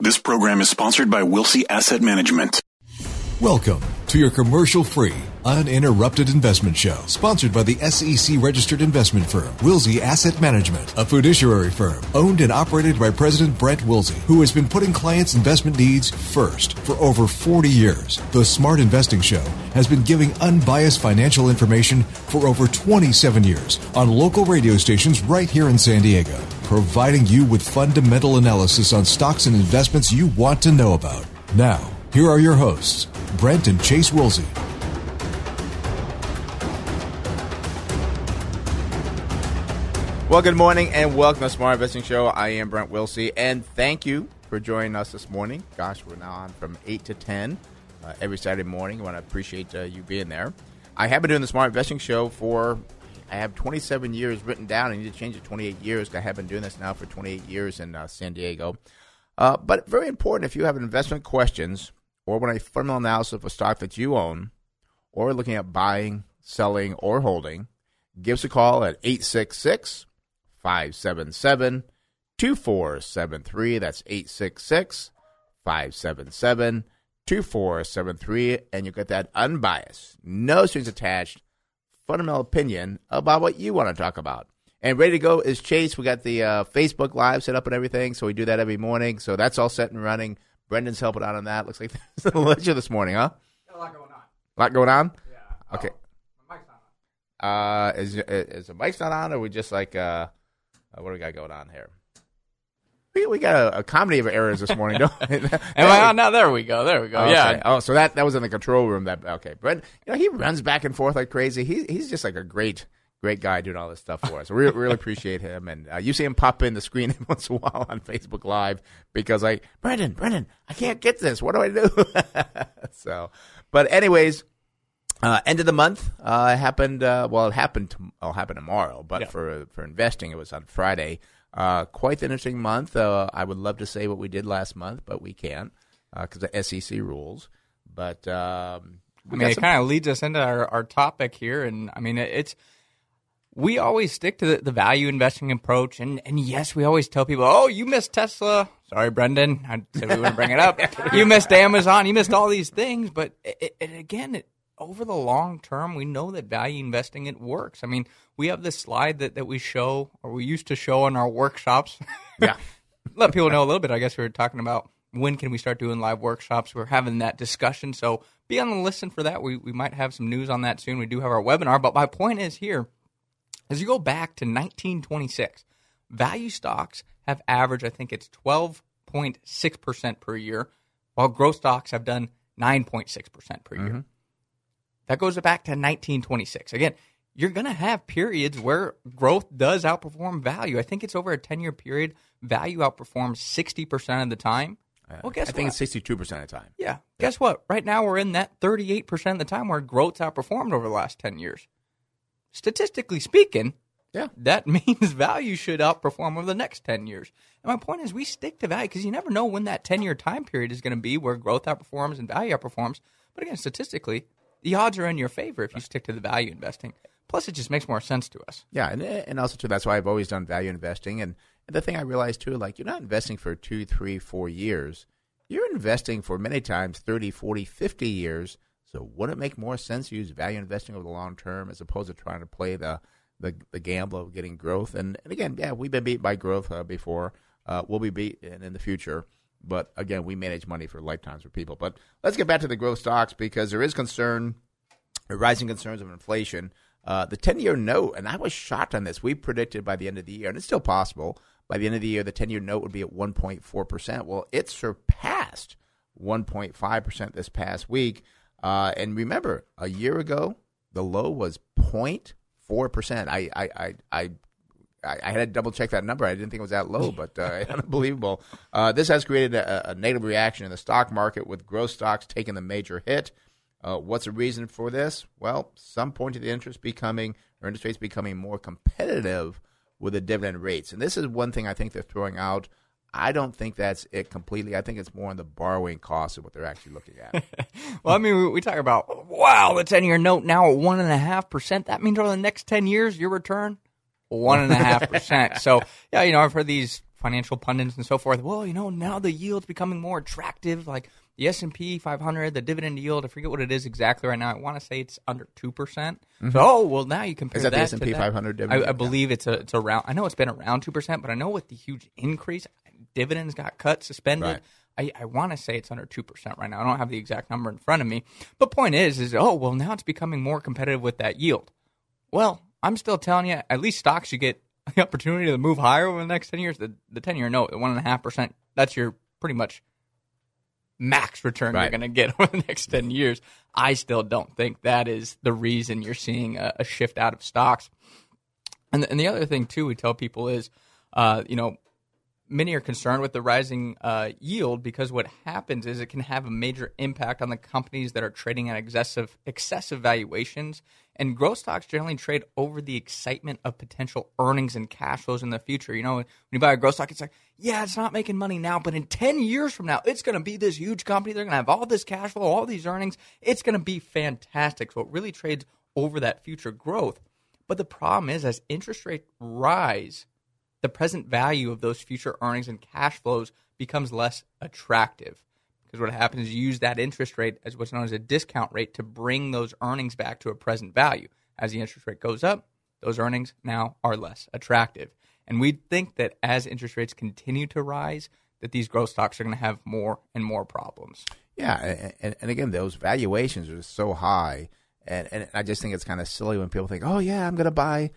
This program is sponsored by Wilsey Asset Management. Welcome to your commercial free, uninterrupted investment show, sponsored by the SEC registered investment firm, Wilsey Asset Management, a fiduciary firm owned and operated by President Brent Wilsey, who has been putting clients' investment needs first for over 40 years. The Smart Investing Show has been giving unbiased financial information for over 27 years on local radio stations right here in San Diego, providing you with fundamental analysis on stocks and investments you want to know about. Now, here are your hosts, Brent and Chase Wilsey. Well, good morning and welcome to Smart Investing Show. I am Brent Wilsey, and thank you for joining us this morning. Gosh, we're now on from 8 to 10 uh, every Saturday morning. I want to appreciate uh, you being there. I have been doing the Smart Investing Show for, I have 27 years written down. I need to change it 28 years. I have been doing this now for 28 years in uh, San Diego. Uh, but very important if you have investment questions or want a fundamental analysis of a stock that you own or looking at buying, selling, or holding, give us a call at 866 577 2473. That's 866 577 2473. And you get that unbiased, no strings attached, fundamental opinion about what you want to talk about. And ready to go is Chase. We got the uh, Facebook Live set up and everything, so we do that every morning. So that's all set and running. Brendan's helping out on that. Looks like there's a lecture this morning, huh? Got A lot going on. A lot going on? Yeah. Okay. Oh, my mic's not on. Uh, is is the mic's not on, or we just like uh, what do we got going on here? We, we got a, a comedy of errors this morning, don't we? Am I on now? There we go. There we go. Oh, yeah. okay. Oh, so that that was in the control room. That okay, but You know he runs back and forth like crazy. He he's just like a great great guy doing all this stuff for us. We really appreciate him. And uh, you see him pop in the screen every once in a while on Facebook Live because like Brendan, Brendan, I can't get this. What do I do? so, but anyways. Uh, end of the month uh, happened. Uh, well, it happened. To, happen tomorrow. But Yeah. for for investing, it was on Friday. Uh, quite an interesting month. Uh, I would love to say what we did last month, but we can't because the SEC rules. But um, I mean, it some- kind of leads us into our, our topic here, and I mean, it, it's we always stick to the, the value investing approach, and and yes, we always tell people, oh, you missed Tesla. Sorry, Brendan, I said we wouldn't bring it up. you missed Amazon. You missed all these things, but it, it, again, it, over the long term, we know that value investing it works. I mean, we have this slide that, that we show, or we used to show in our workshops. yeah. let people know a little bit. I guess we were talking about when can we start doing live workshops. We're having that discussion, so be on the listen for that. We we might have some news on that soon. We do have our webinar, but my point is here, as you go back to 1926, value stocks have averaged, I think it's 12.6 percent per year, while growth stocks have done 9.6 percent per year. Mm-hmm. That goes back to 1926. Again, you're going to have periods where growth does outperform value. I think it's over a 10 year period. Value outperforms 60% of the time. Well, guess I think what? it's sixty-two percent of the time. yeah. Guess what? Right now, we're in that 38% of the time where growth's outperformed over the last 10 years. Statistically speaking, Yeah. that means value should outperform over the next 10 years. And my point is, we stick to value because you never know when that 10 year time period is going to be where growth outperforms and value outperforms. But again, statistically, the odds are in your favor if you stick to the value investing. Plus, it just makes more sense to us. Yeah, and and also too, that's why I've always done value investing. And the thing I realized too, like you're not investing for two, three, four years. You're investing for many times 30, 40, 50 years. So wouldn't it make more sense to use value investing over the long term as opposed to trying to play the the, the gamble of getting growth? And, and again, yeah, we've been beat by growth uh, before. Uh, we'll be beat in, in the future. But again, we manage money for lifetimes for people. But let's get back to the growth stocks because there is concern rising concerns of inflation. Uh, the 10 year note, and I was shocked on this. We predicted by the end of the year, and it's still possible, by the end of the year, the 10 year note would be at 1.4%. Well, it surpassed 1.5% this past week. Uh, and remember, a year ago, the low was 0.4%. I, I, I, I I, I had to double check that number. I didn't think it was that low, but uh, unbelievable. Uh, this has created a, a negative reaction in the stock market with growth stocks taking the major hit. Uh, what's the reason for this? Well, some point to the interest becoming or interest rates becoming more competitive with the dividend rates, and this is one thing I think they're throwing out. I don't think that's it completely. I think it's more on the borrowing costs of what they're actually looking at. Well, I mean, we, we talk about wow, the ten-year note now at one and a half percent. That means over the next ten years, your return one and a half percent. So, yeah, you know, I've heard these financial pundits and so forth. Well, you know, now the yield's becoming more attractive. Like the S and P 500, the dividend yield. I forget what it is exactly right now. I want to say it's under two percent. Mm-hmm. So, oh well, now you compare Is that the S&P 500 I, dividend? I believe it's a it's around. I know it's been around two percent, but I know with the huge increase, dividends got cut, suspended. Right. I, I want to say it's under two percent right now. I don't have the exact number in front of me. But point is, is oh well, now it's becoming more competitive with that yield. Well, I'm still telling you, at least stocks you get the opportunity to move higher over the next ten years. The the ten year note, the one and a half percent, that's your pretty much max return you're going to get over the next 10 years. I still don't think that is the reason you're seeing a, a shift out of stocks. And the, and the other thing, too, we tell people is, uh, you know, many are concerned with the rising uh, yield because what happens is it can have a major impact on the companies that are trading at excessive excessive valuations. And growth stocks generally trade over the excitement of potential earnings and cash flows in the future. You know, when you buy a growth stock, it's like, yeah, it's not making money now, but in 10 years from now, it's going to be this huge company. They're going to have all this cash flow, all these earnings. It's going to be fantastic. So it really trades over that future growth. But the problem is, as interest rates rise, the present value of those future earnings and cash flows becomes less attractive. Because what happens is you use that interest rate as what's known as a discount rate to bring those earnings back to a present value. As the interest rate goes up, those earnings now are less attractive. And we think that as interest rates continue to rise, that these growth stocks are going to have more and more problems. Yeah, and, and again, those valuations are so high, and, and I just think it's kind of silly when people think, "Oh yeah, I'm going to buy,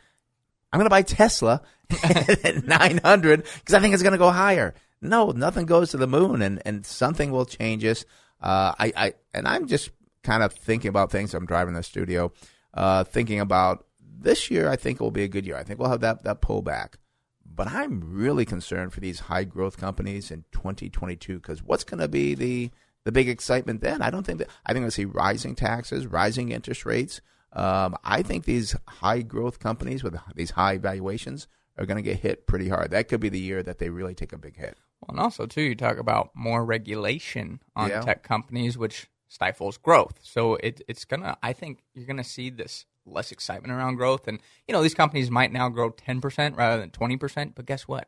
I'm going to buy Tesla at 900 because I think it's going to go higher." No, nothing goes to the moon, and, and something will change us. Uh, I, I and I'm just kind of thinking about things. I'm driving the studio, uh, thinking about this year. I think it will be a good year. I think we'll have that that pullback. But I'm really concerned for these high growth companies in 2022 because what's going to be the the big excitement then? I don't think that I think we'll see rising taxes, rising interest rates. Um, I think these high growth companies with these high valuations are going to get hit pretty hard. That could be the year that they really take a big hit. Well, and also too, you talk about more regulation on Yeah. tech companies, which stifles growth. So it, it's gonna. I think you're gonna see this less excitement around growth, and you know these companies might now grow 10 percent rather than 20 percent. But guess what?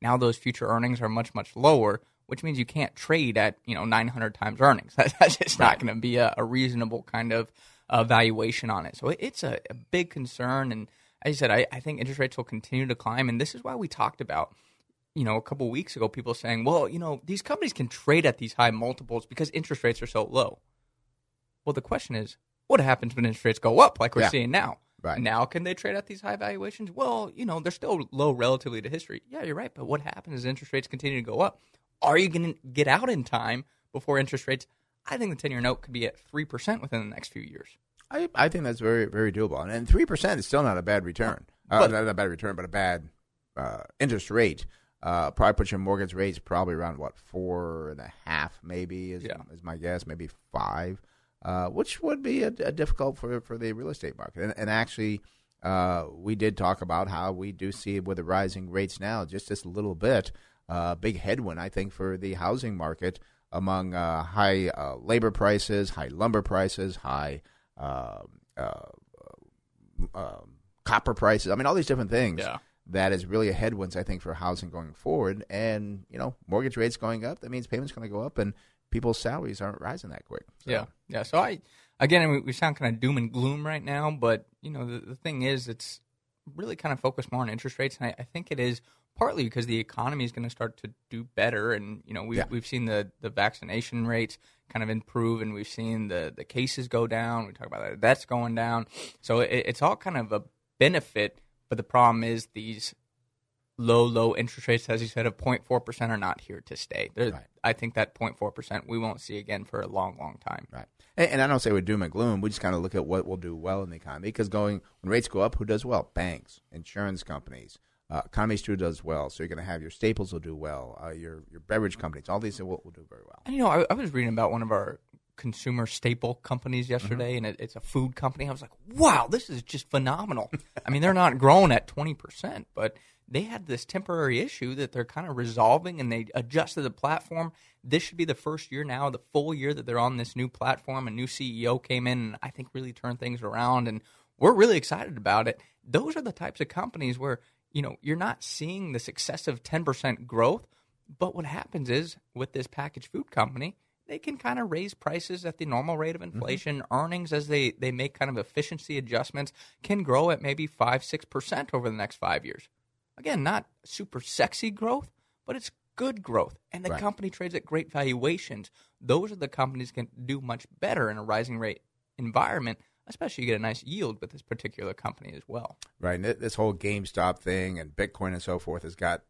Now those future earnings are much much lower, which means you can't trade at you know 900 times earnings. That's just not going to be a, a reasonable kind of uh, valuation on it. So it, it's a, a big concern, and as I said, I, I think interest rates will continue to climb, and this is why we talked about you know, a couple weeks ago, people saying, well, you know, these companies can trade at these high multiples because interest rates are so low. Well, the question is, what happens when interest rates go up like we're Yeah. seeing now? Right. Now, can they trade at these high valuations? Well, you know, they're still low relatively to history. Yeah, you're right. But what happens as interest rates continue to go up? Are you going to get out in time before interest rates? I think the 10 year note could be at 3% within the next few years. I, I think that's very very doable, and three percent is still not a bad return. Uh, But- not a bad return, but a bad uh, interest rate. Uh, probably put your mortgage rates probably around what four and a half, maybe is Yeah. is my guess, maybe five, uh, which would be a, a difficult for for the real estate market. And, and actually, uh, we did talk about how we do see with the rising rates now, just this little bit, uh, big headwind I think for the housing market among uh, high uh, labor prices, high lumber prices, high um, uh, um, copper prices. I mean, all these different things. Yeah. That is really a headwinds, I think, for housing going forward. And you know, mortgage rates going up. That means payments going to go up, and people's salaries aren't rising that quick. So, Yeah, yeah. So I, again, we, we sound kind of doom and gloom right now, but you know, the, the thing is, it's really kind of focused more on interest rates, and I, I think it is partly because the economy is going to start to do better, and you know, we've Yeah. we've seen the the vaccination rates kind of improve, and we've seen the the cases go down. We talk about that that's going down, so it, it's all kind of a benefit. But the problem is these low, low interest rates, as you said, of 0.4 percent, are not here to stay. Right. I think that 0.4 percent we won't see again for a long, long time. Right. And, and I don't say we're doom and gloom. We just kind of look at what will do well in the economy because going when rates go up, who does well? Banks, insurance companies, uh, too does well. So you're going to have your staples will do well, uh, your your beverage companies, all these will, will do very well. And you know, I, I was reading about one of our consumer staple companies Mm-hmm. yesterday, and it, it's a food company. I was like, wow, this is just phenomenal. I mean, they're not growing at 20%, but they had this temporary issue that they're kind of resolving and they adjusted the platform. This should be the first year now, the full year that they're on this new platform. A new CEO came in and I think really turned things around, and we're really excited about it. Those are the types of companies where you know, you're not seeing this excessive 10% growth. But what happens is with this packaged food company, they can kind of raise prices at the normal rate of inflation. Mm-hmm. Earnings, as they, they make kind of efficiency adjustments, can grow at maybe 5 6% over the next five years. Again, not super sexy growth, but it's good growth. And the right. company trades at great valuations. Those are the companies can do much better in a rising rate environment especially you get a nice yield with this particular company as well. Right. And this whole GameStop thing and Bitcoin and so forth has got,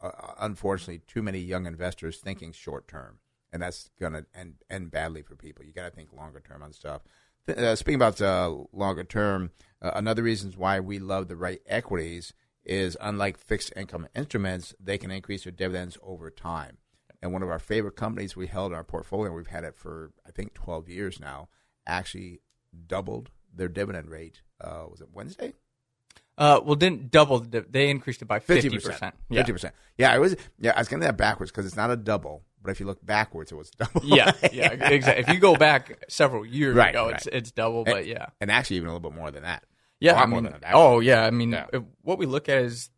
uh, unfortunately, too many young investors thinking short term. And that's going to end, end badly for people. You got to think longer term on stuff. Uh, speaking about uh, longer term, uh, another reason why we love the right equities is unlike fixed income instruments, they can increase their dividends over time. And one of our favorite companies we held in our portfolio, we've had it for I think 12 years now, actually doubled their dividend rate. Uh, was it Wednesday? Uh, well, didn't double. They increased it by fifty percent. Fifty percent. Yeah, it was. Yeah, I was getting that backwards because it's not a double. But if you look backwards, it was double. yeah, yeah, exactly. If you go back several years right, ago, right. it's it's double. And, but yeah, and actually even a little bit more than that. Yeah, I mean, oh yeah, I mean, yeah. what we look at is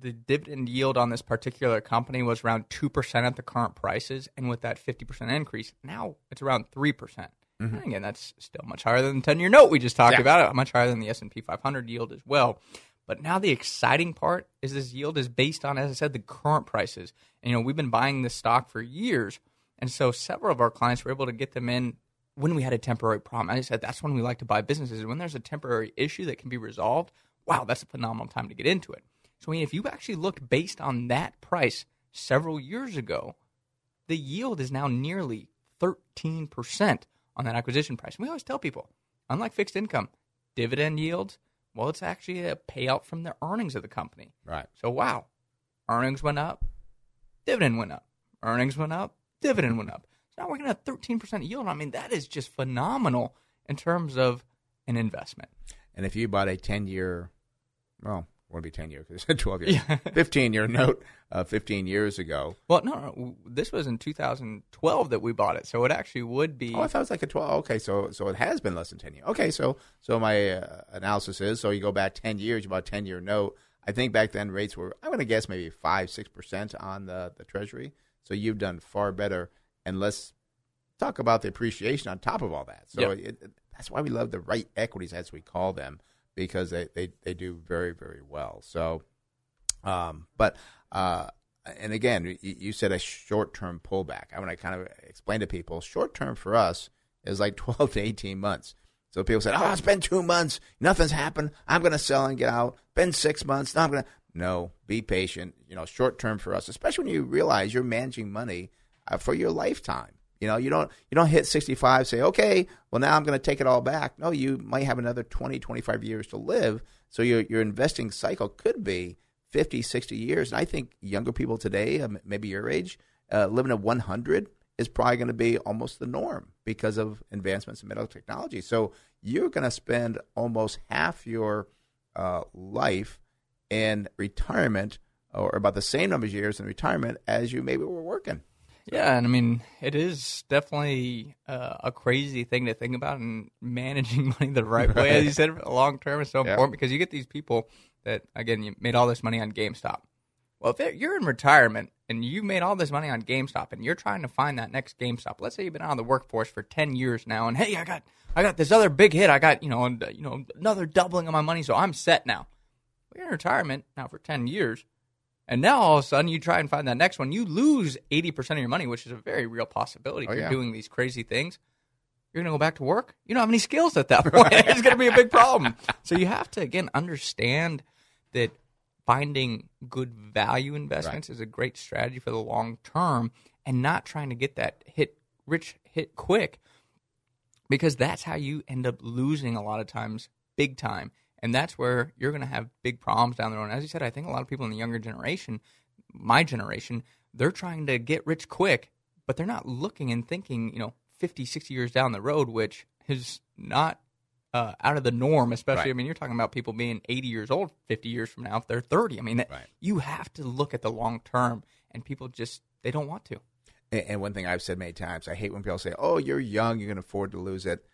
the dividend yield on this particular company was around two percent at the current prices, and with that fifty percent increase, now it's around three percent. Mm-hmm. Again, that's still much higher than the ten-year note we just talked yeah. about. Much higher than the S and P 500 yield as well. But now the exciting part is this yield is based on, as I said, the current prices. And you know, we've been buying this stock for years, and so several of our clients were able to get them in when we had a temporary problem. I said that's when we like to buy businesses. When there's a temporary issue that can be resolved, wow, that's a phenomenal time to get into it. So I mean, if you actually looked based on that price several years ago, the yield is now nearly 13% on that acquisition price. And we always tell people, unlike fixed income, dividend yields, well, it's actually a payout from the earnings of the company. Right. So, wow, earnings went up, dividend went up, earnings went up, dividend went up. So now we're getting a 13% yield. I mean, that is just phenomenal in terms of an investment. And if you bought a 10 year, well, want to be 10 years because 12 years, yeah. 15 year note uh, 15 years ago. Well, no, no, this was in 2012 that we bought it, so it actually would be. Oh, I thought it was like a 12. Okay, so so it has been less than 10 years. Okay, so so my uh, analysis is so you go back 10 years, you bought a 10 year note. I think back then rates were I'm going to guess maybe five six percent on the the Treasury. So you've done far better, and let's talk about the appreciation on top of all that. So yep. it, that's why we love the right equities, as we call them because they, they, they do very, very well. So, um, but, uh, and again, you, you said a short term pullback. I want to kind of explain to people short term for us is like 12 to 18 months. So people said, oh, it's been two months. Nothing's happened. I'm going to sell and get out. Been six months. Now I'm going to. No, be patient. You know, short term for us, especially when you realize you're managing money uh, for your lifetime. You know, you don't you don't hit 65 say, "Okay, well now I'm going to take it all back." No, you might have another 20, 25 years to live. So your your investing cycle could be 50, 60 years. And I think younger people today, uh, maybe your age, uh, living at 100 is probably going to be almost the norm because of advancements in medical technology. So you're going to spend almost half your uh, life in retirement or about the same number of years in retirement as you maybe were working. Yeah, and I mean, it is definitely uh, a crazy thing to think about, and managing money the right, right. way, as you said, long term is so important because you get these people that, again, you made all this money on GameStop. Well, if you're in retirement and you made all this money on GameStop, and you're trying to find that next GameStop, let's say you've been out of the workforce for ten years now, and hey, I got, I got this other big hit, I got, you know, you know, another doubling of my money, so I'm set now. Well, you're in retirement now for ten years and now all of a sudden you try and find that next one, you lose 80% of your money, which is a very real possibility oh, if oh, you're yeah. doing these crazy things. You're going to go back to work. You don't have any skills at that point. It's going to be a big problem. so you have to, again, understand that finding good value investments right. is a great strategy for the long term and not trying to get that hit rich hit quick because that's how you end up losing a lot of times big time and that's where you're going to have big problems down the road. And as you said, I think a lot of people in the younger generation, my generation, they're trying to get rich quick, but they're not looking and thinking, you know, 50, 60 years down the road, which is not uh, out of the norm, especially. Right. I mean, you're talking about people being 80 years old 50 years from now if they're 30. I mean, that, right. you have to look at the long term, and people just, they don't want to. And one thing I've said many times, I hate when people say, oh, you're young, you can afford to lose it.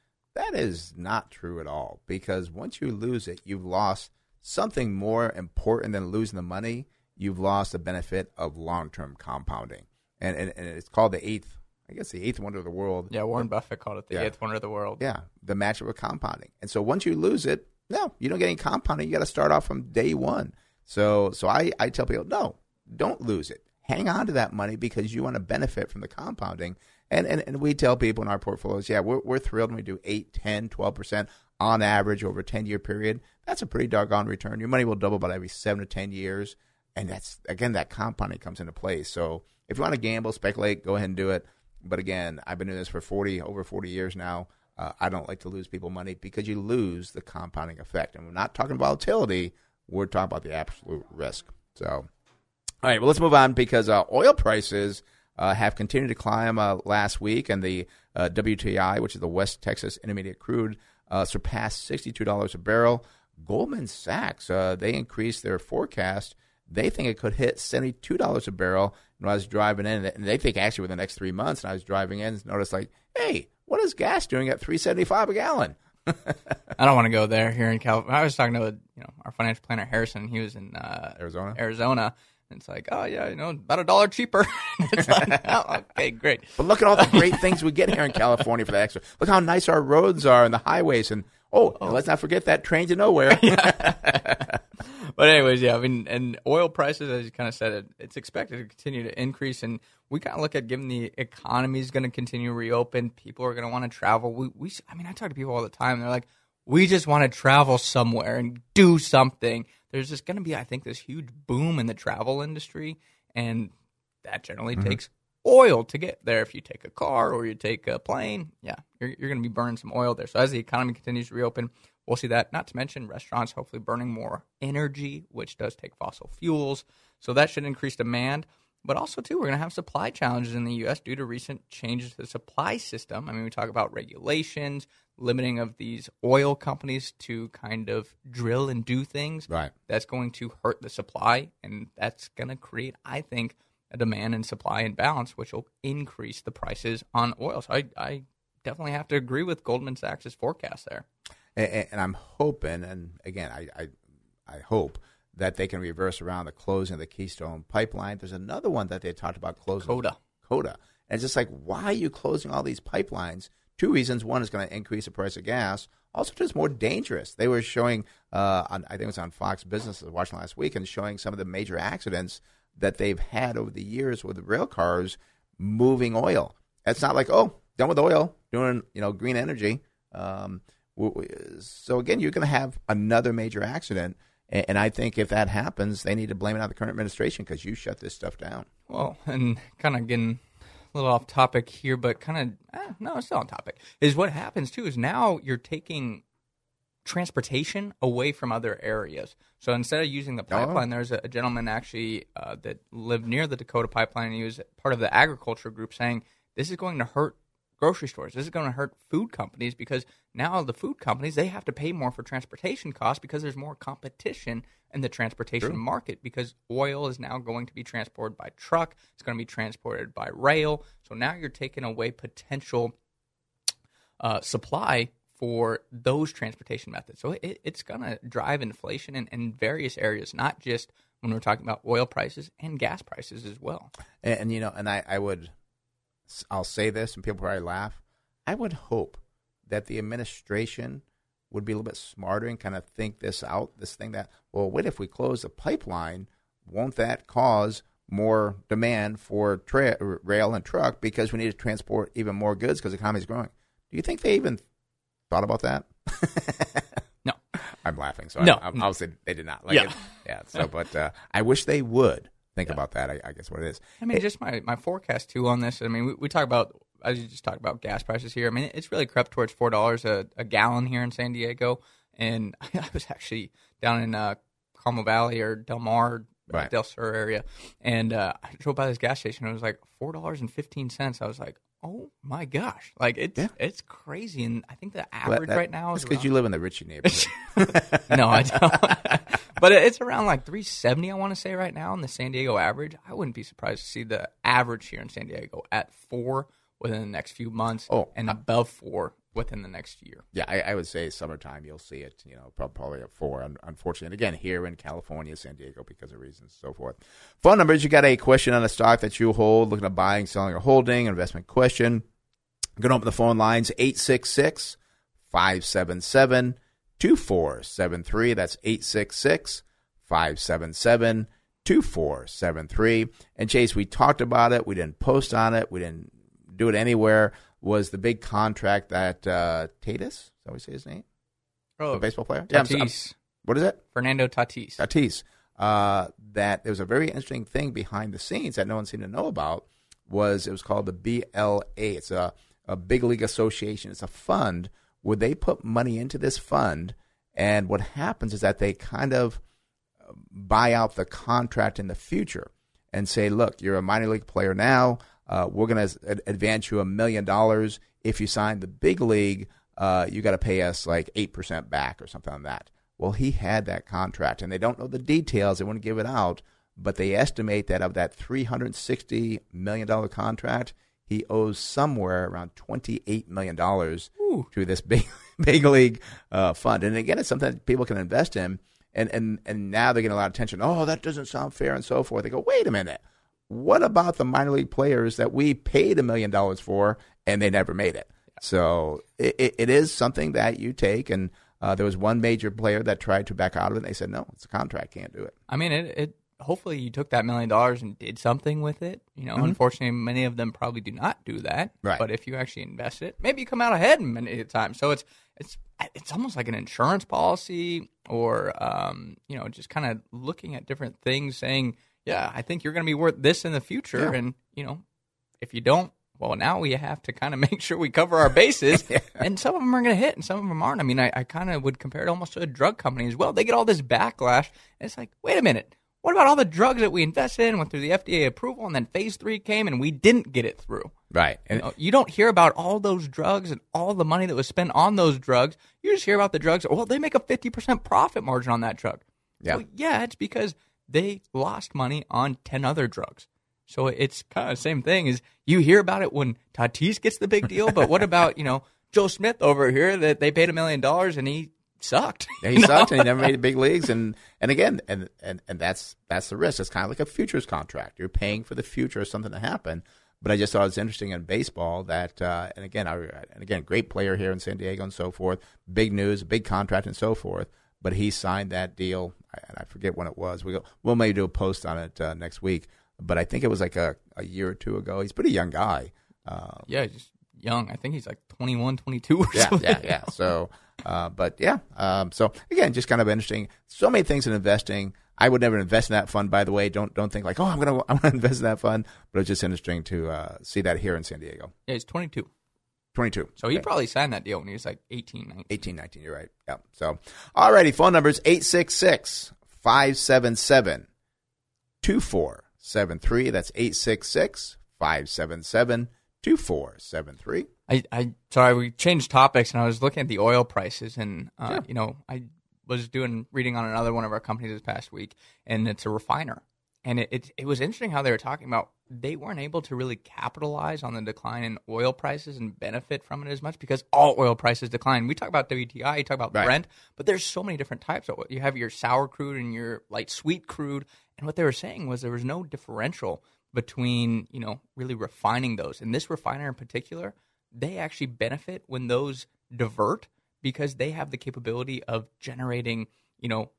That is not true at all because once you lose it, you've lost something more important than losing the money, you've lost the benefit of long term compounding. And, and, and it's called the eighth, I guess, the eighth wonder of the world. Yeah, Warren Buffett called it the Yeah. eighth wonder of the world. Yeah, the matchup of compounding. And so once you lose it, no, you don't get any compounding. You got to start off from day one. So so I, I tell people, no, don't lose it. Hang on to that money because you want to benefit from the compounding. And, and, and we tell people in our portfolios, yeah, we're, we're thrilled when we do 8, 10, 12% on average over a 10 year period. That's a pretty doggone return. Your money will double about every 7 to 10 years. And that's, again, that compounding comes into play. So if you want to gamble, speculate, go ahead and do it. But again, I've been doing this for 40, over 40 years now. Uh, I don't like to lose people money because you lose the compounding effect. And we're not talking volatility, we're talking about the absolute risk. So, all right, well, let's move on because uh, oil prices uh, have continued to climb uh, last week, and the uh, WTI, which is the West Texas Intermediate Crude, uh, surpassed $62 a barrel. Goldman Sachs, uh, they increased their forecast. They think it could hit $72 a barrel. When I was driving in, and they think actually within the next three months, and I was driving in, and noticed like, hey, what is gas doing at 375 a gallon? I don't want to go there here in California. I was talking to you know our financial planner Harrison. He was in uh, Arizona? Arizona, and it's like, oh yeah, you know, about a dollar cheaper. it's like, oh, okay, great. But look at all the great things we get here in California for that extra. Look how nice our roads are and the highways. And oh, and let's not forget that train to nowhere. But anyways, yeah, I mean, and oil prices, as you kind of said, it, it's expected to continue to increase, and we kind of look at given the economy is going to continue to reopen, people are going to want to travel. We, we, I mean, I talk to people all the time. They're like, we just want to travel somewhere and do something. There's just going to be, I think, this huge boom in the travel industry, and that generally mm-hmm. takes oil to get there. If you take a car or you take a plane, yeah, you're, you're going to be burning some oil there. So as the economy continues to reopen, we'll see that. Not to mention restaurants hopefully burning more energy, which does take fossil fuels. So that should increase demand. But also, too, we're going to have supply challenges in the U.S. due to recent changes to the supply system. I mean, we talk about regulations, limiting of these oil companies to kind of drill and do things. Right. That's going to hurt the supply, and that's going to create, I think, a demand and supply imbalance, which will increase the prices on oil. So I, I definitely have to agree with Goldman Sachs' forecast there. and, and I'm hoping, and again, I, I, I hope that they can reverse around the closing of the Keystone pipeline. There's another one that they talked about closing. Coda. Coda. And it's just like, why are you closing all these pipelines? Two reasons. One is going to increase the price of gas. Also, just more dangerous. They were showing, uh, on, I think it was on Fox Business, I was watching last week, and showing some of the major accidents that they've had over the years with rail cars moving oil. It's not like, oh, done with oil, doing you know green energy. Um, so again, you're going to have another major accident, and I think if that happens, they need to blame it on the current administration because you shut this stuff down. Well, and kind of getting a little off topic here, but kind of eh, no, it's still on topic. Is what happens too is now you're taking transportation away from other areas. So instead of using the pipeline, there's a, a gentleman actually uh, that lived near the Dakota pipeline, and he was part of the agriculture group, saying this is going to hurt grocery stores. This is going to hurt food companies because now the food companies they have to pay more for transportation costs because there's more competition in the transportation market because oil is now going to be transported by truck. It's going to be transported by rail. So now you're taking away potential uh, supply for those transportation methods. So it, it's going to drive inflation in, in various areas, not just when we're talking about oil prices and gas prices as well. And, and you know, and I, I would, I'll say this, and people probably laugh. I would hope that the administration would be a little bit smarter and kind of think this out. This thing that, well, what if we close the pipeline? Won't that cause more demand for tra- rail and truck because we need to transport even more goods because the economy is growing? Do you think they even thought about that? No. I'm laughing. So No. I, I'm, obviously they did not. Like Yeah. It. Yeah. So, but uh, I wish they would think about that. I, I guess what it is. I mean, just my, my forecast too on this. I mean, we, we talk about as you just talked about gas prices here. I mean, it's really crept towards four dollars a, a gallon here in San Diego, and I was actually down in uh, Carmel Valley or Del Mar, Right. Del Sur area, and uh, I drove by this gas station. and It was like four dollars and fifteen cents. I was like, oh my gosh, like it's Yeah. it's crazy. And I think the Well, average that- right now is because you live in the Ritchie neighborhood. no, I don't. but it's around like 370, I want to say, right now in the San Diego average. I wouldn't be surprised to see the average here in San Diego at four within the next few months Oh, and above four within the next year. Yeah, I, I would say summertime you'll see it. You know, probably at four. Unfortunately, and again here in California, San Diego, because of reasons, so forth. Phone numbers. You got a question on a stock that you hold, looking at buying, selling, or holding. Investment question. I'm going to open the phone lines 866 577 2473. That's 866 577 2473. And Chase, we talked about it. We didn't post on it. We didn't do it anywhere. Was the big contract that uh, Tatis, is that you say his name? Oh, The baseball player? Yeah, I'm- I'm- Tatis, what is it? Fernando Tatis. Tatis. Uh, that there was a very interesting thing behind the scenes that no one seemed to know about was it was called the BLA. It's a, a big league association. It's a fund where they put money into this fund, and what happens is that they kind of uh, buy out the contract in the future and say, look, you're a minor league player now. Uh, we're going to advance you a million dollars. If you sign the big league, uh, you got to pay us like 8% back or something like that. Well, he had that contract, and they don't know the details. They won't give it out, but they estimate that of that $360 million contract, he owes somewhere around $28 million to this big, big league uh, fund. And again, it's something that people can invest in. And, and, and now they're getting a lot of attention. Oh, that doesn't sound fair, and so forth. They go, wait a minute. What about the minor league players that we paid a million dollars for and they never made it? So it, it, it is something that you take. And uh, there was one major player that tried to back out of it. and They said, no, it's a contract, can't do it. I mean, it, it. Hopefully, you took that million dollars and did something with it. You know, unfortunately, many of them probably do not do that. Right. But if you actually invest it, maybe you come out ahead many times. So it's it's it's almost like an insurance policy, or um, you know, just kind of looking at different things, saying, yeah, I think you're going to be worth this in the future, Yeah. and you know, if you don't. Well, now we have to kind of make sure we cover our bases, and some of them are going to hit, and some of them aren't. I mean, I, I kind of would compare it almost to a drug company as well. They get all this backlash, and it's like, wait a minute, what about all the drugs that we invested in, went through the FDA approval, and then Phase Three came, and we didn't get it through? Right. You, And know, you don't hear about all those drugs and all the money that was spent on those drugs. You just hear about the drugs. Well, they make a fifty percent profit margin on that drug. Yeah. Well, yeah, it's because they lost money on ten other drugs. So it's kind of the same thing. Is you hear about it when Tatis gets the big deal, but what about you know Joe Smith over here that they paid a million dollars and he sucked? Yeah, he know? sucked and he never made the big leagues. And and again, and and and that's that's the risk. It's kind of like a futures contract. You're paying for the future of something to happen. But I just thought it was interesting in baseball that, uh, and again, I, and again, great player here in San Diego and so forth. Big news, big contract and so forth. But he signed that deal, and I forget when it was. We go, we'll maybe do a post on it uh, next week. But I think it was like a, a year or two ago. He's a pretty young guy. Uh, Yeah, he's just young. I think he's like 21, 22 or yeah, something. yeah, yeah. So, uh, but yeah. Um, so again, just kind of interesting. So many things in investing. I would never invest in that fund. By the way, don't don't think like, oh, I'm gonna I'm gonna invest in that fund. But it's just interesting to uh, see that here in San Diego. Yeah, he's 22. 22. So he Okay. probably signed that deal when he was like 18, 19. 18, 19. You're right. Yeah. So, alrighty. Phone number is 866 577 2473. That's 866 577 2473. I, I sorry, we changed topics, and I was looking at the oil prices, and uh, you know, I was doing reading on another one of our companies this past week, and it's a refiner, and it, it it was interesting how they were talking about they weren't able to really capitalize on the decline in oil prices and benefit from it as much because all oil prices decline. We talk about WTI, you talk about Right. Brent, but there's so many different types of oil. You have your sour crude and your light sweet crude, and what they were saying was there was no differential between you know really refining those. And this refiner in particular, they actually benefit when those divert because they have the capability of generating you know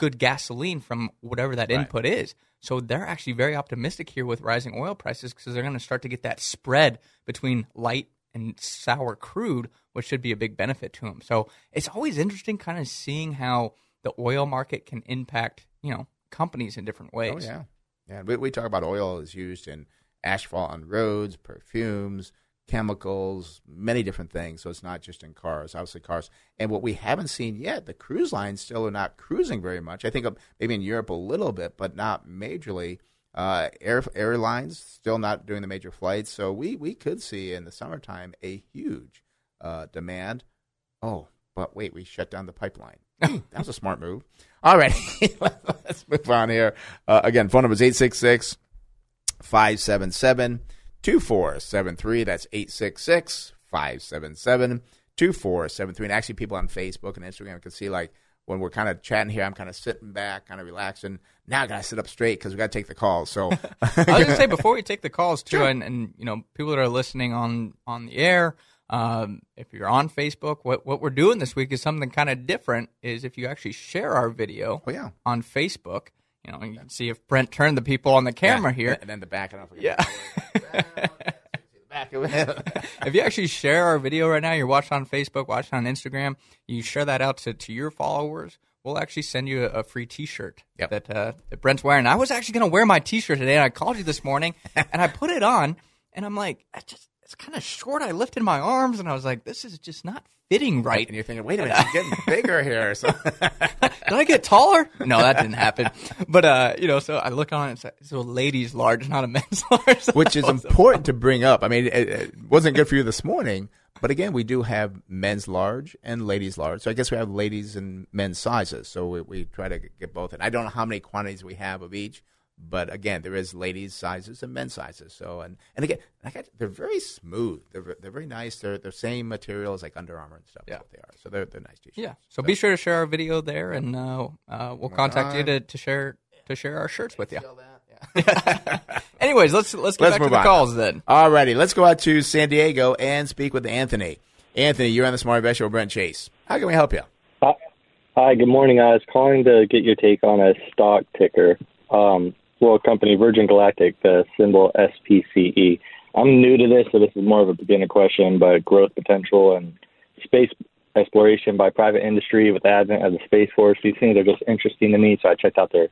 good gasoline from whatever that Right. input is. So they're actually very optimistic here with rising oil prices because they're going to start to get that spread between light and sour crude, which should be a big benefit to them. So it's always interesting kind of seeing how the oil market can impact, you know, companies in different oh, ways. Oh yeah, yeah. We, we talk about oil is used in asphalt on roads, perfumes, chemicals, many different things. So it's not just in cars. Obviously, cars. And what we haven't seen yet, the cruise lines still are not cruising very much. I think maybe in Europe a little bit, but not majorly. Uh, air airlines still not doing the major flights. So we we could see in the summertime a huge uh, demand. Oh, but wait, we shut down the pipeline. that was a smart move. All right, let's move on here. Uh, again, phone number is 866 577 2473. That's 866 577 2473. And actually, people on Facebook and Instagram can see, like, when we're kind of chatting here, I'm kind of sitting back, kind of relaxing. Now I got to sit up straight because we got to take the calls. So I was going to say before we take the calls too, and, and you know people that are listening on on the air, um, if you're on Facebook, what what we're doing this week is something kind of different. Is if you actually share our video, Oh, yeah. on Facebook, you know, you can see if Brent turned the people on the camera Yeah, here. And then the back. Don't. Yeah. the back of it. if you actually share our video right now, you're watching on Facebook, watching on Instagram, you share that out to, to your followers, we'll actually send you a, a free T-shirt Yep. that, uh, that Brent's wearing. I was actually going to wear my T-shirt today, and I called you this morning, and I put it on, and I'm like, I just it's kind of short. I lifted my arms, and I was like, this is just not fitting right. and you're thinking, wait a minute, I'm getting bigger here. So, Did I get taller? No, that didn't happen. But uh, you know, so I look on it, it's a, it's a ladies' large, not a men's large. which is important to bring up. I mean, it, it wasn't good for you this morning, but again, we do have men's large and ladies large. So I guess we have ladies and men's sizes. So we, we try to get both. And I don't know how many quantities we have of each, but again, there is ladies sizes and men's sizes. So and and again, like I, they're very smooth. They're they're very nice. They're the same material as like Under Armour and stuff. Yeah. That's what they are. So they're they're nice t-shirts. Yeah. So be sure to share our video there, and uh, uh, we'll contact you to, to share to share our shirts with you. Anyways, let's let's get Let's back to the on. calls then. Alrighty, let's go out to San Diego and speak with Anthony. Anthony, you're on the Smart Investor with Brent Chase. How can we help you? Hi, Hi, good morning. I was calling to get your take on a stock ticker. Um, well, company Virgin Galactic, the symbol SPCE. I'm new to this, so this is more of a beginner question, but growth potential and space exploration by private industry with the advent of the Space Force, these things are just interesting to me, so I checked out their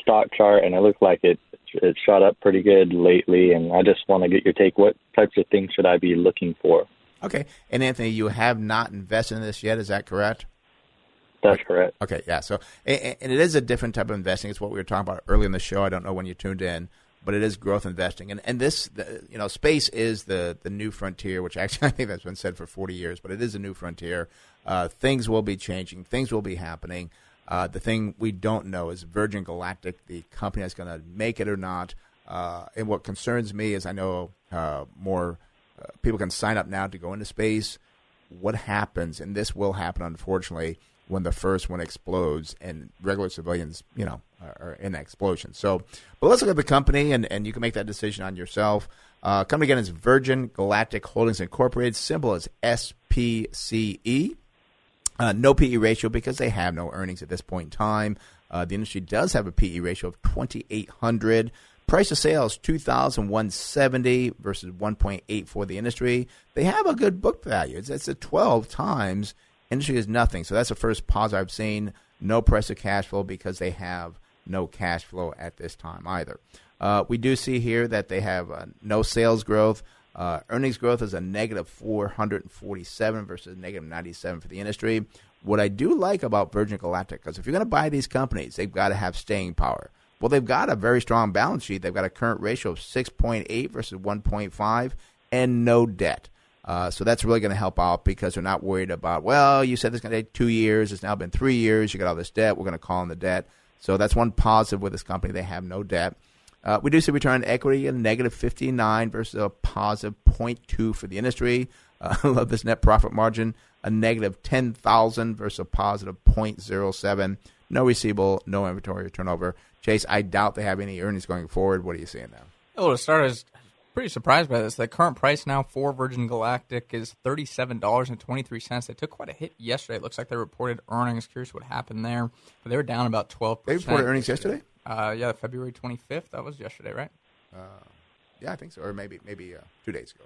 stock chart, and it looked like it, it shot up pretty good lately, and I just want to get your take. What types of things should I be looking for? Okay. And Anthony, you have not invested in this yet, is that correct? That's correct. Okay, yeah. So, a- a- and it is a different type of investing. It's what we were talking about earlier in the show. I don't know when you tuned in, but it is growth investing. And and this, the, you know, space is the the new frontier, which actually I think that's been said for 40 years, but it is a new frontier. Uh, things will be changing. Things will be happening. Uh, the thing we don't know is Virgin Galactic, the company that's going to make it or not. Uh, and what concerns me is I know uh, more uh, people can sign up now to go into space. What happens, and this will happen, unfortunately, when the first one explodes and regular civilians, you know, are, are in that explosion. So, but let's look at the company, and, and you can make that decision on yourself. Uh, company again is Virgin Galactic Holdings Incorporated. Symbol is SPCE. Uh, no PE ratio because they have no earnings at this point in time. Uh, the industry does have a PE ratio of 2,800. Price of sales 2,170 versus 1.8 for the industry. They have a good book value. It's, it's a 12 times. Industry is nothing. So that's the first positive I've seen. No of cash flow because they have no cash flow at this time either. Uh, we do see here that they have uh, no sales growth. Uh, earnings growth is a negative 447 versus negative 97 for the industry. What I do like about Virgin Galactic, because if you're going to buy these companies, they've got to have staying power. Well, they've got a very strong balance sheet. They've got a current ratio of 6.8 versus 1.5 and no debt. Uh, so that's really going to help out because they're not worried about, well, you said this is going to take two years. It's now been three years. You got all this debt. We're going to call in the debt. So that's one positive with this company. They have no debt. Uh, we do see return on equity a negative 59 versus a positive 0.2 for the industry. Uh, I love this net profit margin, a negative 10,000 versus a positive 0.07. No receivable, no inventory turnover. Chase, I doubt they have any earnings going forward. What are you seeing now? Well, to start, pretty surprised by this. The current price now for Virgin Galactic is thirty-seven dollars and twenty-three cents. They took quite a hit yesterday. It looks like they reported earnings. Curious what happened there, but they were down about twelve They reported earnings yesterday? Uh, yeah, February twenty-fifth. That was yesterday, right? Uh, Yeah, I think so. Or maybe maybe uh, two days ago.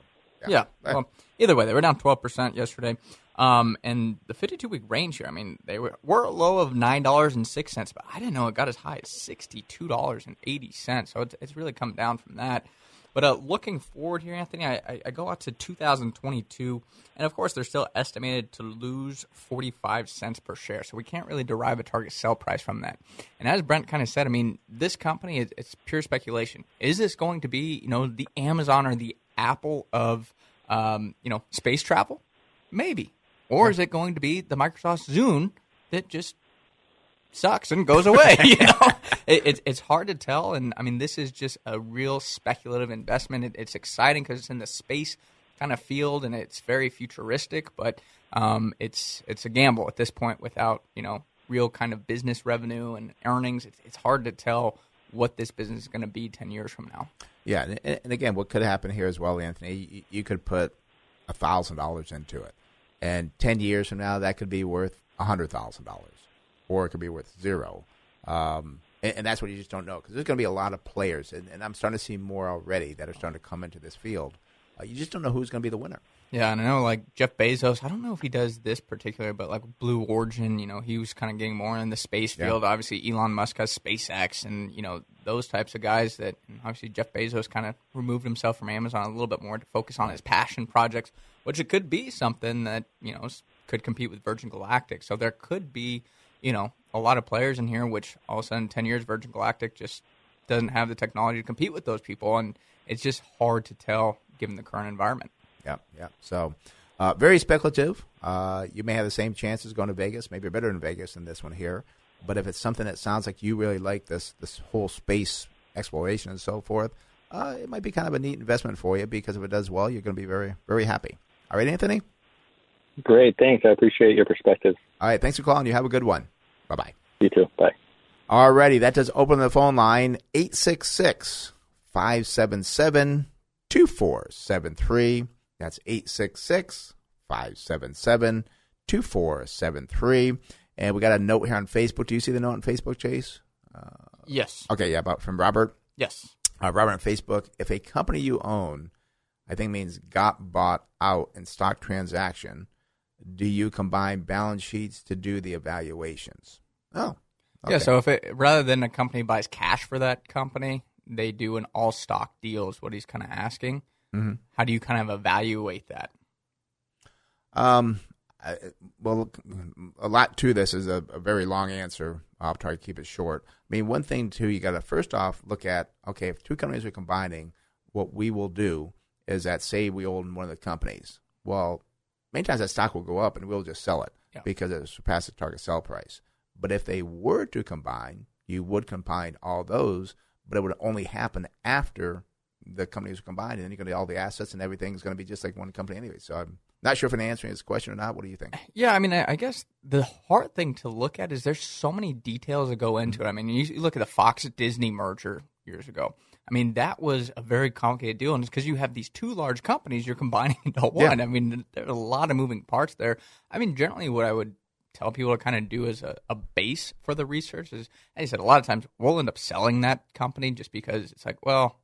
Yeah. Uh, Well, either way, they were down 12% yesterday. Um, and the 52 week range here, I mean, they were, were a low of $9.06, but I didn't know it got as high as $62.80. So it's, it's really come down from that. But uh, looking forward here, Anthony, I, I, go out to 2022, and of course, they're still estimated to lose 45 cents per share. So we can't really derive a target sell price from that. And as Brent kind of said, I mean, this company is it's pure speculation. Is this going to be, you know, the Amazon or the Apple of, um, you know, space travel? Maybe. Or is it going to be the Microsoft Zune that just sucks and goes away. You know, it, it's it's hard to tell, and I mean, this is just a real speculative investment. It, it's exciting because it's in the space kind of field and it's very futuristic, but um, it's it's a gamble at this point without you know real kind of business revenue and earnings. It's, it's hard to tell what this business is going to be ten years from now. Yeah, and, and again, what could happen here as well, Anthony? You, you could put a thousand dollars into it, and ten years from now, that could be worth a hundred thousand dollars, or it could be worth zero. Um, and, and, that's what you just don't know because there's going to be a lot of players, and, and, I'm starting to see more already that are starting to come into this field. Uh, you just don't know who's going to be the winner. Yeah, and I know like Jeff Bezos. I don't know if he does this particular, but like Blue Origin, you know, he was kind of getting more in the space field. Yeah. Obviously, Elon Musk has SpaceX, and you know those types of guys. That obviously Jeff Bezos kind of removed himself from Amazon a little bit more to focus on his passion projects, which it could be something that you know could compete with Virgin Galactic. So there could be you know, a lot of players in here, which all of a sudden, 10 years, Virgin Galactic just doesn't have the technology to compete with those people. And it's just hard to tell given the current environment. Yeah, yeah. So, uh, very speculative. Uh, you may have the same chances going to Vegas, maybe better in Vegas than this one here. But if it's something that sounds like you really like this this whole space exploration and so forth, uh, it might be kind of a neat investment for you because if it does well, you're going to be very very happy. All right, Anthony. Great. Thanks. I appreciate your perspective. All right. Thanks for calling. You have a good one. Bye bye. You too. Bye. All righty. That does open the phone line 866 577 2473. That's 866 577 2473. And we got a note here on Facebook. Do you see the note on Facebook, Chase? Uh, yes. Okay. Yeah. About from Robert. Yes. Uh, Robert on Facebook. If a company you own, I think means got bought out in stock transaction do you combine balance sheets to do the evaluations? Oh, okay. yeah. So if it rather than a company buys cash for that company, they do an all stock deal. Is what he's kind of asking. Mm-hmm. How do you kind of evaluate that? Um. I, well, a lot to this is a, a, very long answer. I'll try to keep it short. I mean, one thing too, you got to first off look at okay, if two companies are combining, what we will do is that say we own one of the companies. Well, many times that stock will go up and we'll just sell it yeah. because it surpasses target sell price. But if they were to combine, you would combine all those, but it would only happen after the companies are combined, and then you're going to all the assets and everything's going to be just like one company anyway. So I'm not sure if I'm answering this question or not. What do you think? Yeah, I mean, I guess the hard thing to look at is there's so many details that go into it. I mean, you look at the Fox Disney merger years ago. I mean, that was a very complicated deal, and it's because you have these two large companies you're combining into one. Yeah. I mean, there's a lot of moving parts there. I mean, generally, what I would tell people to kind of do as a, a base for the research is, as I said, a lot of times we'll end up selling that company just because it's like, well,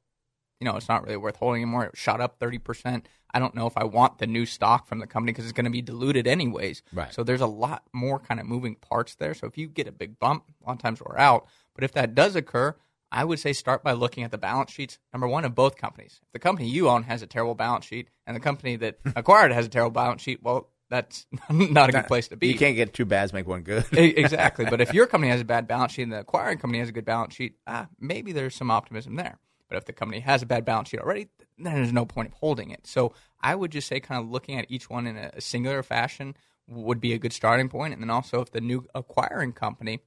you know, it's not really worth holding anymore. It shot up 30%. I don't know if I want the new stock from the company because it's going to be diluted anyways. Right. So there's a lot more kind of moving parts there. So if you get a big bump, a lot of times we're out. But if that does occur, I would say start by looking at the balance sheets. Number one of both companies. If the company you own has a terrible balance sheet, and the company that acquired has a terrible balance sheet, well, that's not a good place to be. You can't get two bads make one good. exactly. But if your company has a bad balance sheet and the acquiring company has a good balance sheet, ah, maybe there's some optimism there. But if the company has a bad balance sheet already, then there's no point of holding it. So I would just say, kind of looking at each one in a singular fashion would be a good starting point. And then also, if the new acquiring company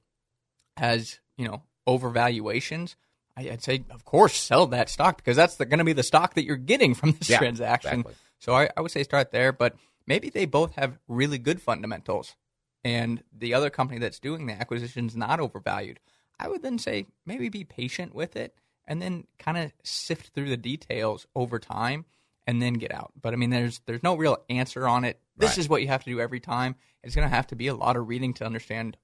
has, you know, overvaluations, I'd say, of course, sell that stock because that's going to be the stock that you're getting from this yeah, transaction. Exactly. So I, I would say start there. But maybe they both have really good fundamentals, and the other company that's doing the acquisition is not overvalued. I would then say maybe be patient with it and then kind of sift through the details over time and then get out. But I mean, there's there's no real answer on it. This right. is what you have to do every time. It's going to have to be a lot of reading to understand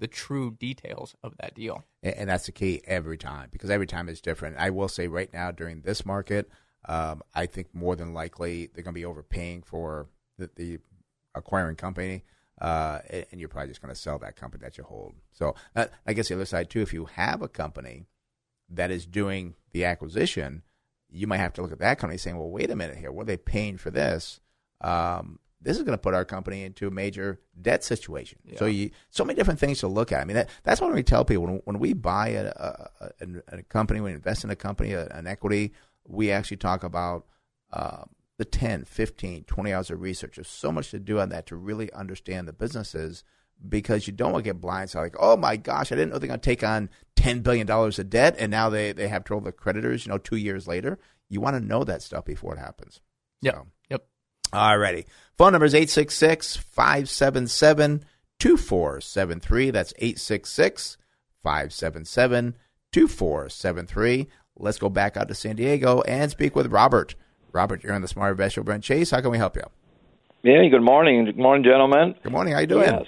the true details of that deal. And that's the key every time because every time is different. I will say right now during this market, um, I think more than likely they're going to be overpaying for the, the acquiring company. Uh, and you're probably just going to sell that company that you hold. So uh, I guess the other side too, if you have a company that is doing the acquisition, you might have to look at that company saying, well, wait a minute here, what are they paying for this? Um, this is going to put our company into a major debt situation. Yeah. So you so many different things to look at. I mean, that, that's what we tell people when, when we buy a, a, a, a company, when we invest in a company, an equity, we actually talk about uh, the 10, 15, 20 hours of research. There's so much to do on that to really understand the businesses because you don't want to get blindsided. Like, oh my gosh, I didn't know they're going to take on $10 billion of debt and now they, they have trouble with creditors, you know, two years later. You want to know that stuff before it happens. Yep. So. Yep. All righty. Phone number is 866 577 2473. That's 866 577 2473. Let's go back out to San Diego and speak with Robert. Robert, you're on the Smart Investor Brent Chase. How can we help you? Yeah, good morning. Good morning, gentlemen. Good morning. How you doing? Yes.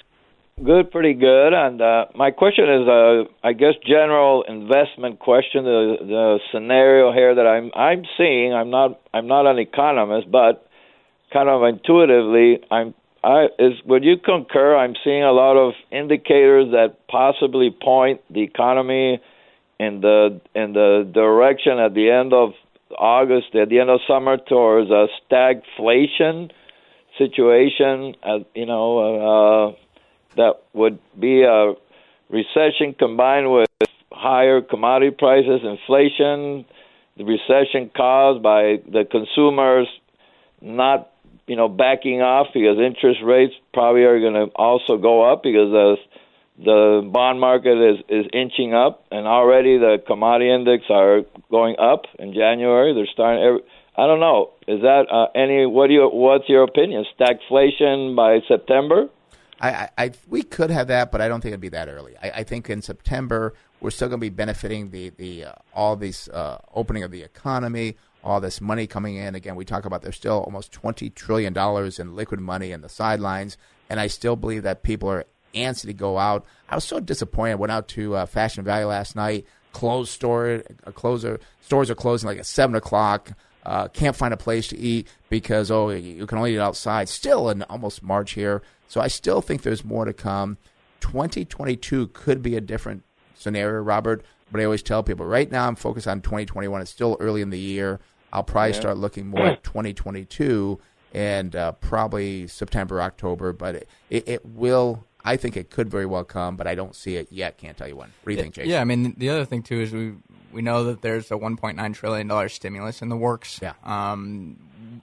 Good, pretty good. And uh, my question is, uh, I guess, general investment question. The, the scenario here that I'm I'm seeing, I'm not I'm not an economist, but kind of intuitively, I'm I is would you concur? I'm seeing a lot of indicators that possibly point the economy in the in the direction at the end of August, at the end of summer, towards a stagflation situation. Uh, you know, uh, that would be a recession combined with higher commodity prices, inflation, the recession caused by the consumers not you know backing off because interest rates probably are going to also go up because the the bond market is is inching up and already the commodity index are going up in January. They're starting every, I don't know. Is that uh, any what do you what's your opinion? Stagflation by September? I, I, we could have that, but I don't think it'd be that early. I, I think in September we're still going to be benefiting the the uh, all these uh, opening of the economy, all this money coming in. Again, we talk about there's still almost twenty trillion dollars in liquid money in the sidelines, and I still believe that people are antsy to go out. I was so disappointed. Went out to uh, Fashion Valley last night. Closed store, uh, closer stores are closing like at seven o'clock. Uh, can't find a place to eat because oh you can only eat outside. Still in almost March here, so I still think there's more to come. 2022 could be a different scenario, Robert. But I always tell people right now I'm focused on 2021. It's still early in the year. I'll probably Yeah. start looking more at 2022 and uh, probably September, October. But it, it, it will. I think it could very well come, but I don't see it yet. Can't tell you when. What do you think, Jason? Yeah, I mean the other thing too is we we know that there's a 1.9 trillion dollar stimulus in the works. Yeah. Um,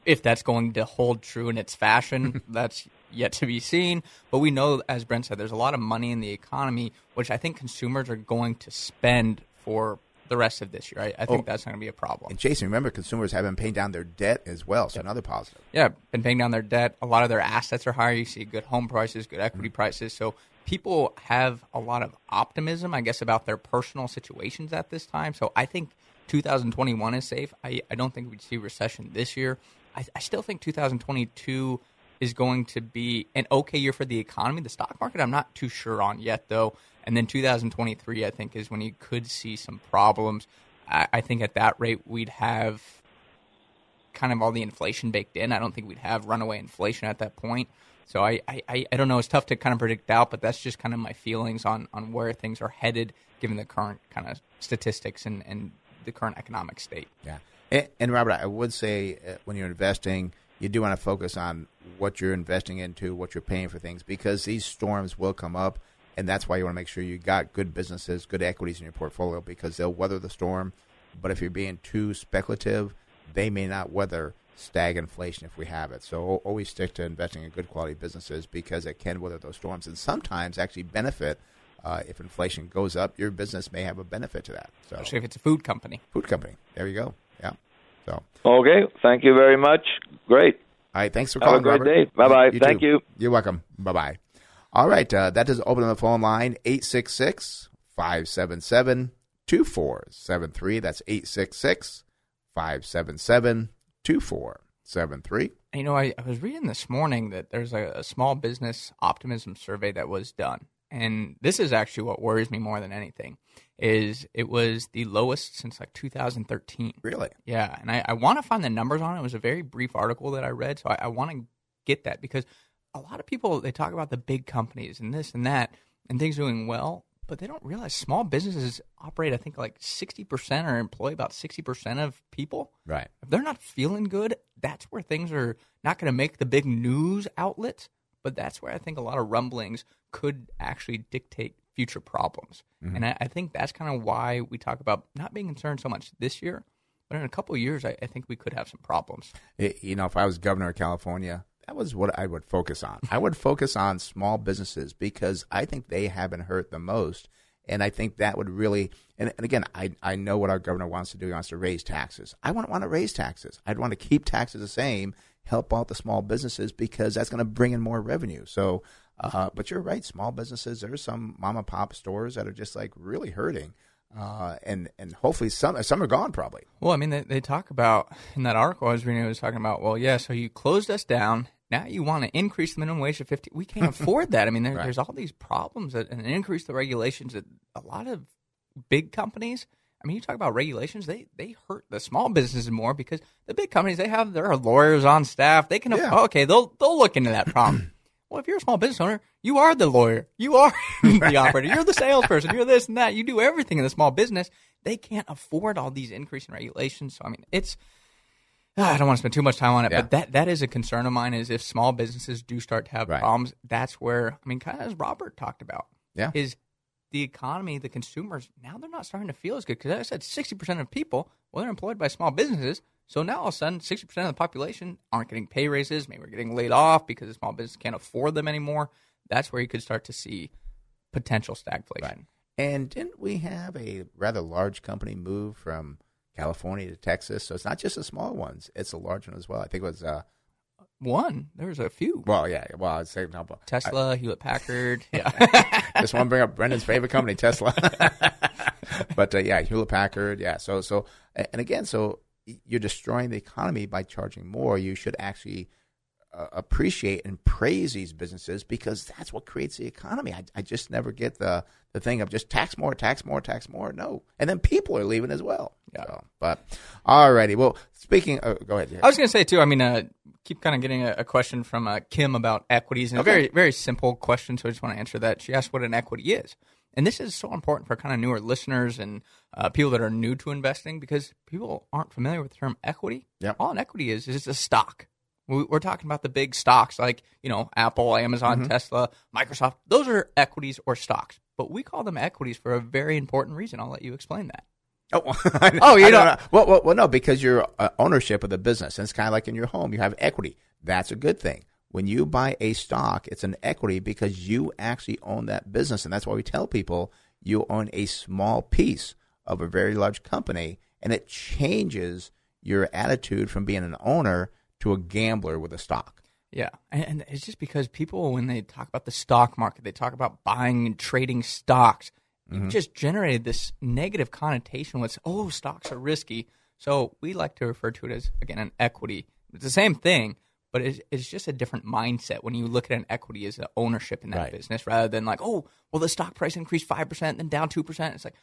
if that's going to hold true in its fashion, that's yet to be seen. But we know, as Brent said, there's a lot of money in the economy, which I think consumers are going to spend for the rest of this year. I, I think Oh. that's going to be a problem. And Jason, remember, consumers have been paying down their debt as well, so another positive. yeah, been paying down their debt. A lot of their assets are higher. You see good home prices, good equity mm-hmm. prices. So people have a lot of optimism, I guess, about their personal situations at this time. So I think 2021 is safe. I, I don't think we'd see recession this year. I, I still think 2022 is going to be an okay year for the economy. The stock market, I'm not too sure on yet, though. And then 2023, I think, is when you could see some problems. I, I think at that rate, we'd have kind of all the inflation baked in. I don't think we'd have runaway inflation at that point. So I, I, I- don't know. It's tough to kind of predict out, but that's just kind of my feelings on, on where things are headed given the current kind of statistics and, and the current economic state. Yeah. And, and Robert, I would say uh, when you're investing, you do want to focus on what you're investing into, what you're paying for things, because these storms will come up, and that's why you want to make sure you got good businesses, good equities in your portfolio, because they'll weather the storm. But if you're being too speculative, they may not weather stag inflation if we have it. So always stick to investing in good quality businesses because it can weather those storms, and sometimes actually benefit. Uh, if inflation goes up, your business may have a benefit to that. So, Especially if it's a food company. food company. There you go. Yeah. So, okay thank you very much great all right. Thanks for calling. Have a great Robert. day. Bye-bye. too. Thank you. You're welcome. Bye bye. All right. Uh, that does open the phone line 866 577 2473. That's 866 577 2473. And, You know, I, I was reading this morning that there's a, a small business optimism survey that was done, and this is actually what worries me more than anything. Is it was the lowest since like 2013. Really? Yeah, and I, I want to find the numbers on it. It was a very brief article that I read, so I, I want to get that because a lot of people they talk about the big companies and this and that and things doing well, but they don't realize small businesses operate. I think like sixty percent or employ about sixty percent of people. Right. If they're not feeling good, that's where things are not going to make the big news outlets. But that's where I think a lot of rumblings could actually dictate future problems. Mm-hmm. And I, I think that's kind of why we talk about not being concerned so much this year, but in a couple of years, I, I think we could have some problems. It- you know, if I was governor of California, that was what I would focus on. I would focus on small businesses because I think they have been hurt the most. And I think that would really, and, and again, I, I know what our governor wants to do. He wants to raise taxes. I wouldn't want to raise taxes. I'd want to keep taxes the same, help out the small businesses because that's going to bring in more revenue. So, uh, but you're right, small businesses. There's some mom and pop stores that are just like really hurting. Uh, and and hopefully some some are gone probably. Well, I mean, they, they talk about in that article I was reading. It was talking about, well, yeah, so you closed us down. Now you want to increase the minimum wage to fifty. We can't afford that. I mean, there, Right. there's all these problems that, and increase the regulations that a lot of big companies. I mean, you talk about regulations; they they hurt the small businesses more because the big companies they have their lawyers on staff. They can Yeah. oh, okay, they'll they'll look into that problem. well, if you're a small business owner, you are the lawyer, you are the operator, you're the salesperson, you're this and that. You do everything in the small business. They can't afford all these increasing regulations. So I mean, it's ah, I don't want to spend too much time on it, Yeah. but that that is a concern of mine. Is if small businesses do start to have Right. problems, that's where I mean, kind of as Robert talked about, Yeah. is the economy, the consumers now they're not starting to feel as good because like I said sixty percent of people, well, they're employed by small businesses. So now all of a sudden, sixty percent of the population aren't getting pay raises. Maybe we're getting laid off because the small business can't afford them anymore. That's where you could start to see potential stagflation. And didn't we have a rather large company move from California to Texas? So it's not just the small ones; it's the large one as well. I think it was. Uh, One, there's a few. well, yeah. Well, I'd say no, Tesla, Hewlett Packard. Yeah. Just want to bring up Brendan's favorite company, Tesla. but uh, yeah, Hewlett Packard. Yeah. So so and again, so you're destroying the economy by charging more. You should actually uh, appreciate and praise these businesses because that's what creates the economy. I, I just never get the the thing of just tax more, tax more, tax more. No, and then people are leaving as well. Yeah. So, but alrighty. Well, speaking. Uh, go ahead. I was going to say too. I mean, uh, keep kind of getting a, a question from uh, Kim about equities, and Okay. a very very simple question. So I just want to answer that. She asked what an equity is, and this is so important for kind of newer listeners and uh, people that are new to investing because people aren't familiar with the term equity. Yep. All an equity is is it's a stock. We- We're talking about the big stocks like you know Apple, Amazon, Tesla, Microsoft. Those are equities or stocks, but we call them equities for a very important reason. I'll let you explain that. Oh, Oh, you know. Well, well, well, no, because you're uh, ownership of the business, and it's kind of like in your home. You have equity. That's a good thing. When you buy a stock, it's an equity because you actually own that business, and that's why we tell people you own a small piece of a very large company, and it changes your attitude from being an owner to a gambler with a stock. Yeah, and, it's just because people, when they talk about the stock market, they talk about buying and trading stocks. It mm-hmm. just generated this negative connotation with, oh, stocks are risky. So we like to refer to it as, again, an equity. It's the same thing, but it's, it's just a different mindset when you look at an equity as an ownership in that Right. business rather than like, oh, well, the stock price increased 5%, then down 2%. It's like,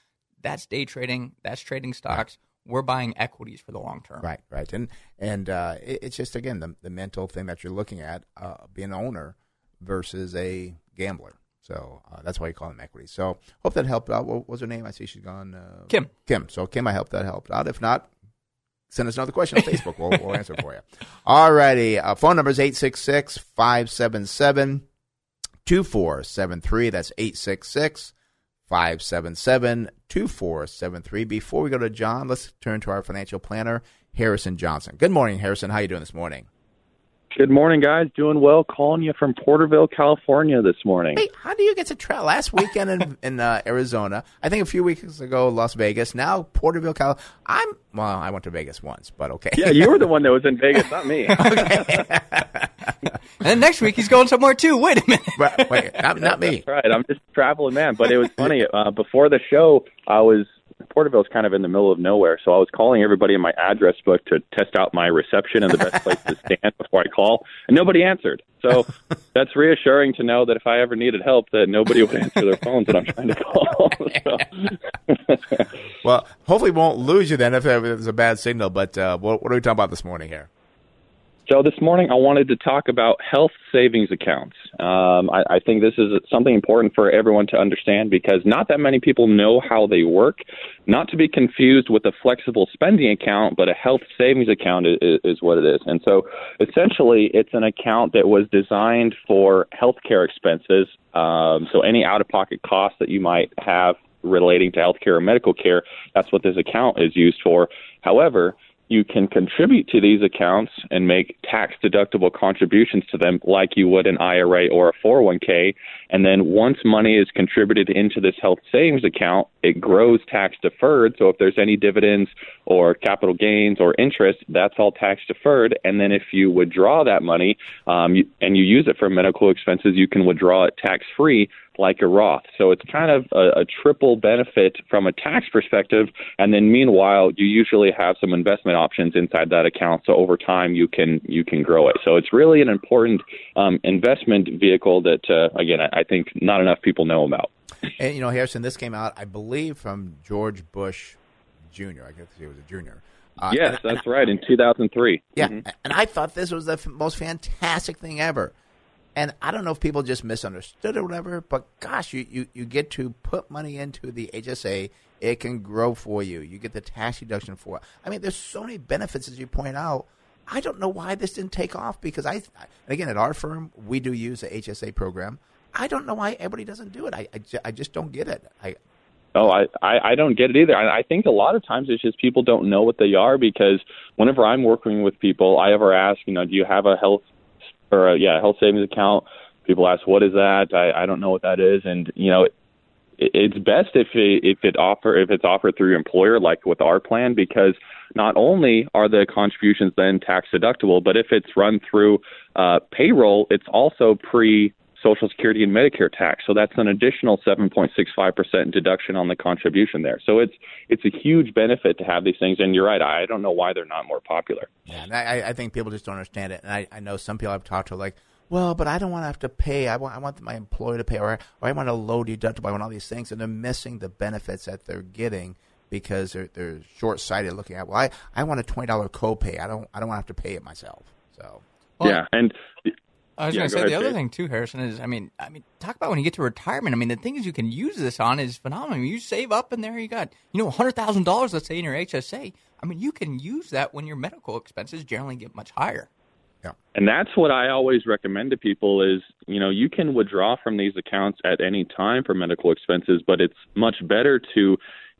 that's day trading, that's trading stocks. We're buying equities for the long term. Right, right, and and uh, it, it's just again the the mental thing that you're looking at, uh, being an owner versus a gambler. So uh, that's why you call them equities. So hope that helped out. What was her name? I see she's gone. Uh, Kim. Kim. So Kim, I hope that helped out. If not, send us another question on Facebook. We'll, we'll answer for you. All righty. Uh, phone number is 866 577 2473. That's 866 577 2473. Before we go to John, let's turn to our financial planner, Harrison Johnson. Good morning, Harrison. How are you doing this morning? Good morning, guys. Doing well. Calling you from Porterville, California this morning. Hey, how do you get to travel? Last weekend in, in uh, Arizona, I think a few weeks ago, Las Vegas. Now Porterville, Cal. I'm well. I went to Vegas once, but okay. Yeah, you were the one that was in Vegas, not me. And then next week he's going somewhere too. Wait a minute. But, wait, not, not me. That's right. I'm just a traveling man. But it was funny. Uh, before the show, I was Porterville's kind of in the middle of nowhere, so I was calling everybody in my address book to test out my reception and the best place to stand before I call, and nobody answered. So that's reassuring to know that if I ever needed help, that nobody would answer their phones that I'm trying to call. Well, hopefully, we won't lose you then if there's a bad signal. But uh, what, what are we talking about this morning here? So this morning, I wanted to talk about health savings accounts. Um, I, I think this is something important for everyone to understand because not that many people know how they work. Not to be confused with a flexible spending account, but a health savings account is, is what it is. And so, essentially, it's an account that was designed for healthcare expenses. Um, so any out-of-pocket costs that you might have relating to healthcare or medical care, that's what this account is used for. However, you can contribute to these accounts and make tax deductible contributions to them like you would an IRA or a 401k. And then once money is contributed into this health savings account, it grows tax deferred. So if there's any dividends or capital gains or interest, that's all tax deferred. And then if you withdraw that money um, and you use it for medical expenses, you can withdraw it tax free like a Roth. So it's kind of a, a, triple benefit from a tax perspective. And then meanwhile, you usually have some investment options inside that account. So over time, you can you can grow it. So it's really an important um, investment vehicle that uh, again I, I think not enough people know about. And you know, Harrison, this came out, I believe, from George Bush Jr. I guess he was a junior. Uh, yes, and, that's and right, in 2003. Yeah, mm-hmm. and I thought this was the f- most fantastic thing ever. And I don't know if people just misunderstood or whatever, but gosh, you, you, you get to put money into the HSA. It can grow for you. You get the tax deduction for it. I mean, there's so many benefits, as you point out. I don't know why this didn't take off because I, again, at our firm, we do use the HSA program. I don't know why everybody doesn't do it. I, I, I just don't get it. I, Oh, I, I, don't get it either. I think a lot of times it's just people don't know what they are because whenever I'm working with people, I ever ask, you know, do you have a health or a, yeah, health savings account. People ask, "What is that?" I, I don't know what that is, and you know, it, it's best if it, if it offer if it's offered through your employer, like with our plan, because not only are the contributions then tax deductible, but if it's run through uh, payroll, it's also pre Social Security and Medicare tax. So that's an additional 7.65% deduction on the contribution there. So it's it's a huge benefit to have these things. And you're right, I don't know why they're not more popular. Yeah, and I, I think people just don't understand it. And I, I know some people I've talked to are like, well, but I don't want to have to pay. I want I want my employer to pay, or, or I want a low deductible. I want all these things, and they're missing the benefits that they're getting because they're they're short sighted looking at. Well, I, I want a twenty dollar copay. I don't I don't want to have to pay it myself. So well, yeah, and I was yeah, going to say ahead, the other Dave. thing too, Harrison is I mean I mean talk about when you get to retirement. I mean the things you can use this on is phenomenal. I mean, you save up and there you got you know hundred thousand dollars let's say in your HSA. I mean you can use that when your medical expenses generally get much higher. Yeah. And that's what I always recommend to people is, you know, you can withdraw from these accounts at any time for medical expenses, but it's much better to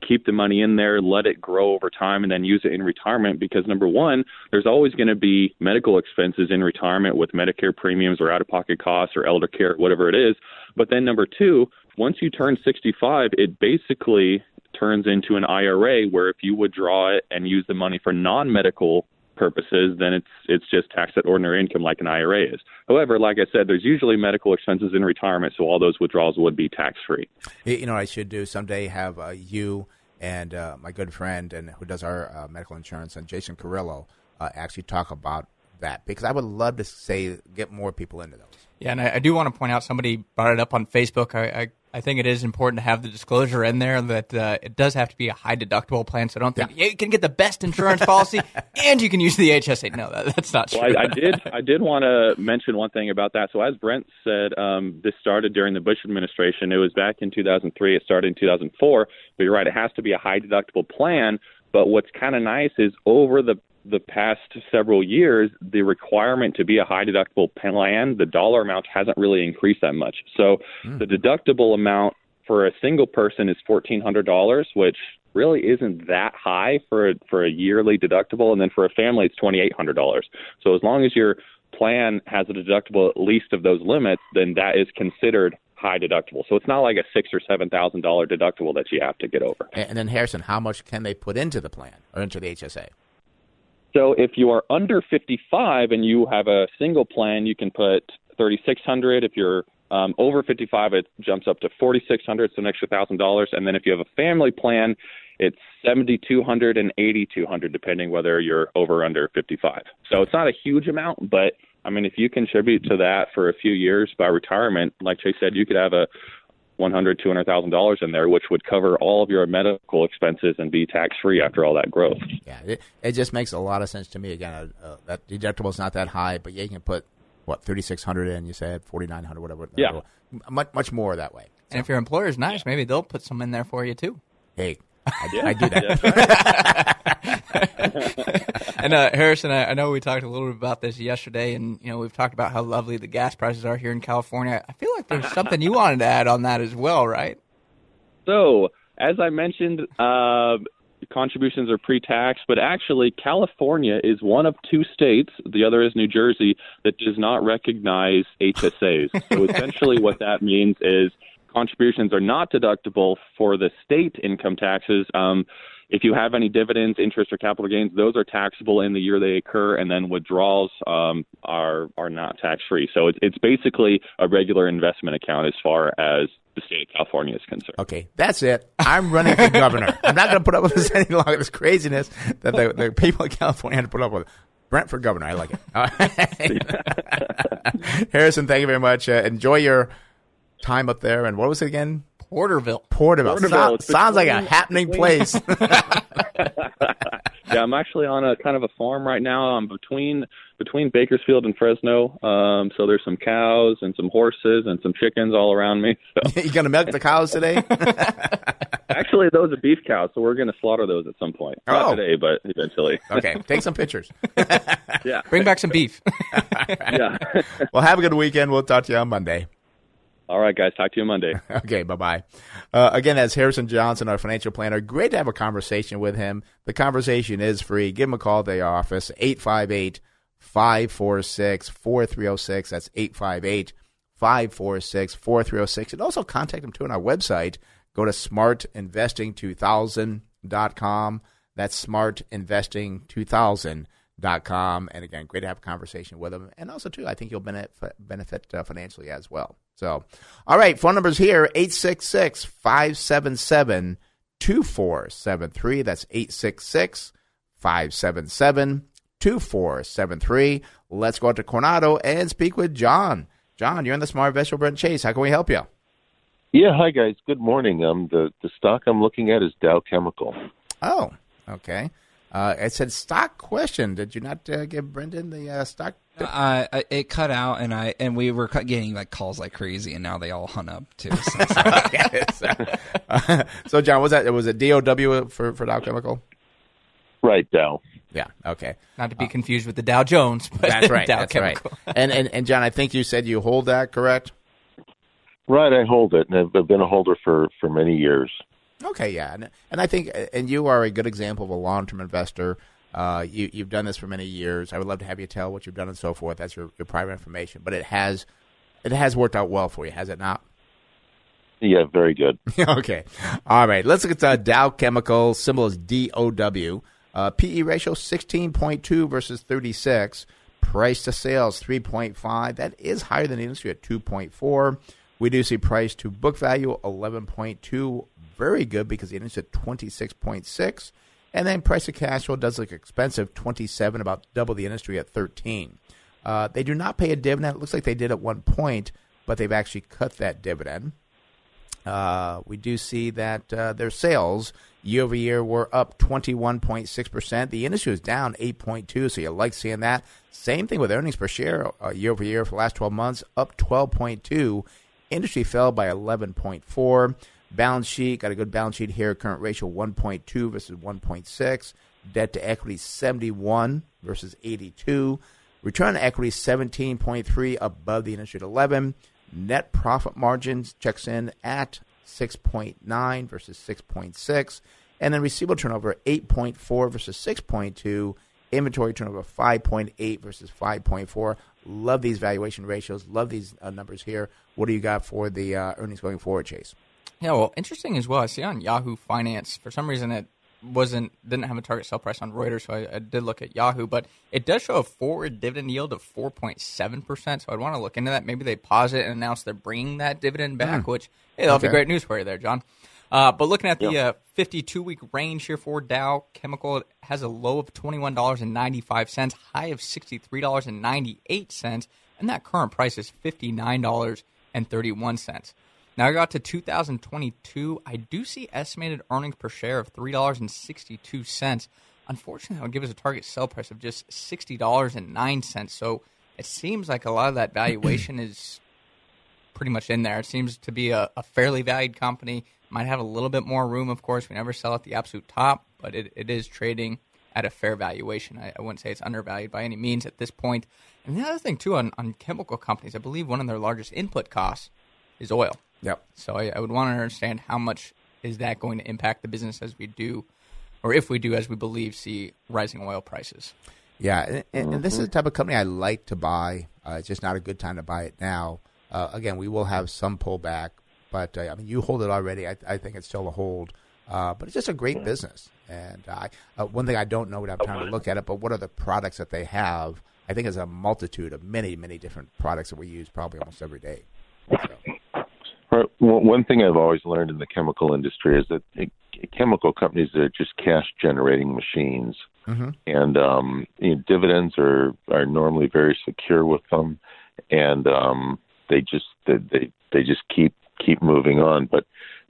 keep the money in there, let it grow over time, and then use it in retirement. Because number one, there's always going to be medical expenses in retirement with Medicare premiums or out of pocket costs or elder care, whatever it is. But then number two, once you turn 65, it basically turns into an IRA where if you withdraw it and use the money for non medical purposes, then it's it's just taxed at ordinary income like an IRA is. However, like I said, there's usually medical expenses in retirement, so all those withdrawals would be tax free. You know, what I should do someday have uh, you and uh, my good friend and who does our uh, medical insurance and Jason Carrillo uh, actually talk about that because I would love to say get more people into those. Yeah, and I, I do want to point out somebody brought it up on Facebook. I, I I think it is important to have the disclosure in there that uh, it does have to be a high deductible plan. So don't think yeah. you can get the best insurance policy and you can use the HSA. No, that, that's not true. Well, I, I did. I did want to mention one thing about that. So as Brent said, um, this started during the Bush administration. It was back in 2003. It started in 2004. But you're right. It has to be a high deductible plan. But what's kind of nice is over the the past several years, the requirement to be a high deductible plan, the dollar amount hasn't really increased that much. So mm. the deductible amount for a single person is fourteen hundred dollars, which really isn't that high for a, for a yearly deductible, and then for a family, it's twenty eight hundred dollars. So as long as your plan has a deductible at least of those limits, then that is considered high deductible. So it's not like a six or seven thousand dollar deductible that you have to get over. And then Harrison, how much can they put into the plan or into the HSA? So if you are under 55 and you have a single plan, you can put 3600. If you're um, over 55, it jumps up to 4600, so an extra thousand dollars. And then if you have a family plan, it's 7200 and 8200, depending whether you're over or under 55. So it's not a huge amount, but I mean, if you contribute to that for a few years by retirement, like Chase said, you could have a one hundred, two hundred thousand dollars in there, which would cover all of your medical expenses and be tax free after all that growth. Yeah, it, it just makes a lot of sense to me. Again, uh, uh, that deductible is not that high, but yeah, you can put what thirty six hundred in. You said forty nine hundred, whatever. Yeah, much much more that way. So. And if your employer's nice, maybe they'll put some in there for you too. Hey, I, yeah, I do that. and uh, Harrison, I, I, know we talked a little bit about this yesterday, and you know we've talked about how lovely the gas prices are here in California. I feel like there's something you wanted to add on that as well, right? So, as I mentioned, uh, contributions are pre-tax, but actually California is one of two states, the other is New Jersey, that does not recognize HSAs. so essentially what that means is contributions are not deductible for the state income taxes. Um, if you have any dividends, interest, or capital gains, those are taxable in the year they occur, and then withdrawals um, are are not tax free. So it's it's basically a regular investment account as far as the state of California is concerned. Okay, that's it. I'm running for governor. I'm not going to put up with this any longer. This craziness that the, the people in California had to put up with. Brent for governor. I like it. Harrison, thank you very much. Uh, enjoy your time up there. And what was it again? Porterville. Porterville. Porterville. So- sounds like a happening place. yeah, I'm actually on a kind of a farm right now. I'm between between Bakersfield and Fresno. Um, so there's some cows and some horses and some chickens all around me. So you going to milk the cows today? actually, those are beef cows, so we're going to slaughter those at some point. Oh. Not today, but eventually. okay, take some pictures. yeah, Bring back some beef. yeah. Well, have a good weekend. We'll talk to you on Monday. All right, guys. Talk to you Monday. Okay, bye bye. Uh, again, that's Harrison Johnson, our financial planner. Great to have a conversation with him. The conversation is free. Give him a call at the office, 858 546 4306. That's 858 546 4306. And also contact him too on our website. Go to smartinvesting2000.com. That's smartinvesting2000.com. And again, great to have a conversation with him. And also, too, I think you'll benefit, benefit uh, financially as well. So, all right, phone number's here 866 577 2473. That's 866 577 2473. Let's go out to Coronado and speak with John. John, you're in the Smart Investor Brent Chase. How can we help you? Yeah, hi guys. Good morning. Um, the the stock I'm looking at is Dow Chemical. Oh, okay. Uh, it said stock question. Did you not uh, give Brendan the uh, stock? Uh, I- it cut out, and I and we were getting like calls like crazy, and now they all hung up too. So, so, uh, so, John, was that was it DOW for for Dow Chemical? Right, Dow. Yeah. Okay. Not to be confused with the Dow Jones, but That's right. Dow that's Chemical. right. And, and and John, I think you said you hold that, correct? Right, I hold it, and I've, I've been a holder for for many years. Okay, yeah, and, and I think, and you are a good example of a long-term investor. Uh, you you've done this for many years. I would love to have you tell what you've done and so forth. That's your, your private information, but it has it has worked out well for you, has it not? Yeah, very good. okay, all right. Let's look at the Dow Chemical symbol is DOW. Uh, PE ratio sixteen point two versus thirty six. Price to sales three point five. That is higher than the industry at two point four. We do see price to book value eleven point two. Very good because the industry at twenty six point six. And then price of cash flow does look expensive, twenty seven, about double the industry at thirteen. Uh, they do not pay a dividend. It looks like they did at one point, but they've actually cut that dividend. Uh, we do see that uh, their sales year over year were up 21.6%. The industry was down 8.2, so you like seeing that. Same thing with earnings per share uh, year over year for the last 12 months, up 12.2. Industry fell by 11.4. Balance sheet, got a good balance sheet here. Current ratio 1.2 versus 1.6. Debt to equity 71 versus 82. Return on equity 17.3 above the industry at 11. Net profit margins checks in at 6.9 versus 6.6. And then receivable turnover 8.4 versus 6.2. Inventory turnover 5.8 versus 5.4. Love these valuation ratios. Love these uh, numbers here. What do you got for the uh, earnings going forward, Chase? Yeah, well, interesting as well. I see on Yahoo Finance for some reason it wasn't didn't have a target sell price on Reuters, so I, I did look at Yahoo, but it does show a forward dividend yield of four point seven percent. So I'd want to look into that. Maybe they pause it and announce they're bringing that dividend back, which hey, that'll be great news for you there, John. Uh, but looking at the uh, 52 week range here for Dow Chemical, it has a low of $21.95, high of $63.98, and that current price is $59.31. Now I got to 2022. I do see estimated earnings per share of $3.62. Unfortunately, that would give us a target sell price of just $60.09. So it seems like a lot of that valuation is pretty much in there. It seems to be a, a fairly valued company. Might have a little bit more room, of course. We never sell at the absolute top, but it, it is trading at a fair valuation. I, I wouldn't say it's undervalued by any means at this point. And the other thing, too, on, on chemical companies, I believe one of their largest input costs is oil. Yep. So I, I would want to understand how much is that going to impact the business as we do or if we do, as we believe, see rising oil prices. Yeah, and, and, and this is the type of company I like to buy. Uh, it's just not a good time to buy it now. Uh, again, we will have some pullback, but uh, I mean, you hold it already. I, I think it's still a hold, uh, but it's just a great business. And I, uh, one thing I don't know, would have time to look at it, but what are the products that they have? I think there's a multitude of many, many different products that we use probably almost every day. So. Well, one thing I've always learned in the chemical industry is that it, chemical companies are just cash generating machines, mm-hmm. and um, you know, dividends are are normally very secure with them, and um, they just they, they they just keep keep moving on. But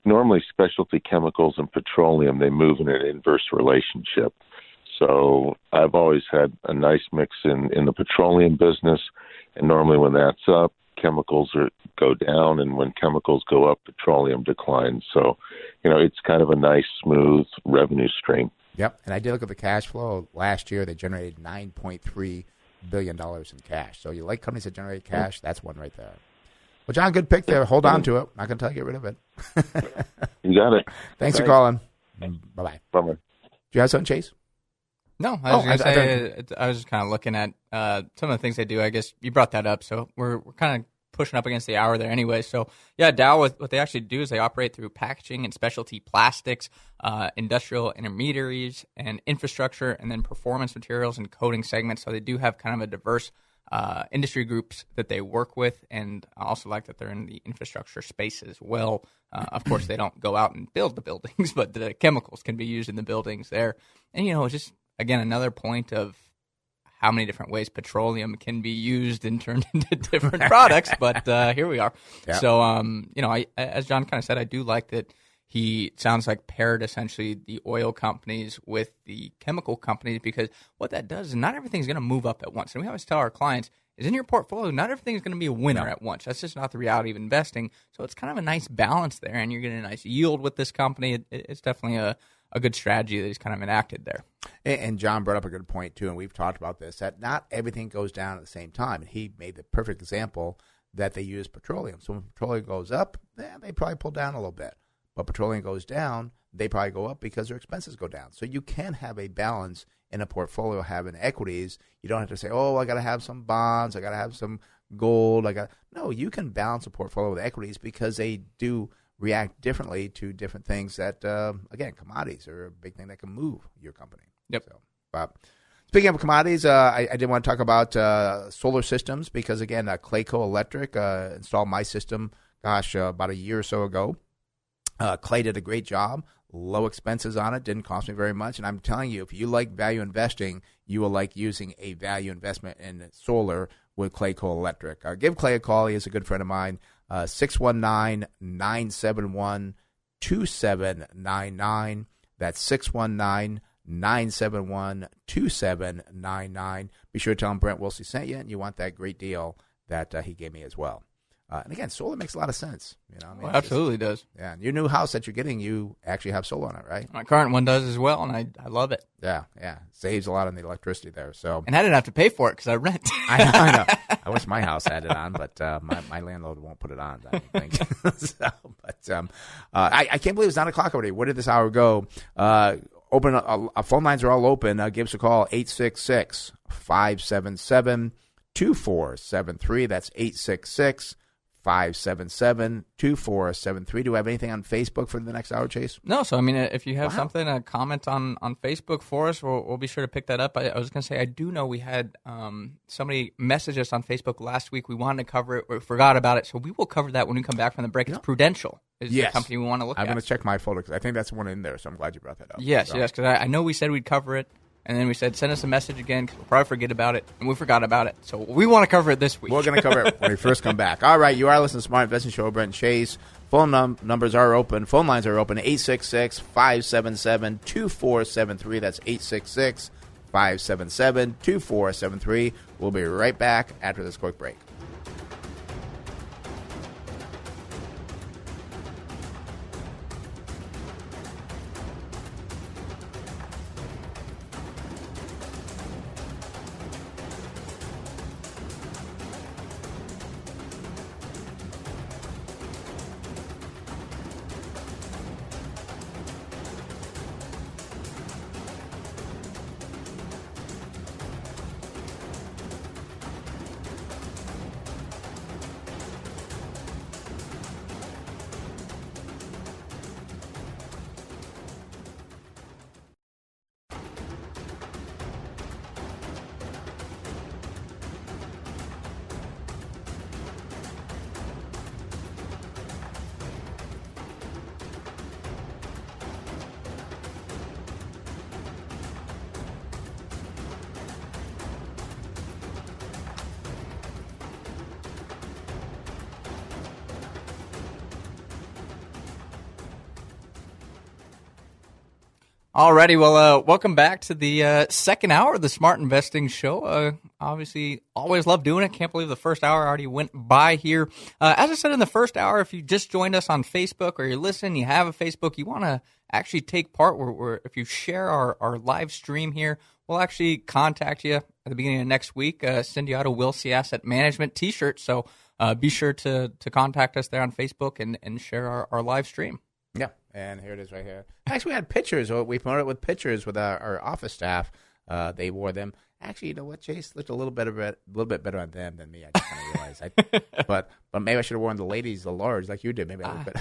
normally, specialty chemicals and petroleum they move in an inverse relationship. So I've always had a nice mix in in the petroleum business, and normally when that's up, chemicals are, go down, and when chemicals go up, petroleum declines. So, you know, it's kind of a nice, smooth revenue stream. Yep, and I did look at the cash flow last year. They generated nine point three billion dollars in cash. So you like companies that generate cash? That's one right there. Well, John, good pick there. Hold on to it. Not going to tell you get rid of it. you got it. Thanks, Thanks. for calling. Bye bye. Bye bye. Do you have something, Chase? No, I was oh, to say I, I, was just kind of looking at uh, some of the things they do. I guess you brought that up, so we're we're kind of pushing up against the hour there anyway. So yeah, Dow. What they actually do is they operate through packaging and specialty plastics, uh, industrial intermediaries, and infrastructure, and then performance materials and coating segments. So they do have kind of a diverse uh, industry groups that they work with, and I also like that they're in the infrastructure space as well. Uh, of course, they don't go out and build the buildings, but the chemicals can be used in the buildings there. And you know, just again another point of how many different ways petroleum can be used and turned into different products. But uh, here we are. Yeah. So, um, you know, I, as John kind of said, I do like that he sounds like paired essentially the oil companies with the chemical companies because what that does is not everything's going to move up at once. And we always tell our clients, is in your portfolio, not everything is going to be a winner no. at once. That's just not the reality of investing. So it's kind of a nice balance there, and you're getting a nice yield with this company. It, it's definitely a, a good strategy that he's kind of enacted there. And John brought up a good point too, and we've talked about this that not everything goes down at the same time. And he made the perfect example that they use petroleum. So when petroleum goes up, eh, they probably pull down a little bit. But petroleum goes down, they probably go up because their expenses go down. So you can have a balance in a portfolio having equities. You don't have to say, "Oh, I got to have some bonds, I got to have some gold." I got no. You can balance a portfolio with equities because they do react differently to different things that, uh, again, commodities are a big thing that can move your company. Yep. So, speaking of commodities, uh, I, I, did want to talk about uh, solar systems because, again, uh, Clayco Electric uh, installed my system, gosh, uh, about a year or so ago. Clay did a great job. Low expenses on it, didn't cost me very much. And I'm telling you, if you like value investing, you will like using a value investment in solar with Clayco Electric. give Clay a call. He is a good friend of mine. 619 971 2799. That's 619 971 2799. Be sure to tell him Brent Wilsey sent you, and you want that great deal that uh, he gave me as well. Uh, and again, solar makes a lot of sense. You know, I mean, well, absolutely just, does. Yeah, your new house that you're getting, you actually have solar on it, right? My current one does as well, and I I love it. Yeah, yeah, saves a lot on the electricity there. So, and I didn't have to pay for it because I rent. I, know, I know. I wish my house had it on, but uh, my my landlord won't put it on. I don't think. so, but um, uh, I I can't believe it's nine o'clock already. Where did this hour go? Uh, open uh, uh, phone lines are all open. Uh, give us a call 866 577 2473. That's 866 577 2473. Do we have anything on Facebook for the next hour, Chase? No. So, I mean, if you have wow. something, a comment on, on Facebook for us, we'll, we'll be sure to pick that up. I, I was going to say, I do know we had um, somebody message us on Facebook last week. We wanted to cover it, we forgot about it. So, we will cover that when we come back from the break. It's Prudential is yes. the company we want to look I'm at. I'm going to check my folder because I think that's one in there. So, I'm glad you brought that up. Yes, so. yes, because I, I know we said we'd cover it. And then we said, send us a message again because we'll probably forget about it. And we forgot about it. So we want to cover it this week. We're going to cover it when we first come back. All right. You are listening to Smart Investing Show. Brent Chase. Phone num- numbers are open. Phone lines are open 866 577 2473. That's 866 577 2473. We'll be right back after this quick break. Alrighty, well, uh, welcome back to the uh, second hour of the Smart Investing Show. Uh, obviously, always love doing it. Can't believe the first hour already went by here. Uh, as I said in the first hour, if you just joined us on Facebook or you're listening, you have a Facebook, you want to actually take part, where, where if you share our, our live stream here, we'll actually contact you at the beginning of next week, uh, send you out a Wilsey Asset Management T-shirt. So uh, be sure to to contact us there on Facebook and, and share our, our live stream. And here it is right here. Actually, we had pictures. or We promoted it with pictures with our, our office staff. Uh, they wore them. Actually, you know what, Chase looked a little better, a little bit better on them than me. I just kind of realized. I, but but maybe I should have worn the ladies the large like you did. Maybe a little bit.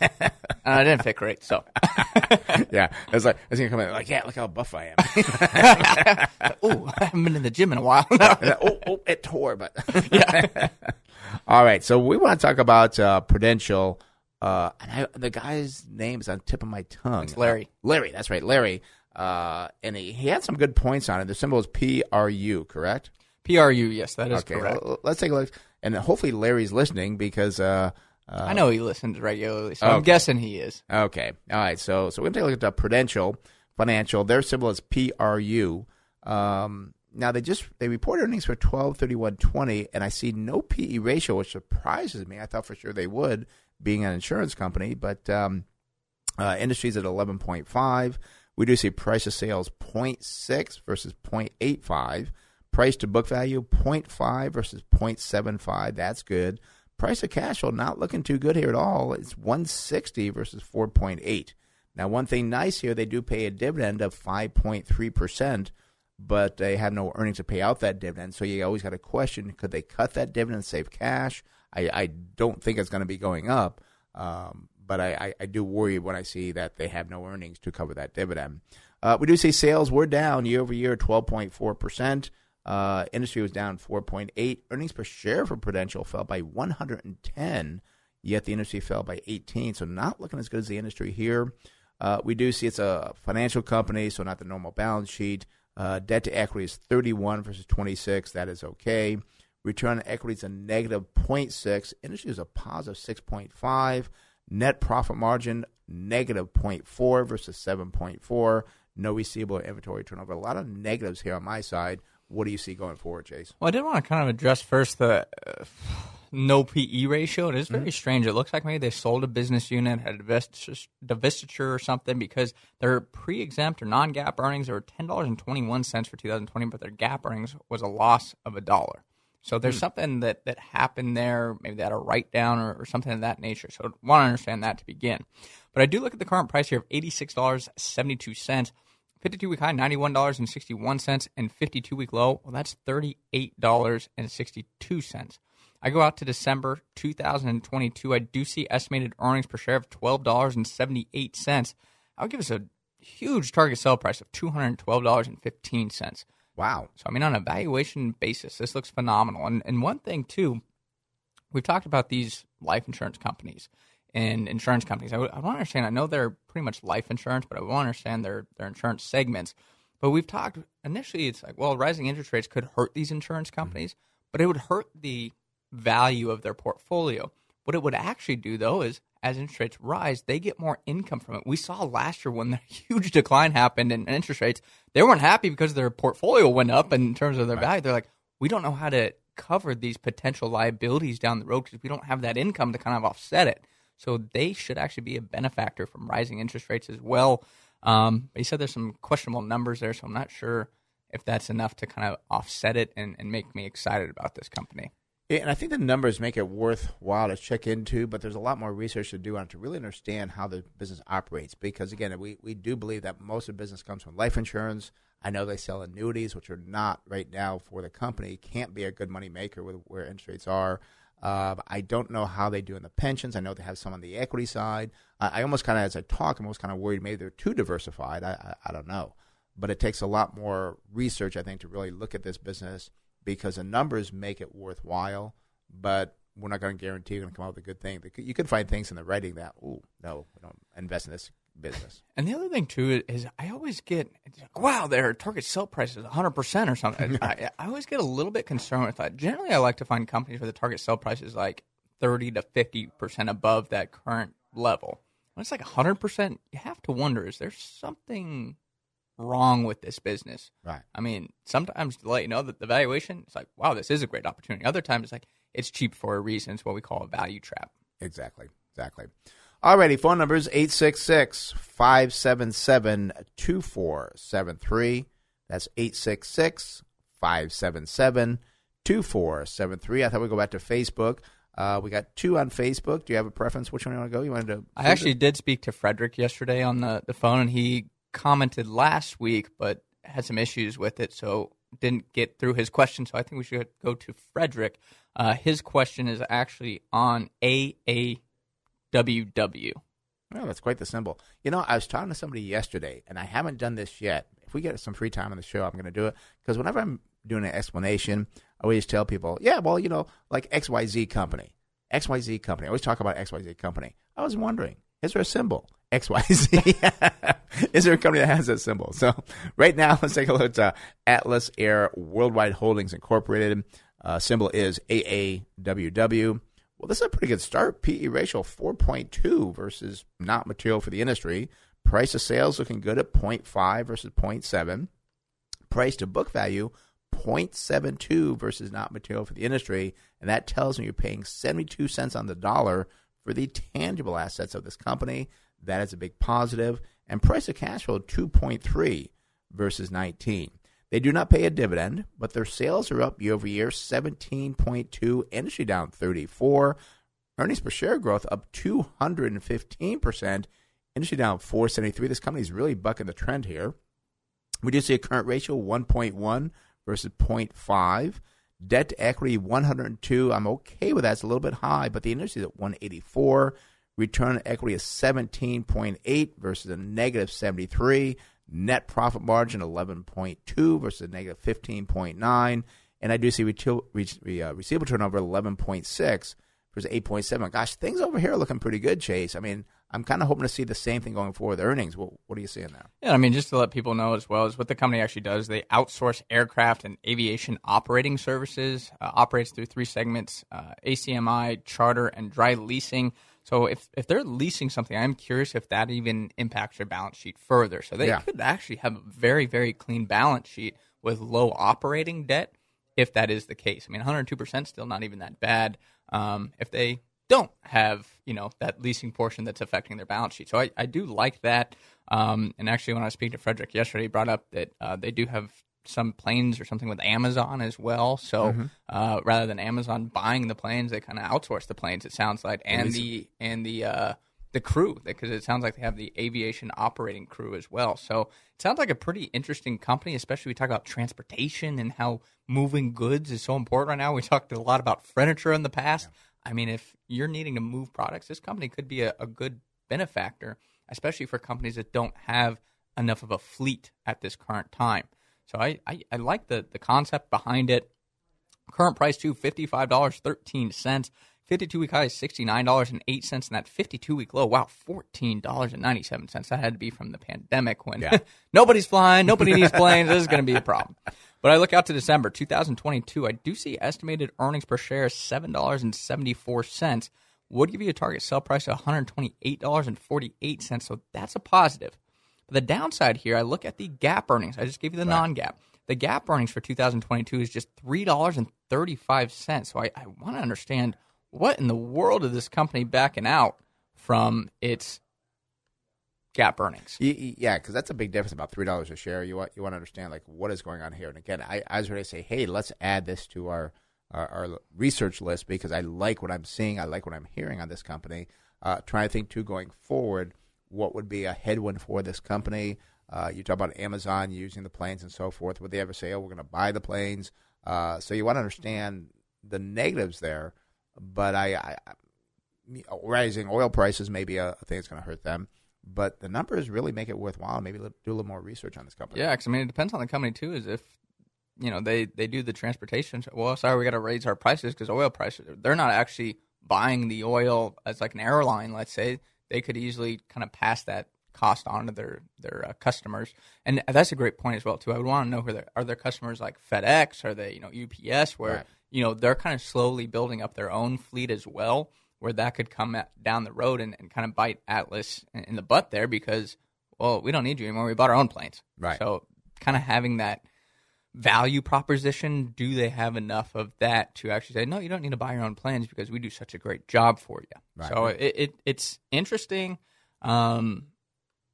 Uh, I didn't fit great, so yeah, I was like I was gonna come in like, yeah, look how buff I am. oh, I haven't been in the gym in a while. oh, oh, it tore, but yeah. All right, so we want to talk about uh, Prudential. Uh, and I, the guy's name is on the tip of my tongue. It's Larry. Uh, Larry, that's right, Larry. Uh, and he, he had some good points on it. The symbol is PRU, correct? PRU, yes, that is okay, correct. well, let's take a look. And hopefully Larry's listening because uh, uh, I know he listens regularly, so I'm guessing he is. Okay. All right. So so we're gonna take a look at the Prudential Financial. Their symbol is PRU. Um, now they just they reported earnings for twelve thirty one twenty, and I see no PE ratio, which surprises me. I thought for sure they would, being an insurance company, but um, uh, industries at eleven point five. We do see price of sales 0.6 versus 0.85. Price to book value 0.5 versus 0.75. That's good. Price of cash flow not looking too good here at all. It's 160 versus 4.8. Now, one thing nice here, they do pay a dividend of 5.3%, but they have no earnings to pay out that dividend. So you always got to question could they cut that dividend and save cash? I, I don't think it's going to be going up, um, but I, I, I, do worry when I see that they have no earnings to cover that dividend. Uh, we do see sales were down year over year, 12.4%. Uh, industry was down 4.8. Earnings per share for Prudential fell by 110, yet the industry fell by 18. So not looking as good as the industry here. Uh, we do see it's a financial company, so not the normal balance sheet. Uh, debt to equity is 31 versus 26. That is okay. Return on equity is a negative 0.6. Industry is a positive 6.5. Net profit margin negative 0.4 versus 7.4. No receivable inventory turnover. A lot of negatives here on my side. What do you see going forward, Chase? Well, I did want to kind of address first the uh, no PE ratio. It is very mm-hmm. strange. It looks like maybe they sold a business unit, had a divestiture or something because their pre exempt or non GAAP earnings are $10.21 for 2020, but their GAAP earnings was a loss of a dollar. So there's mm. something that, that happened there. Maybe they had a write down or, or something of that nature. So I want to understand that to begin. But I do look at the current price here of $86.72. 52 week high, $91.61, and 52 week low, well, that's $38.62. I go out to December 2022. I do see estimated earnings per share of $12.78. I would give us a huge target sell price of $212.15. Wow. So, I mean, on a valuation basis, this looks phenomenal. And, and one thing, too, we've talked about these life insurance companies and insurance companies. I, w- I want to understand. I know they're pretty much life insurance, but I want to understand their their insurance segments. But we've talked initially. It's like, well, rising interest rates could hurt these insurance companies, mm-hmm. but it would hurt the value of their portfolio. What it would actually do, though, is as interest rates rise, they get more income from it. We saw last year when the huge decline happened in interest rates, they weren't happy because their portfolio went up in terms of their right. value. They're like, we don't know how to cover these potential liabilities down the road because we don't have that income to kind of offset it. So they should actually be a benefactor from rising interest rates as well. Um, but he said there's some questionable numbers there, so I'm not sure if that's enough to kind of offset it and, and make me excited about this company. And I think the numbers make it worthwhile to check into, but there's a lot more research to do on it to really understand how the business operates. Because again, we, we do believe that most of business comes from life insurance. I know they sell annuities, which are not right now for the company, can't be a good money maker with where interest rates are. Uh, I don't know how they do in the pensions. I know they have some on the equity side. I, I almost kind of, as I talk, I'm almost kind of worried maybe they're too diversified. I, I, I don't know. But it takes a lot more research, I think, to really look at this business because the numbers make it worthwhile. But we're not going to guarantee you're going to come out with a good thing. You could find things in the writing that, oh, no, we don't invest in this business. And the other thing too is I always get wow, their target sell price is 100 percent or something. I, I, always get a little bit concerned with that. Generally, I like to find companies where the target sell price is like 30 to 50 percent above that current level. when it's like 100%, you have to wonder is there something wrong with this business? Right. I mean, sometimes to let you know that the valuation, it's like, wow, this is a great opportunity. Other times it's like, it's cheap for a reason. It's what we call a value trap. Exactly. Exactly. Alrighty, phone numbers 866 577 2473. That's 866 577 2473. I thought we'd go back to Facebook. Uh, we got two on Facebook. Do you have a preference? Which one you want to go? You wanted to. I actually did speak to Frederick yesterday on the, the phone, and he commented last week, but had some issues with it, so didn't get through his question. So I think we should go to Frederick. Uh, his question is actually on AAWW. Well, that's quite the symbol. You know, I was talking to somebody yesterday, and I haven't done this yet. If we get some free time on the show, I'm going to do it because whenever I'm doing an explanation, I always tell people, yeah, well, you know, like XYZ company, XYZ company. I always talk about XYZ company. I was wondering, is there a symbol? XYZ. is there a company that has that symbol? So right now, let's take a look at uh, Atlas Air Worldwide Holdings Incorporated. Uh, symbol is AAWW. Well, this is a pretty good start. PE ratio 4.2 versus not material for the industry. Price of sales looking good at 0.5 versus 0.7. Price to book value 0.72 versus not material for the industry. And that tells me you're paying 72 cents on the dollar for the tangible assets of this company. That is a big positive. And price of cash flow 2.3 versus 19. They do not pay a dividend, but their sales are up year over year 17.2, industry down 34. Earnings per share growth up 215%, industry down 473. This company is really bucking the trend here. We do see a current ratio 1.1 versus 0.5. Debt to equity 102. I'm okay with that. It's a little bit high, but the industry is at 184. Return on equity is 17.8 versus a negative 73. Net profit margin 11.2 versus a negative 15.9. And I do see uh, receivable turnover 11.6 versus 8.7. Gosh, things over here are looking pretty good, Chase. I mean, I'm kind of hoping to see the same thing going forward with earnings. What, what are you seeing there? Yeah, I mean, just to let people know as well, is what the company actually does. They outsource aircraft and aviation operating services, uh, operates through three segments uh, ACMI, charter, and dry leasing. So if, if they're leasing something, I'm curious if that even impacts their balance sheet further. So they Yeah. could actually have a very, very clean balance sheet with low operating debt if that is the case. I mean, 102% still not even that bad um, if they don't have, you know, that leasing portion that's affecting their balance sheet. So I, I do like that. Um, and actually, when I was speaking to Frederick yesterday, he brought up that uh, they do have some planes or something with Amazon as well. So Mm-hmm. uh, rather than Amazon buying the planes, they kind of outsource the planes. It sounds like, and the and the uh, the crew because it sounds like they have the aviation operating crew as well. So it sounds like a pretty interesting company, especially we talk about transportation and how moving goods is so important right now. We talked a lot about furniture in the past. I mean, if you're needing to move products, this company could be a, a good benefactor, especially for companies that don't have enough of a fleet at this current time. So I, I, I like the, the concept behind it. Current price too, fifty five dollars thirteen cents. Fifty two week high is sixty nine dollars and eight cents, and that fifty two week low, wow, fourteen dollars and ninety seven cents. That had to be from the pandemic when Yeah. nobody's flying, nobody needs planes. This is going to be a problem. But I look out to December 2022. I do see estimated earnings per share seven dollars and seventy four cents. Would give you a target sell price of one hundred twenty eight dollars and forty eight cents. So that's a positive. But the downside here, I look at the GAAP earnings. I just gave you the non GAAP. The GAAP earnings for 2022 is just $3.35. So I, I want to understand what in the world is this company backing out from its GAAP earnings? Yeah, because that's a big difference. About three dollars a share. You want you want to understand like what is going on here. And again, I, I was ready to say, hey, let's add this to our, our our research list because I like what I'm seeing. I like what I'm hearing on this company. Uh, trying to think too going forward, what would be a headwind for this company? Uh, you talk about Amazon using the planes and so forth. Would they ever say, "Oh, we're going to buy the planes"? Uh, so you want to understand the negatives there. But I, I, rising oil prices may be a, a thing that's going to hurt them. But the numbers really make it worthwhile. Maybe do a little more research on this company. Yeah, 'cause, I mean, it depends on the company too. Is if you know they they do the transportation. Well, sorry, we got to raise our prices because oil prices. They're not actually buying the oil as like an airline. Let's say they could easily kind of pass that cost on to their their uh, customers. And that's a great point as well too. I would want to know who are their customers like FedEx? Are they you know UPS? Where Right. you know they're kind of slowly building up their own fleet as well. where that could come at, down the road and, and kind of bite Atlas in, in the butt there because, well, we don't need you anymore. We bought our own planes. Right. So kind of having that value proposition, do they have enough of that to actually say, no, you don't need to buy your own plans because we do such a great job for you? Right. So it, it it's interesting. Um,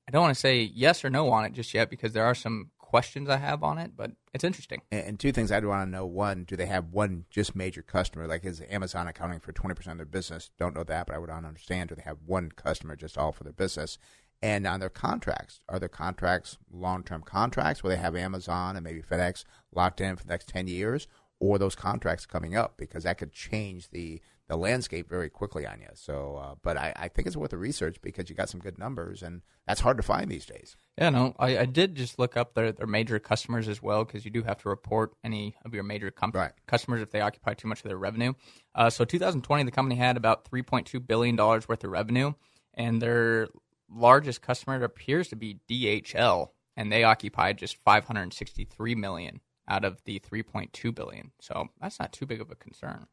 I don't want to say yes or no on it just yet because there are some questions I have on it, but it's interesting. And, two things I'd want to know: one, do they have one just major customer? Like is Amazon accounting for twenty percent of their business? Don't know that, but I would want to understand: do they have one customer just all for their business? And on their contracts, are their contracts long-term contracts where they have Amazon and maybe FedEx locked in for the next ten years, or those contracts coming up because that could change the the landscape very quickly on you. So, uh, but I, I think it's worth the research because you got some good numbers, and that's hard to find these days. Yeah, no, I, I did just look up their, their major customers as well because you do have to report any of your major com- Right. customers if they occupy too much of their revenue. Uh, so 2020, the company had about 3.2 billion dollars worth of revenue, and their largest customer appears to be DHL, and they occupied just 563 million out of the 3.2 billion. So that's not too big of a concern.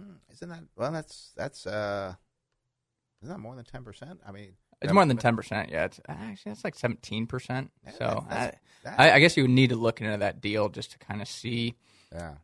Hmm, Isn't that well? That's that's uh, isn't that more than ten percent? I mean, It's more than ten percent. Yeah, it's actually that's like seventeen percent. Yeah, So that's- I, I guess you would need to look into that deal just to kind of see. Yeah.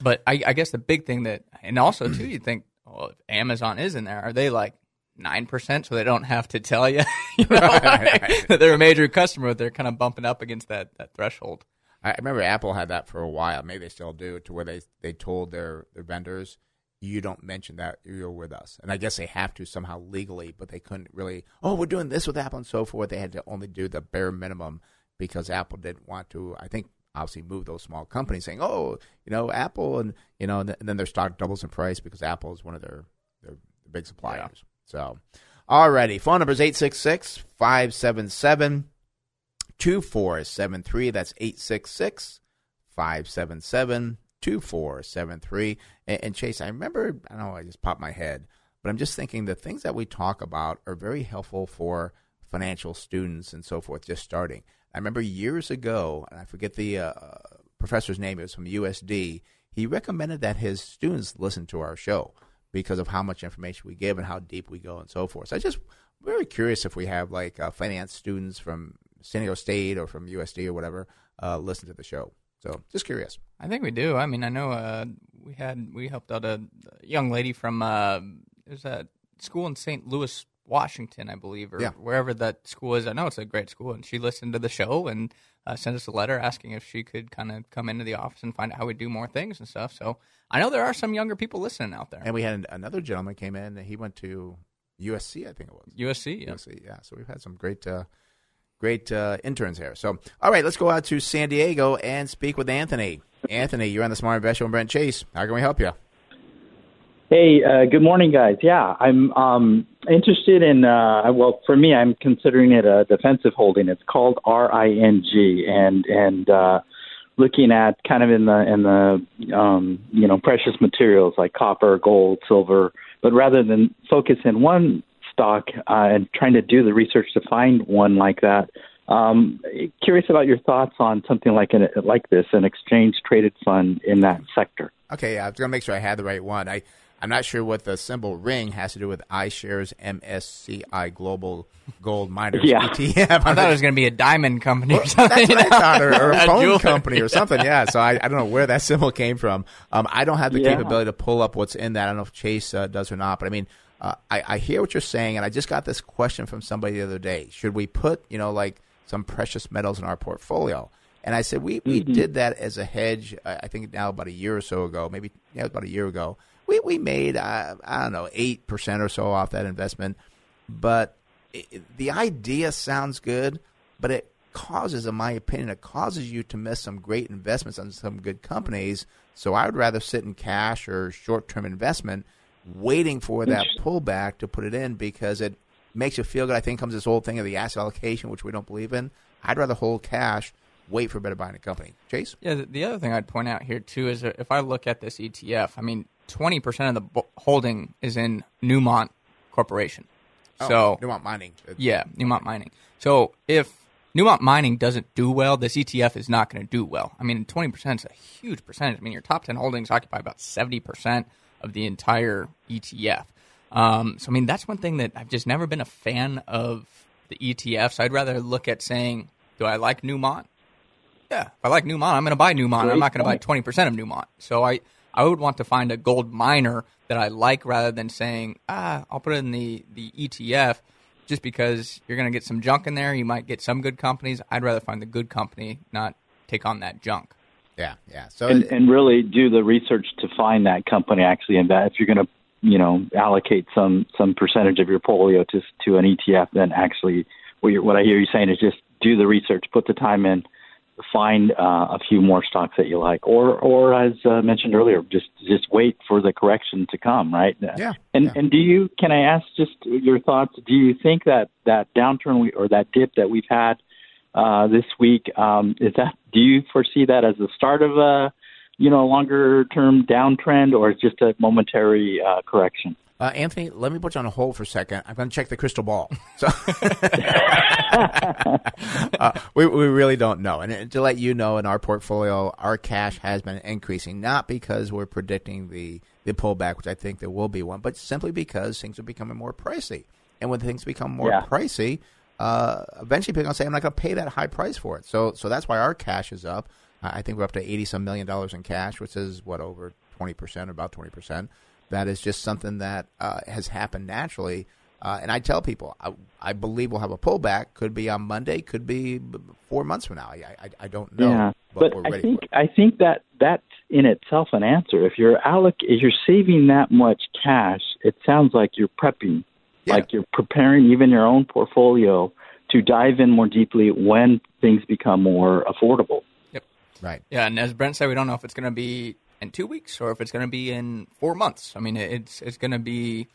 But I, I guess the big thing that, and also too, you think, well, if Amazon is in there, are they like nine percent, so they don't have to tell you, you know, Right. that they're a major customer? They're kind of bumping up against that that threshold. I remember Apple had that for a while. Maybe they still do, to where they they told their their vendors, "You don't mention that you're with us." And I guess they have to somehow legally, but they couldn't really. Oh, we're doing this with Apple and so forth. They had to only do the bare minimum because Apple didn't want to. I think obviously move those small companies, saying, "Oh, you know, Apple," and you know, and, then their stock doubles in price because Apple is one of their their, their big suppliers. So, alrighty, phone number is 866 577 2473. That's 866 577 2473. And Chase, I remember, I don't know, I just popped my head, but I'm just thinking the things that we talk about are very helpful for financial students and so forth just starting. I remember years ago, and I forget the uh, professor's name, it was from USD, he recommended that his students listen to our show because of how much information we give and how deep we go and so forth. So I just very curious if we have like uh, finance students from San Diego State or from USD or whatever uh, listen to the show. So just curious. I think we do. I mean, I know uh, we had we helped out a young lady from uh, there's a school in St. Louis, Washington, I believe, or Yeah. wherever that school is. I know it's a great school, and she listened to the show and uh, sent us a letter asking if she could kind of come into the office and find out how we do more things and stuff. So I know there are some younger people listening out there. And we had another gentleman came in. He went to USC, I think it was. USC, yeah. USC, yeah. So we've had some great, uh, great uh, interns here. So, all right, let's go out to San Diego and speak with Anthony. Anthony, you're on the Smart Investor with Brent Chase. How can we help you? Hey, uh, good morning, guys. Yeah, I'm um, interested in. Uh, well, for me, I'm considering it a defensive holding. It's called RING, and and uh, looking at kind of in the in the um, you know precious materials like copper, gold, silver, but rather than focus in one stock uh, and trying to do the research to find one like that. Um, curious about your thoughts on something like an, like this, an exchange traded fund in that sector. Okay, I was going to make sure I had the right one. I, I'm not sure what the symbol ring has to do with iShares MSCI Global Gold Miners Yeah. ETF. I thought it was going to be a diamond company or something. That's what I thought, or, or a A phone jewelry. company or something. Yeah. So I, I don't know where that symbol came from. Um, I don't have the Yeah. capability to pull up what's in that. I don't know if Chase uh, does or not. But I mean, uh, I, I hear what you're saying, and I just got this question from somebody the other day. Should we put, you know, like some precious metals in our portfolio? And I said we, we did that as a hedge. I I think now about a year or so ago, maybe yeah, about a year ago. We we made uh, I don't know eight percent or so off that investment, but it, the idea sounds good, but it causes, in my opinion, it causes you to miss some great investments on some good companies. So I would rather sit in cash or short term investment, waiting for that pullback to put it in because it makes you feel good. I think comes this whole thing of the asset allocation, which we don't believe in. I'd rather hold cash, wait for a better buying a company. Chase. Yeah, the, the other thing I'd point out here too is if I look at this ETF, I mean, twenty percent of the bo- holding is in Newmont Corporation. Oh, so Newmont Mining. yeah, Newmont Mining. So if Newmont Mining doesn't do well, this ETF is not going to do well. I mean, twenty percent is a huge percentage. I mean, your top ten holdings occupy about seventy percent of the entire ETF. Um, so I mean, that's one thing that I've just never been a fan of the ETFs. I'd rather look at saying, do I like Newmont? Yeah, if I like Newmont, I'm going to buy Newmont. Great I'm not going to buy 20% of Newmont. So I, I would want to find a gold miner that I like rather than saying, ah, I'll put it in the, the ETF just because you're going to get some junk in there. You might get some good companies. I'd rather find the good company, not take on that junk. Yeah, yeah. So and, and really do the research to find that company actually invest. If you're going to, you know, allocate some some percentage of your portfolio to to an ETF, then actually, what, you're, what I hear you saying is just do the research, put the time in, find uh, a few more stocks that you like, or or as uh, mentioned earlier, just just wait for the correction to come, right? Yeah. And yeah. and do you? Can I ask just your thoughts? Do you think that that downturn we, or that dip that we've had uh, this week um, is that? Do you foresee that as the start of a you know longer term downtrend, or just a momentary uh, correction? Uh, Anthony, let me put you on a hold for a second. I'm going to check the crystal ball. So, uh, we we really don't know. And to let you know, in our portfolio, our cash has been increasing, not because we're predicting the the pullback, which I think there will be one, but simply because things are becoming more pricey. And when things become more Yeah. pricey, uh, eventually people are going to say, "I'm not going to pay that high price for it." So so that's why our cash is up. Uh, I think we're up to eighty some million dollars in cash, which is what over twenty percent, about twenty percent. That is just something that uh, has happened naturally. Uh, and I tell people, I, I believe we'll have a pullback. Could be on Monday. Could be four months from now. I I, I don't know. Yeah, but, but we're I ready think for. I think that that's in itself an answer. If you're alloc, if you're saving that much cash, it sounds like you're prepping, Yeah. like you're preparing even your own portfolio to dive in more deeply when things become more affordable. Yep. Right. Yeah, and as Brent said, we don't know if it's going to be in two weeks or if it's going to be in four months. I mean, it's it's going to be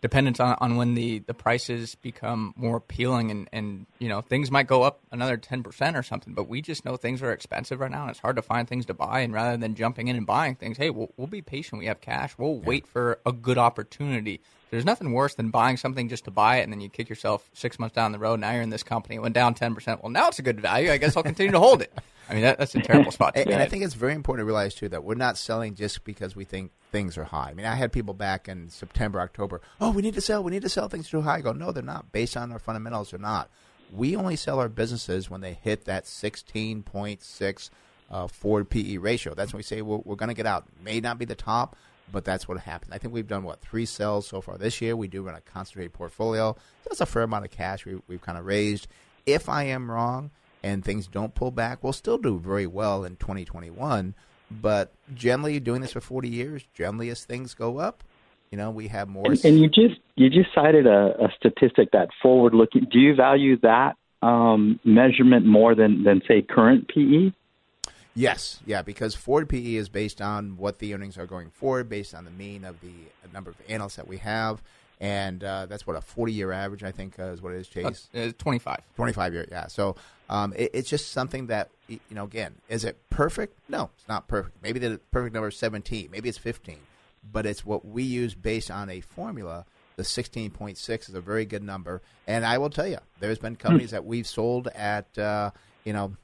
dependent on, on when the, the prices become more appealing and, and you know things might go up another 10% or something but we just know things are expensive right now and it's hard to find things to buy and rather than jumping in and buying things hey we'll, we'll be patient we have cash we'll wait for a good opportunity there's nothing worse than buying something just to buy it and then you kick yourself six months down the road now you're in this company it went down 10% well now it's a good value i guess i'll continue to hold it i mean that, that's a terrible spot to And, and I think it's very important to realize too that we're not selling just because we think things are high. I mean, I had people back in September, October. Oh, we need to sell. We need to sell things too high. I go, no, they're not. Based on our fundamentals, they're not. We only sell our businesses when they hit that sixteen point six uh, forward PE ratio. That's when we say we're going to get out. May not be the top, but that's what happened. I think we've done what three sales so far this year. We do run a concentrated portfolio. So That's a fair amount of cash we, we've kind of raised. If I am wrong and things don't pull back, we'll still do very well in 2021. But generally, doing this for 40 years, generally as things go up, you know, we have more. And, and you just you just cited a, a statistic that forward looking. Do you value that um, measurement more than than say current? PE? Yes, yeah, because forward PE is based on what the earnings are going forward, based on the mean of the number of analysts that we have, and uh, that's what a forty-year average, I think, uh, is what it is. Chase Uh, 25 twenty-five year, yeah. So um, it, it's just something that you know. Again, is it perfect? No, it's not perfect. Maybe the perfect number is seventeen. Maybe it's fifteen, but it's what we use based on a formula. The sixteen point six is a very good number, and I will tell you, there's been companies that we've sold at uh, you know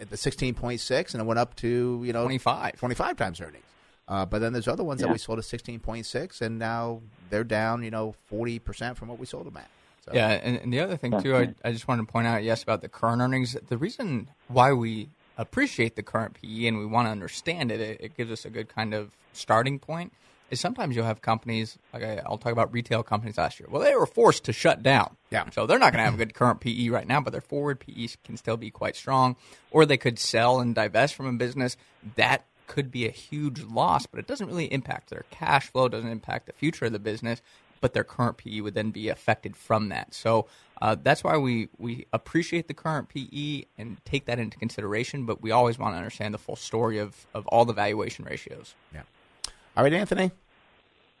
at the 16.6 and it went up to you know 25. 25 times earnings uh, but then there's other ones that we sold at 16.6 and now they're down you know 40% from what we sold them at so, Yeah, and, and the other thing too, I, I just wanted to point out, yes, about the current earnings. The reason why we appreciate the current PE and we want to understand it, it, it gives us a good kind of starting point. Is sometimes you'll have companies like I, I'll talk about retail companies last year. Well, they were forced to shut down. Yeah. So they're not going to have a good current PE right now, but their forward PE can still be quite strong. Or they could sell and divest from a business. That could be a huge loss, but it doesn't really impact their cash flow, doesn't impact the future of the business, but their current PE would then be affected from that. So uh, that's why we, we appreciate the current PE and take that into consideration, but we always want to understand the full story of, of all the valuation ratios. yeah all right anthony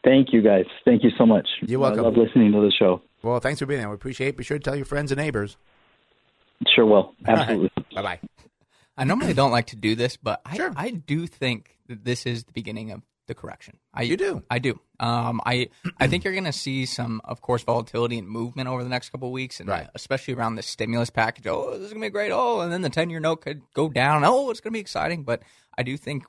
Thank you, guys. Thank you so much. You're welcome. I love listening to the show. well thanks for being there we appreciate it be sure to tell your friends and neighbors Sure will. Absolutely. bye-bye I normally don't like to do this, but I, Sure. I do think that this is the beginning of the correction. I, You do? I do. Um, I I think you're going to see some, of course, volatility and movement over the next couple of weeks, and Right. uh, especially around the stimulus package. Oh, this is going to be great. Oh, and then the ten year note could go down. Oh, it's going to be exciting. But I do think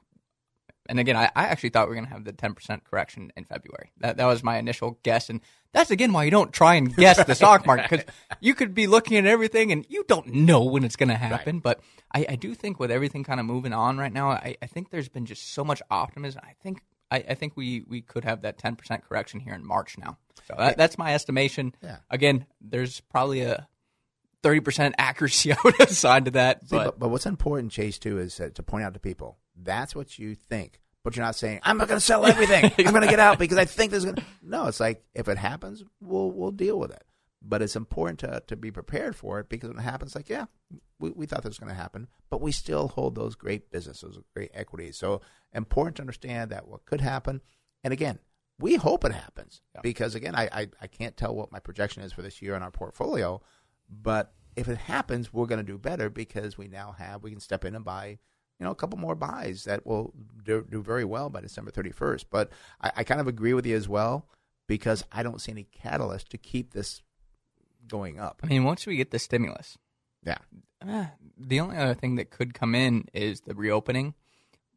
And again, I, I actually thought we were going to have the 10% correction in February. That, that was my initial guess. And that's again why you don't try and guess the stock market because you could be looking at everything and you don't know when it's going to happen. Right. But I, I, do think with everything kind of moving on right now, I, I think there's been just so much optimism. I think I, I, think we, we could have that 10% correction here in March now. So that, that's my estimation. Yeah. Again, there's probably a 30% accuracy I would assign to that. See, but, but, what's important, Chase, too, is uh, to point out to people that's what you think. But you're not saying, I'm not going to sell everything. I'm going to get out because I think there's going to. No, it's like, if it happens, we'll, we'll deal with it. But it's important to, to be prepared for it because when it happens, like, yeah, we, we thought this was going to happen, but we still hold those great businesses, great equities. So important to understand that what could happen. And again, we hope it happens yeah. because, again, I, I, I can't tell what my projection is for this year in our portfolio but if it happens, we're going to do better because we now have we can step in and buy you know a couple more buys that will do, do very well by December 31st. But I, I, kind of agree with you as well because I don't see any catalyst to keep this going up. I mean, once we get the stimulus, yeah. Uh, the only other thing that could come in is the reopening.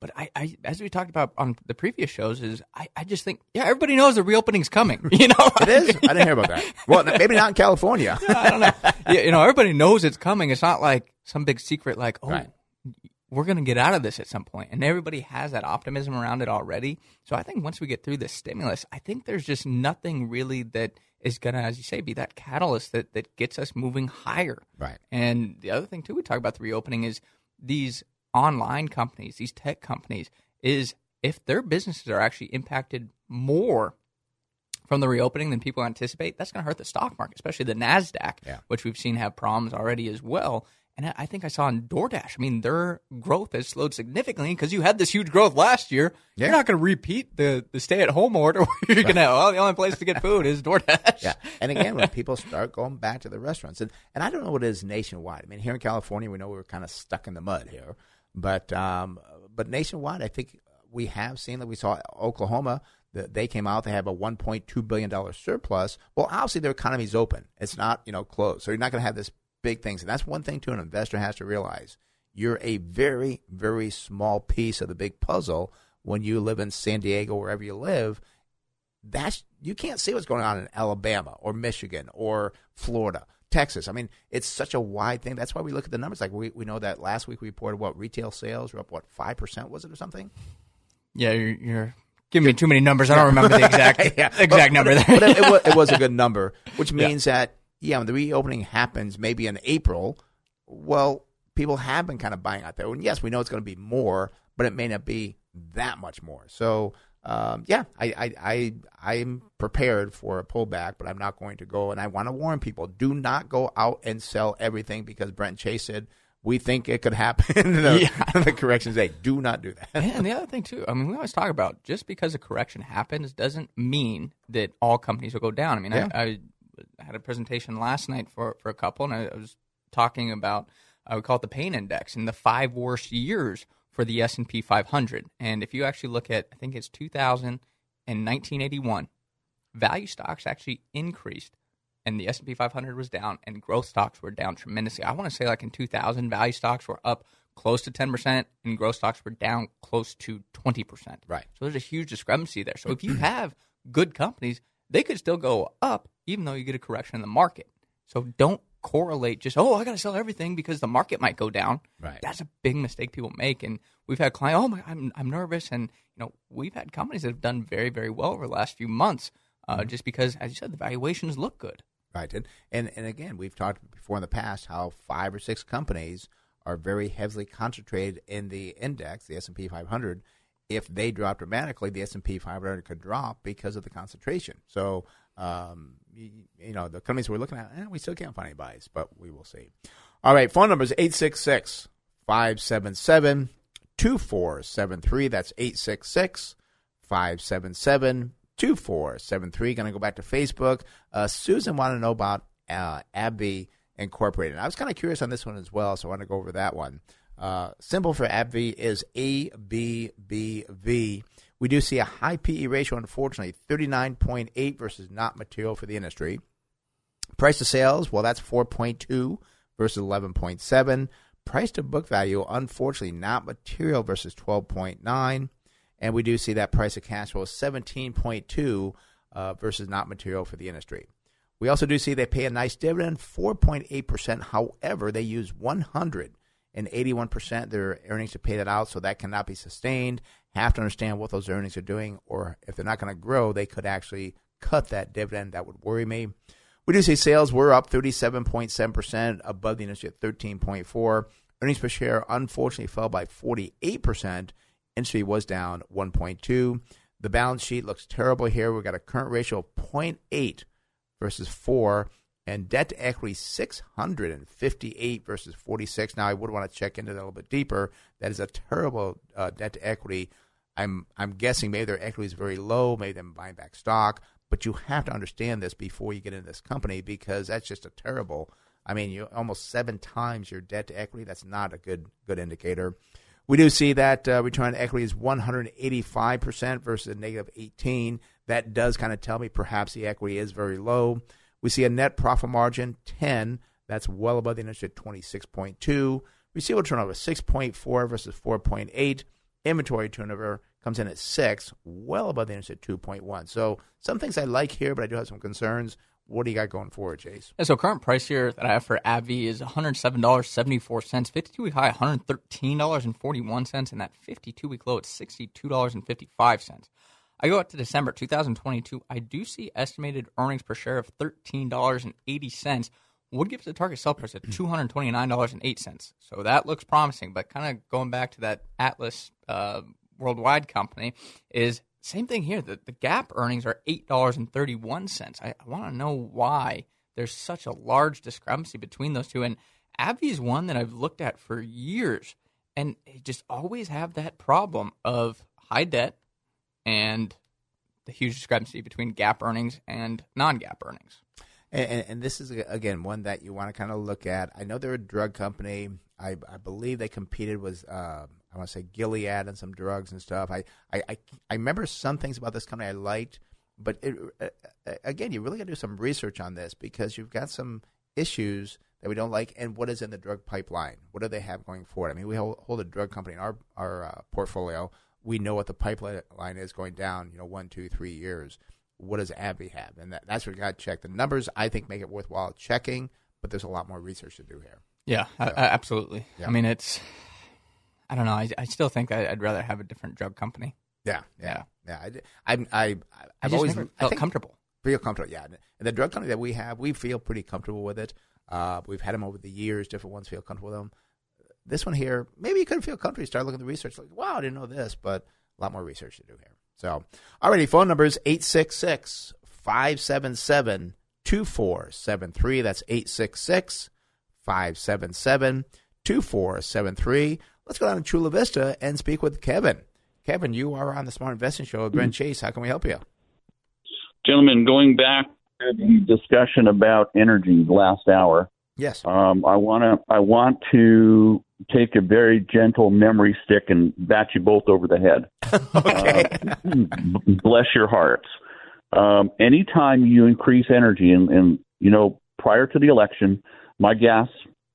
But I, I, as we talked about on the previous shows, is I, I just think, yeah, everybody knows the reopening's coming. You know, it is. I didn't hear about that. Well, maybe not in California. yeah, I don't know. Yeah, you know, everybody knows it's coming. It's not like some big secret, like, oh, right. We're going to get out of this at some point. And everybody has that optimism around it already. So I think once we get through the stimulus, I think there's just nothing really that is going to, as you say, be that catalyst that, that gets us moving higher. Right. And the other thing, too, we talk about the reopening is these online companies, these tech companies, is if their businesses are actually impacted more from the reopening than people anticipate, that's going to hurt the stock market, especially the Nasdaq, yeah. which we've seen have problems already as well. And I think I saw in DoorDash. I mean, their growth has slowed significantly because you had this huge growth last year. Yeah. You're not going to repeat the, the stay at home order where you're right. going to, well, the only place to get food is DoorDash. Yeah. And again, when people start going back to the restaurants, and, and I don't know what it is nationwide. I mean, here in California, we know we're kind of stuck in the mud here. But um, but nationwide, I think we have seen that we saw Oklahoma. they came out. They have a 1.2 billion dollar surplus. Well, obviously their economy is open. It's not you know closed. So you're not going to have this big things. And that's one thing too. An investor has to realize you're a very very small piece of the big puzzle when you live in San Diego, wherever you live. That's you can't see what's going on in Alabama or Michigan or Florida. Texas. I mean, it's such a wide thing. That's why we look at the numbers. Like we, we know that last week we reported what retail sales were up what five percent was it or something? Yeah, you're, you're giving me too many numbers. I don't remember the exact yeah. exact but, number but, there. but it, it, was, it, was, a good number, which means yeah. that yeah, when the reopening happens, maybe in April, well, people have been kind of buying out there. And yes, we know it's going to be more, but it may not be that much more. So um, yeah, I, I, I, I'm prepared for a pullback, but I'm not going to go. And I want to warn people: do not go out and sell everything because Brent Chase said we think it could happen the, yeah. the corrections day. Do not do that. and the other thing too, I mean, we always talk about just because a correction happens doesn't mean that all companies will go down. I mean, yeah. I, I, had a presentation last night for for a couple, and I was talking about I would call it the pain index and the five worst years for the S&P 500. And if you actually look at, I think it's 2000 and 1981, value stocks actually increased and the S&P 500 was down and growth stocks were down tremendously. I want to say like in 2000 value stocks were up close to 10% and growth stocks were down close to 20%. Right. So there's a huge discrepancy there. So if you have good companies, they could still go up even though you get a correction in the market. So don't correlate just oh I got to sell everything because the market might go down. Right. That's a big mistake people make, and we've had clients. Oh my, I'm I'm nervous, and you know we've had companies that have done very very well over the last few months, uh, mm-hmm. just because as you said the valuations look good. Right, and, and and again we've talked before in the past how five or six companies are very heavily concentrated in the index, the S and P 500. If they drop dramatically, the S and P 500 could drop because of the concentration. So um, you, you, know, the companies we're looking at, eh, we still can't find any buys, but we will see. All right, phone number is 866 577 2473. That's 866 577 2473. Going to go back to Facebook. Uh, Susan wanted to know about uh, Incorporated. I was kind of curious on this one as well, so I want to go over that one. Uh, symbol for AbbVie is ABBV. We do see a high PE ratio, unfortunately, 39.8 versus not material for the industry. Price to sales, well, that's 4.2 versus 11.7. Price to book value, unfortunately, not material versus 12.9. and we do see that price of cash flow is 17.2 uh, versus not material for the industry. We also do see they pay a nice dividend, 4.8%. However, they use 181% of their earnings to pay that out, so that cannot be sustained. Have to understand what those earnings are doing, or if they're not going to grow, they could actually cut that dividend. That would worry me. We do see sales were up 37.7% above the industry at 13.4. Earnings per share unfortunately fell by 48%. Industry was down 1.2. The balance sheet looks terrible here. We've got a current ratio of 0.8 versus 4 and debt to equity 658 versus 46. Now I would want to check into that a little bit deeper. That is a terrible uh, debt to equity. I'm I'm guessing maybe their equity is very low, maybe them buying back stock, but you have to understand this before you get into this company because that's just a terrible. I mean, you almost seven times your debt to equity. That's not a good good indicator. We do see that uh, return on equity is 185% versus a negative 18. That does kind of tell me perhaps the equity is very low. We see a net profit margin 10. That's well above the industry at 26.2. Receivable turnover 6.4 versus 4.8. Inventory turnover comes in at 6, well above the industry at 2.1. So some things I like here, but I do have some concerns. What do you got going forward, Chase? Yeah, so current price here that I have for AbbVie is $107.74, 52 week high $113.41, and that 52 week low at $62.55. I go up to December 2022. I do see estimated earnings per share of $13.80. Would give us a target sell price at $229.08. So that looks promising, but kind of going back to that Atlas uh, worldwide company is same thing here. The, the GAAP earnings are $8.31. I, I want to know why there's such a large discrepancy between those two. And AbbVie is one that I've looked at for years, and they just always have that problem of high debt and the huge discrepancy between GAAP earnings and non-GAAP earnings. And, and, this is again one that you want to kind of look at. I know they're a drug company. I, I believe they competed with uh, I want to say Gilead and some drugs and stuff. I, I, I, I remember some things about this company I liked, but it, uh, uh again, you really got to do some research on this because you've got some issues that we don't like, and what is in the drug pipeline? What do they have going forward? I mean, we hold, hold a drug company in our our uh, portfolio we know what the pipeline is going down, you know, one, two, three years. What does AbbVie have? And that, that's what you got to check. The numbers, I think, make it worthwhile checking, but there's a lot more research to do here. Yeah, so, I, absolutely. Yeah. I mean, it's, I don't know. I, I still think I, would rather have a different drug company. Yeah, yeah, yeah. I, I, I, I've always felt comfortable. Feel comfortable, yeah. And the drug company that we have, we feel pretty comfortable with it. Uh, we've had them over the years. Different ones feel comfortable with them. This one here, maybe you couldn't feel comfortable. Start looking at the research, like, wow, I didn't know this, but a lot more research to do here. So, already phone number is 866 577 2473. That's 866 577 2473. Let's go down to Chula Vista and speak with Kevin. Kevin, you are on the Smart Investing Show with Brent Chase. How can we help you? Gentlemen, going back to the discussion about energy last hour, Yes. Um, I want to. I want to take a very gentle memory stick and bat you both over the head. okay. Uh, bless your hearts. Um, anytime you increase energy, and, and you know, prior to the election, my gas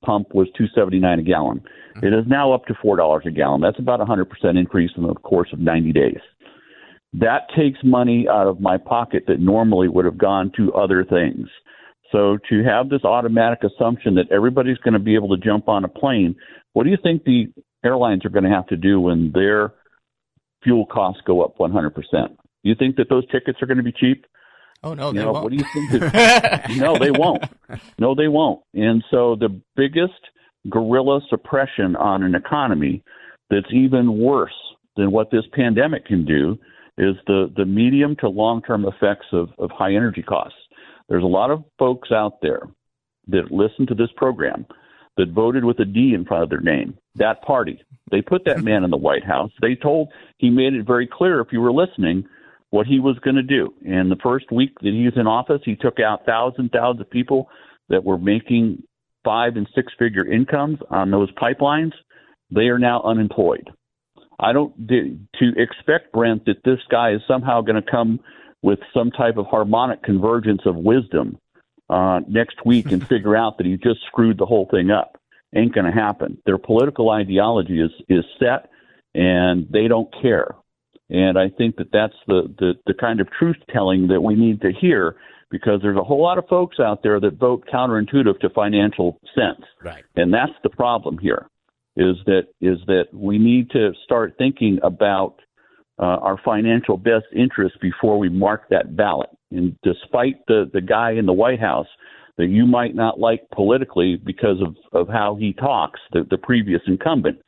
pump was two seventy nine a gallon. Mm-hmm. It is now up to four dollars a gallon. That's about a hundred percent increase in the course of ninety days. That takes money out of my pocket that normally would have gone to other things. So to have this automatic assumption that everybody's going to be able to jump on a plane, what do you think the airlines are going to have to do when their fuel costs go up 100%? Do you think that those tickets are going to be cheap? Oh no, they know, won't. What do you think? That, no, they won't. No, they won't. And so the biggest guerrilla suppression on an economy that's even worse than what this pandemic can do is the the medium to long term effects of, of high energy costs. There's a lot of folks out there that listen to this program that voted with a D in front of their name. That party. They put that man in the White House. They told he made it very clear if you were listening what he was going to do. And the first week that he was in office, he took out thousands, thousands of people that were making five and six figure incomes on those pipelines. They are now unemployed. I don't to expect Brent that this guy is somehow going to come with some type of harmonic convergence of wisdom uh, next week and figure out that he just screwed the whole thing up. Ain't going to happen. Their political ideology is is set, and they don't care. And I think that that's the, the, the kind of truth telling that we need to hear because there's a whole lot of folks out there that vote counterintuitive to financial sense. Right. And that's the problem here is that is that we need to start thinking about uh, our financial best interest before we mark that ballot. And despite the, the guy in the White House that you might not like politically because of, of how he talks, the, the previous incumbent,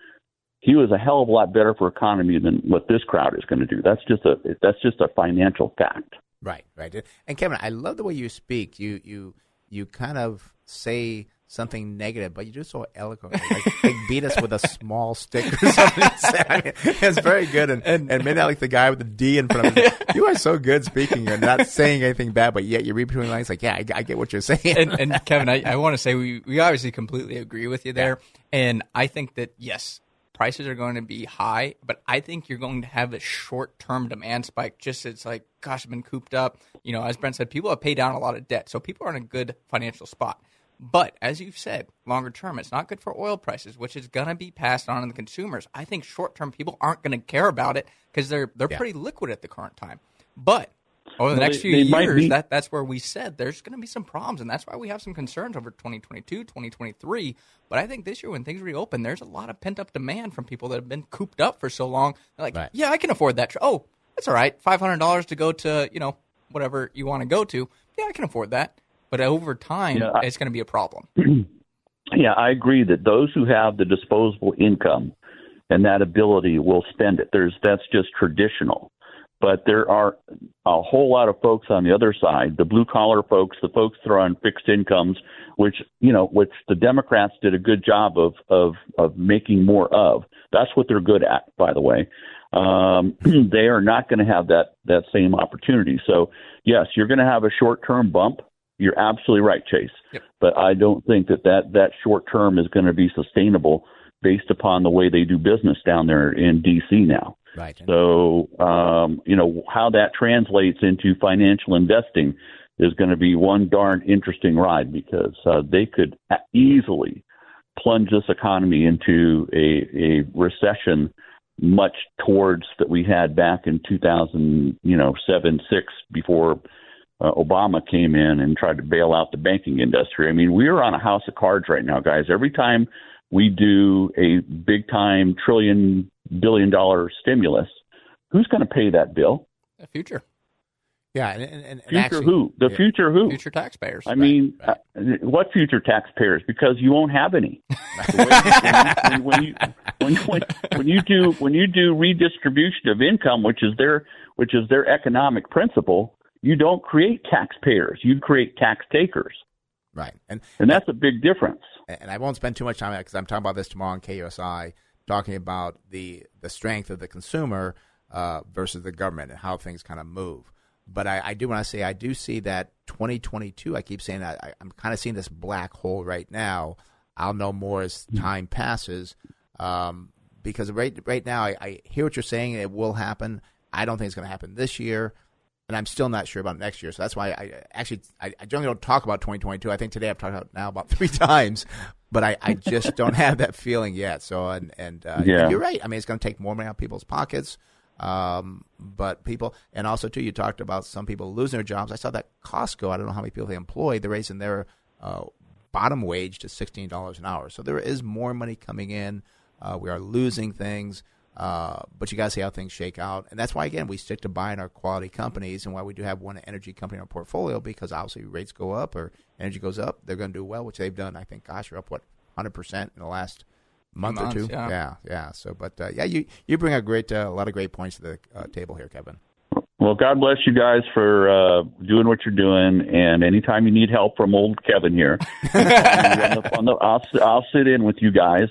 he was a hell of a lot better for economy than what this crowd is going to do. That's just a that's just a financial fact. Right, right. And Kevin, I love the way you speak. You you you kind of say something negative, but you do so eloquently. Like, like beat us with a small stick or something. I it's very good. And, and, and maybe not like the guy with the D in front of him. You are so good speaking You're not saying anything bad, but yet you read between lines like, yeah, I, I get what you're saying. And, and Kevin, I, I want to say we, we obviously completely agree with you there. Yeah. And I think that, yes, prices are going to be high, but I think you're going to have a short term demand spike. Just it's like, gosh, I've been cooped up. You know, as Brent said, people have paid down a lot of debt. So people are in a good financial spot. But as you've said, longer term, it's not good for oil prices, which is going to be passed on to the consumers. I think short term people aren't going to care about it because they're they're yeah. pretty liquid at the current time. But over the well, next they, few they years, that that's where we said there's going to be some problems, and that's why we have some concerns over 2022, 2023. But I think this year, when things reopen, there's a lot of pent up demand from people that have been cooped up for so long. They're like, right. yeah, I can afford that. Oh, that's all right, five hundred dollars to go to you know whatever you want to go to. Yeah, I can afford that but over time, yeah, I, it's going to be a problem. yeah, I agree that those who have the disposable income and that ability will spend it. There's that's just traditional. But there are a whole lot of folks on the other side, the blue collar folks, the folks that are on fixed incomes, which you know, which the Democrats did a good job of of of making more of. That's what they're good at, by the way. Um, they are not going to have that that same opportunity. So yes, you're going to have a short term bump you're absolutely right, Chase. Yep. But I don't think that that, that short term is going to be sustainable based upon the way they do business down there in D.C. now. Right. So, um, you know, how that translates into financial investing is going to be one darn interesting ride because uh, they could easily plunge this economy into a, a recession much towards that we had back in 2000, you know, seven, six before uh, Obama came in and tried to bail out the banking industry. I mean, we are on a house of cards right now, guys. Every time we do a big time trillion billion dollar stimulus, who's going to pay that bill? The future. Yeah, and, and, and future actually, who? The yeah. future who? Future taxpayers. I right, mean, right. Uh, what future taxpayers? Because you won't have any. when, when, you, when, when, when you do when you do redistribution of income, which is their which is their economic principle, you don't create taxpayers, you create tax takers. Right. And, and that's a big difference. And I won't spend too much time on it because I'm talking about this tomorrow on KUSI, talking about the, the strength of the consumer uh, versus the government and how things kind of move. But I, I do want to say I do see that 2022. I keep saying that I, I'm kind of seeing this black hole right now. I'll know more as hmm. time passes, um, because right right now I, I hear what you're saying. It will happen. I don't think it's going to happen this year and I'm still not sure about next year. So that's why I actually I, I generally don't talk about 2022. I think today I've talked about now about three times, but I, I just don't have that feeling yet. So and and uh, yeah. you're right. I mean, it's going to take more money out of people's pockets. Um, but people, and also too, you talked about some people losing their jobs. I saw that Costco. I don't know how many people they employ. They're raising their uh, bottom wage to sixteen dollars an hour. So there is more money coming in. Uh, we are losing things. Uh, but you got to see how things shake out. And that's why, again, we stick to buying our quality companies and why we do have one energy company in our portfolio because obviously rates go up or energy goes up, they're going to do well, which they've done. I think, gosh, you're up, what, 100% in the last month months, or two? Yeah. yeah, yeah. So, but uh, yeah, you, you bring a great, uh, a lot of great points to the uh, table here, Kevin. Well, God bless you guys for uh, doing what you're doing. And anytime you need help from old Kevin here, I'll, I'll sit in with you guys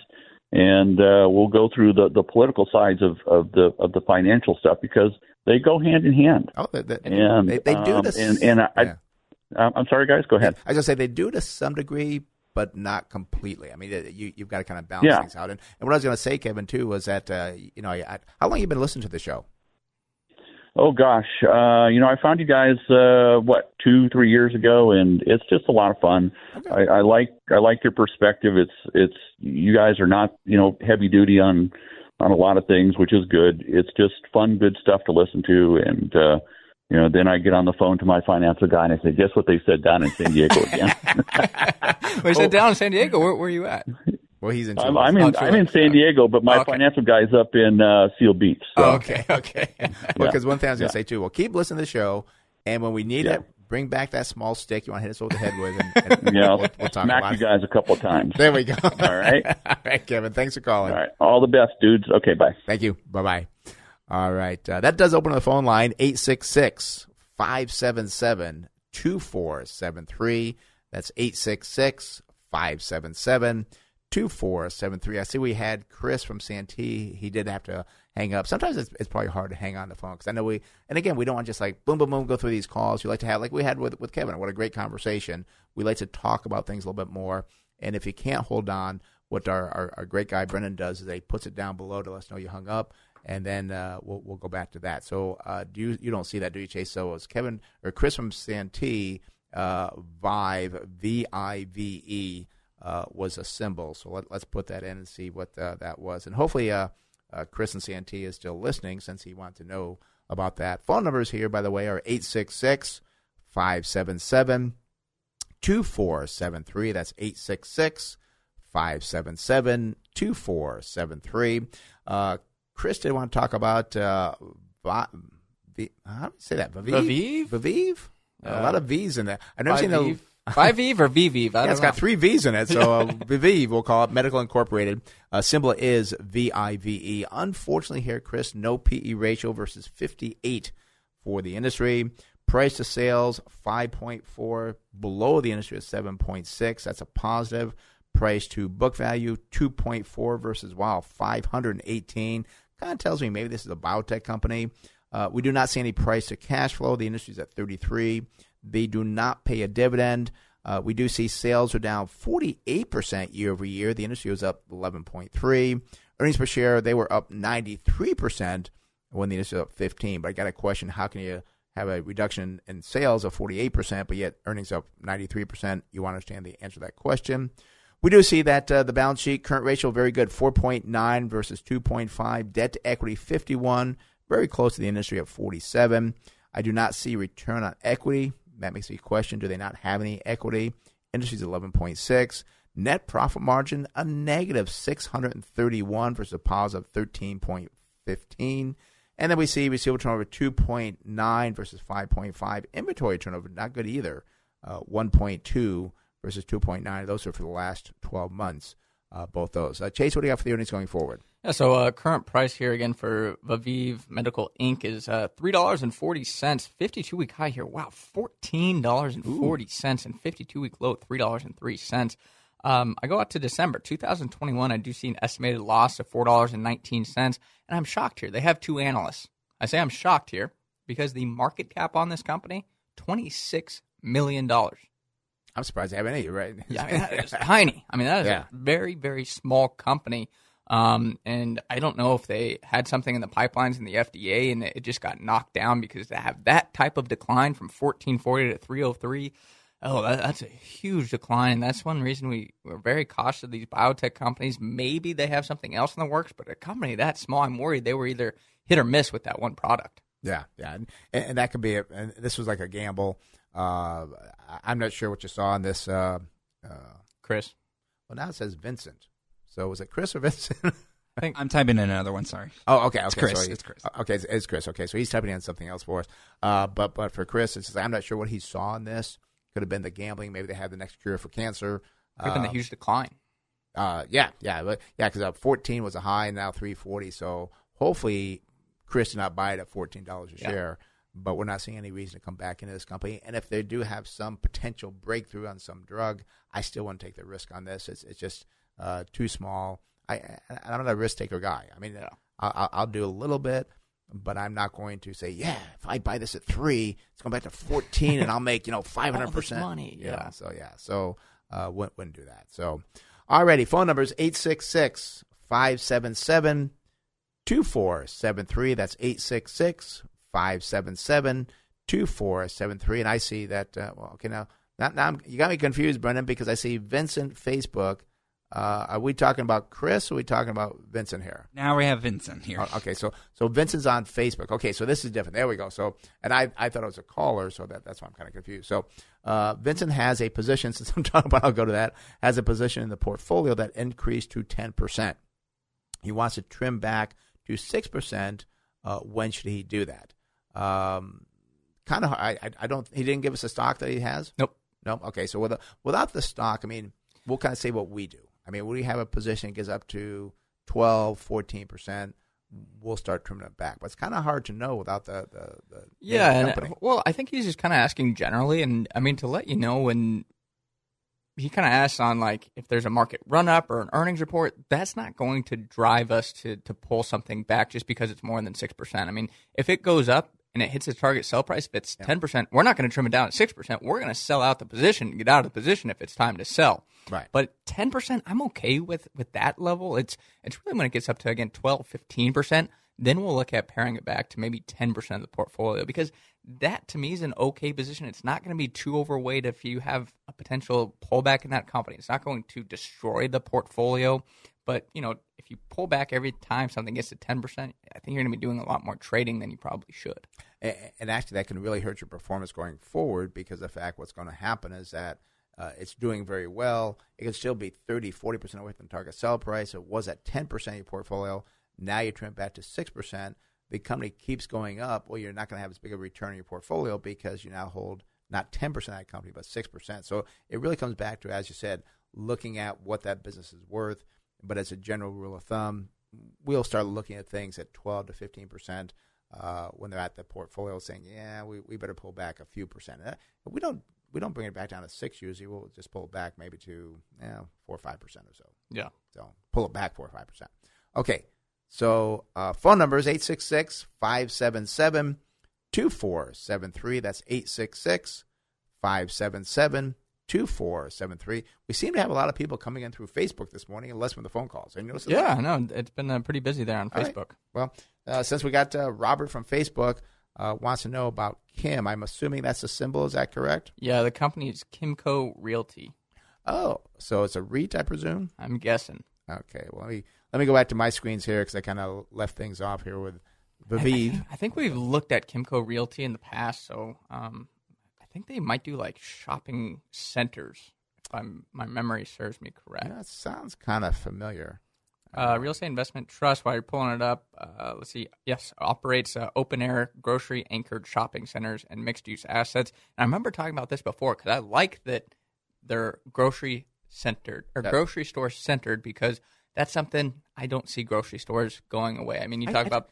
and uh, we'll go through the, the political sides of, of the of the financial stuff because they go hand in hand. Oh, they, they, and they, they do um, this. And, and I, yeah. I, I'm sorry, guys. Go ahead. I was gonna say they do to some degree, but not completely. I mean, you you've got to kind of balance yeah. things out. And, and what I was going to say, Kevin, too, was that uh, you know, I, how long have you been listening to the show? Oh gosh, uh, you know, I found you guys uh, what two, three years ago, and it's just a lot of fun. Okay. I, I like I like your perspective. It's it's you guys are not you know heavy duty on on a lot of things, which is good. It's just fun, good stuff to listen to, and uh, you know, then I get on the phone to my financial guy and I say, "Guess what they said down in San Diego again?" we said down in San Diego. Where, where are you at? Well, he's in. I'm, I'm in. I'm in San Diego, but my Okay. financial guy's up in uh, Seal Beach. So. Oh, okay, okay. Because one thing I was going to say too. Well, keep listening to the show, and when we need Yeah. it, bring back that small stick you want to hit us over the head with, and, and Yeah, we'll, we'll talk smack about you guys a couple of times. There we go. All right. All right, Kevin. Thanks for calling. All right. All the best, dudes. Okay, bye. Thank you. Bye bye. All right. Uh, that does open the phone line 866 577 2473. That's 866 577 2473. I see we had Chris from Santee. He did have to hang up. Sometimes it's, it's probably hard to hang on the phone because I know we, and again, we don't want just like boom, boom, boom, go through these calls. We like to have, like we had with, with Kevin, what a great conversation. We like to talk about things a little bit more. And if you can't hold on, what our, our, our great guy Brendan does is he puts it down below to let us know you hung up, and then uh, we'll we'll go back to that. So uh, do you you don't see that, do you, Chase? So it's Kevin or Chris from Santee, uh, Vive V I V E uh, was a symbol. So let, let's put that in and see what uh, that was, and hopefully uh, uh, Chris and Santee is still listening since he wanted to know about that. Phone numbers here, by the way, are 866 577 2473. That's 866 577 2473. Uh, Chris did want to talk about, uh, Va- V- how do you say that? Viviv? Viviv? Viviv? a Uh, lot of V's in there. I've never seen Viviv. a. Viviv or Viviv? I Yeah, it's got three V's in it. So uh, we'll call it Medical Incorporated. Uh, symbol is V I V E. Unfortunately, here, Chris, no PE ratio versus 58 for the industry. Price to sales 5.4, below the industry at 7.6. That's a positive. Price to book value 2.4 versus wow 518. Kind of tells me maybe this is a biotech company. Uh, we do not see any price to cash flow. The industry's at 33. They do not pay a dividend. Uh, we do see sales are down 48% year over year. The industry was up 11.3. Earnings per share, they were up 93% when the industry was up 15. But I got a question, how can you have a reduction in sales of 48%, but yet earnings up 93%? You want to understand the answer to that question. We do see that uh, the balance sheet current ratio very good, 4.9 versus 2.5. Debt to equity 51, very close to the industry at 47. I do not see return on equity. That makes me question: Do they not have any equity? Industry's 11.6. Net profit margin a negative 631 versus a positive 13.15. And then we see receivable turnover 2.9 versus 5.5. Inventory turnover not good either, uh, 1.2 versus 2.9. Those are for the last 12 months. Uh, both those. Uh, Chase, what do you got for the earnings going forward? Yeah, so uh, current price here again for Viviv Medical Inc. is uh, three dollars and forty cents. Fifty-two week high here. Wow, fourteen dollars and forty cents, and fifty-two week low three dollars and three cents. Um, I go out to December 2021. I do see an estimated loss of four dollars and I'm shocked here. They have two analysts. I say I'm shocked here because the market cap on this company twenty-six million dollars. I'm surprised they have any, right? Yeah, I mean, that is tiny. I mean, that is Yeah. a very, very small company. Um, and I don't know if they had something in the pipelines in the FDA and it just got knocked down because to have that type of decline from 1440 to 303, oh, that, that's a huge decline. And that's one reason we, we're very cautious of these biotech companies. Maybe they have something else in the works, but a company that small, I'm worried they were either hit or miss with that one product. Yeah, yeah, and, and that could be. A, and this was like a gamble. Uh, I- I'm not sure what you saw in this. Uh, uh, Chris. Well, now it says Vincent. So was it Chris or Vincent? I think I'm typing in another one. Sorry. Oh, okay, okay. It's Chris. So he- It's Chris. Okay, it's, it's Chris. Okay, so he's typing in something else for us. Uh, but but for Chris, it's just, I'm not sure what he saw in this. Could have been the gambling. Maybe they have the next cure for cancer. Could have been the Uh, huge decline. Uh, yeah, yeah, but yeah, because uh, 14 was a high, and now 340. So hopefully, Chris did not buy it at 14 dollars a Yeah. share. But we're not seeing any reason to come back into this company. And if they do have some potential breakthrough on some drug, I still want to take the risk on this. It's it's just uh, too small. I, I'm not a risk taker guy. I mean, I'll, I'll- I'll do a little bit, but I'm not going to say, yeah, if I buy this at three, it's going back to 14, and I'll make you know 500 this percent money, You know, yeah. so yeah, so uh, wouldn't, wouldn't do that. So, already phone numbers 866 577 2473. That's 866 577 2473. And I see that, uh, well, okay, now, now, now I'm, you got me confused, Brendan, because I see Vincent Facebook Uh, are we talking about Chris? or Are we talking about Vincent here? Now we have Vincent here. Oh, okay, so so Vincent's on Facebook. Okay, so this is different. There we go. So, and I I thought it was a caller, so that that's why I'm kind of confused. So, uh, Vincent has a position. Since I'm talking about, I'll go to that. Has a position in the portfolio that increased to ten percent. He wants to trim back to six percent. Uh, when should he do that? Um, kind of. I, I don't. He didn't give us a stock that he has. Nope. Nope. Okay, so with without the stock, I mean, we'll kind of say what we do. I mean, we have a position that gets up to 12, 14%, we'll start trimming it back. But it's kind of hard to know without the, the, the yeah. name of the And, well, I think he's just kind of asking generally, and I mean to let you know when he kind of asks on like if there's a market run up or an earnings report, that's not going to drive us to to pull something back just because it's more than six percent. I mean, if it goes up and it hits its target sell price, if it's ten percent, we're not going to trim it down at six percent. We're going to sell out the position, get out of the position if it's time to sell. Right. But ten percent, I'm okay with with that level. It's it's really when it gets up to again 12, 15 percent. Then we'll look at paring it back to maybe ten percent of the portfolio because that to me is an okay position. It's not going to be too overweight if you have a potential pullback in that company. It's not going to destroy the portfolio. But you know, if you pull back every time something gets to ten percent, I think you're going to be doing a lot more trading than you probably should. A- And actually, that can really hurt your performance going forward because the fact what's going to happen is that uh, it's doing very well. It can still be 30, 40% away from target sell price. It was at 10% of your portfolio. Now you trim back to 6%. The company keeps going up. Well, you're not going to have as big a return in your portfolio because you now hold not 10% of that company, but 6%. So it really comes back to, as you said, looking at what that business is worth. But as a general rule of thumb, we'll start looking at things at 12 to 15% uh, when they're at the portfolio saying, yeah, we, we better pull back a few percent. Uh, we don't we don't bring it back down to six usually. We'll just pull it back maybe to yeah, four or five percent or so. Yeah. So pull it back four or five percent. Okay. So uh, phone number is 866 577 2473. That's 866 577 2473. We seem to have a lot of people coming in through Facebook this morning unless less from the phone calls. Have you noticed that? Yeah, I know it's been uh, pretty busy there on All right. Facebook. Well, uh, since we got uh, Robert from Facebook uh, wants to know about Kim, I'm assuming that's a symbol. Is that correct? Yeah, the company is Kimco Realty. Oh, so it's a REIT, I presume. I'm guessing. Okay. Well, let me let me go back to my screens here because I kind of left things off here with Viviv. I think we've looked at Kimco Realty in the past, so um, I think they might do like shopping centers. If I'm, my memory serves me correct. that sounds kind of familiar. Uh, Real Estate Investment Trust, while you're pulling it up, uh, let's see. Yes, operates uh, open air, grocery anchored shopping centers and mixed use assets. And I remember talking about this before because I like that they're grocery centered or grocery store centered because that's something I don't see grocery stores going away. I mean, you I- talk I- about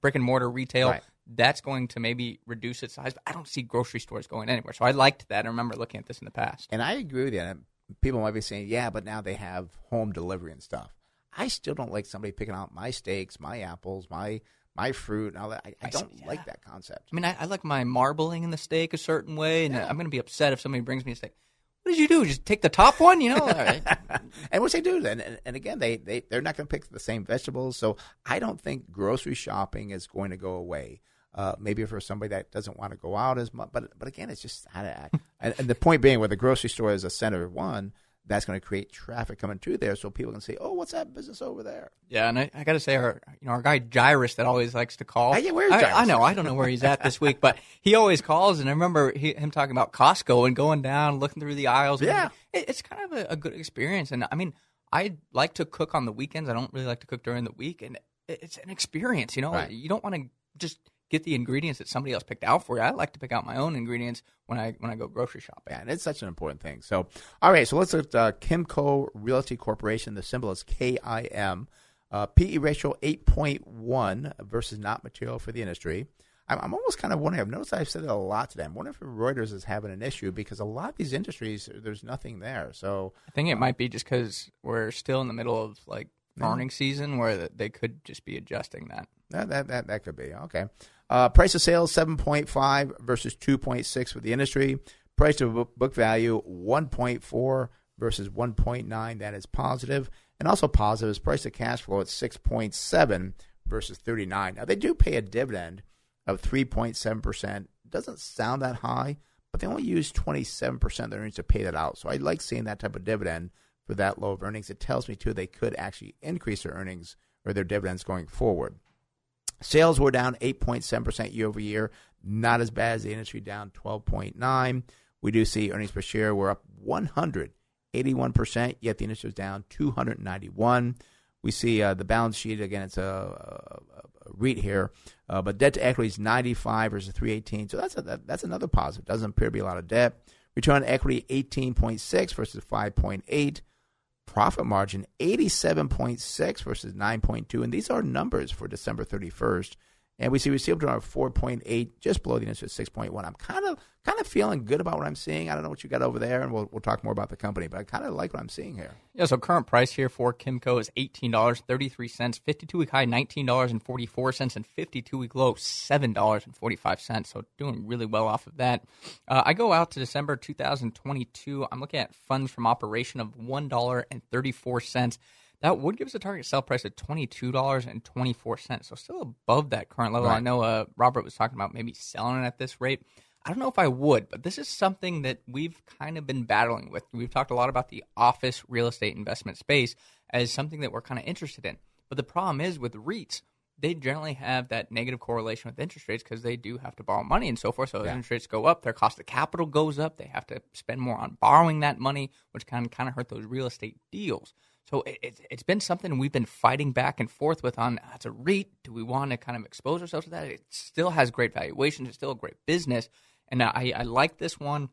brick and mortar retail. Right. That's going to maybe reduce its size, but I don't see grocery stores going anywhere. So I liked that. I remember looking at this in the past. And I agree with you. People might be saying, yeah, but now they have home delivery and stuff. I still don't like somebody picking out my steaks, my apples, my my fruit, and all that. I, I don't like that concept. I mean, I, I like my marbling in the steak a certain way, and I'm going to be upset if somebody brings me a steak. What did you do? Just take the top one, you know? Right. and what they do then, and, and again, they, they, they're not going to pick the same vegetables. So I don't think grocery shopping is going to go away. Uh, maybe for somebody that doesn't want to go out as much, but but again, it's just I, I, and, and the point being, where the grocery store is a center of one, that's going to create traffic coming through there, so people can say, "Oh, what's that business over there?" Yeah, and I, I got to say, our you know our guy Jairus that always likes to call. Hey, yeah, where's I, I know, I don't know where he's at this week, but he always calls, and I remember he, him talking about Costco and going down, looking through the aisles. Yeah. it, it's kind of a, a good experience, and I mean, I like to cook on the weekends. I don't really like to cook during the week, and it, it's an experience. You know, Right. you don't want to just get the ingredients that somebody else picked out for you. I like to pick out my own ingredients when I when I go grocery shopping. Yeah, and it's such an important thing. So, all right, so let's look at uh, Kimco Realty Corporation. The symbol is KIM. Uh, PE ratio 8.1 versus not material for the industry. I'm, I'm almost kind of wondering, I've noticed I've said it a lot today. I'm wondering if Reuters is having an issue because a lot of these industries, there's nothing there. So, I think it might be just because we're still in the middle of like Yeah. season, where they could just be adjusting that. That that that, that could be okay. Uh, price of sales seven point five versus two point six for the industry. Price to book, value one point four versus one point nine. That is positive, and also positive is price to cash flow at six point seven versus thirty nine. Now they do pay a dividend of three point seven percent. Doesn't sound that high, but they only use twenty seven percent of their earnings to pay that out. So I like seeing that type of dividend for that low of earnings. It tells me too they could actually increase their earnings or their dividends going forward. Sales were down 8.7% year over year, not as bad as the industry, down 12.9. We do see earnings per share were up 181%, yet the industry was down 291. We see uh, the balance sheet again; it's a, a, a REIT here, uh, but debt to equity is 95 versus 318. So that's a, that, that's another positive. Doesn't appear to be a lot of debt. Return on equity 18.6 versus 5.8. Profit margin 87.6 versus 9.2, and these are numbers for December 31st. And we see we see up to 4.8, just below the industry, 6.1. I'm kind of kind of feeling good about what I'm seeing. I don't know what you got over there, and we'll, we'll talk more about the company, but I kind of like what I'm seeing here. Yeah, so current price here for Kimco is $18.33, 52 week high $19.44, and 52 week low $7.45. So doing really well off of that. Uh, I go out to December 2022. I'm looking at funds from operation of $1.34 that would give us a target sell price of $22.24. So still above that current level. Right. I know uh, Robert was talking about maybe selling it at this rate. I don't know if I would, but this is something that we've kind of been battling with. We've talked a lot about the office real estate investment space as something that we're kind of interested in. But the problem is with REITs, they generally have that negative correlation with interest rates because they do have to borrow money and so forth. So yeah. as interest rates go up, their cost of capital goes up. They have to spend more on borrowing that money, which can kind of hurt those real estate deals. So it, has been something we've been fighting back and forth with on as a REIT. Do we want to kind of expose ourselves to that? It still has great valuations. It's still a great business. And I, I like this one,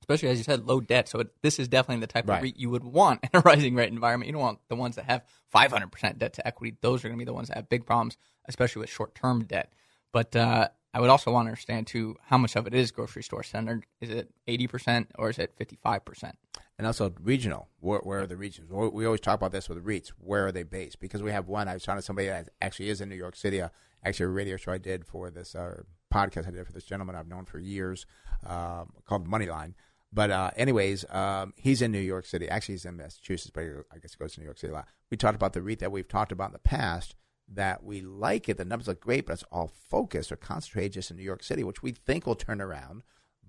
especially as you said, low debt. So it, this is definitely the type right. of REIT you would want in a rising rate environment. You don't want the ones that have 500% debt to equity. Those are going to be the ones that have big problems, especially with short term debt. But uh, I would also want to understand too how much of it is grocery store centered. Is it eighty percent or is it fifty five percent? And also regional. Where, where, are the regions? We always talk about this with REITs. Where are they based? Because we have one. I was talking to somebody that actually is in New York City. Uh, actually, a radio show I did for this uh, podcast I did for this gentleman I've known for years um, called Moneyline. But uh, anyways, um, he's in New York City. Actually, he's in Massachusetts, but I guess he goes to New York City a lot. We talked about the REIT that we've talked about in the past that we like it. The numbers look great, but it's all focused or concentrated just in New York City, which we think will turn around,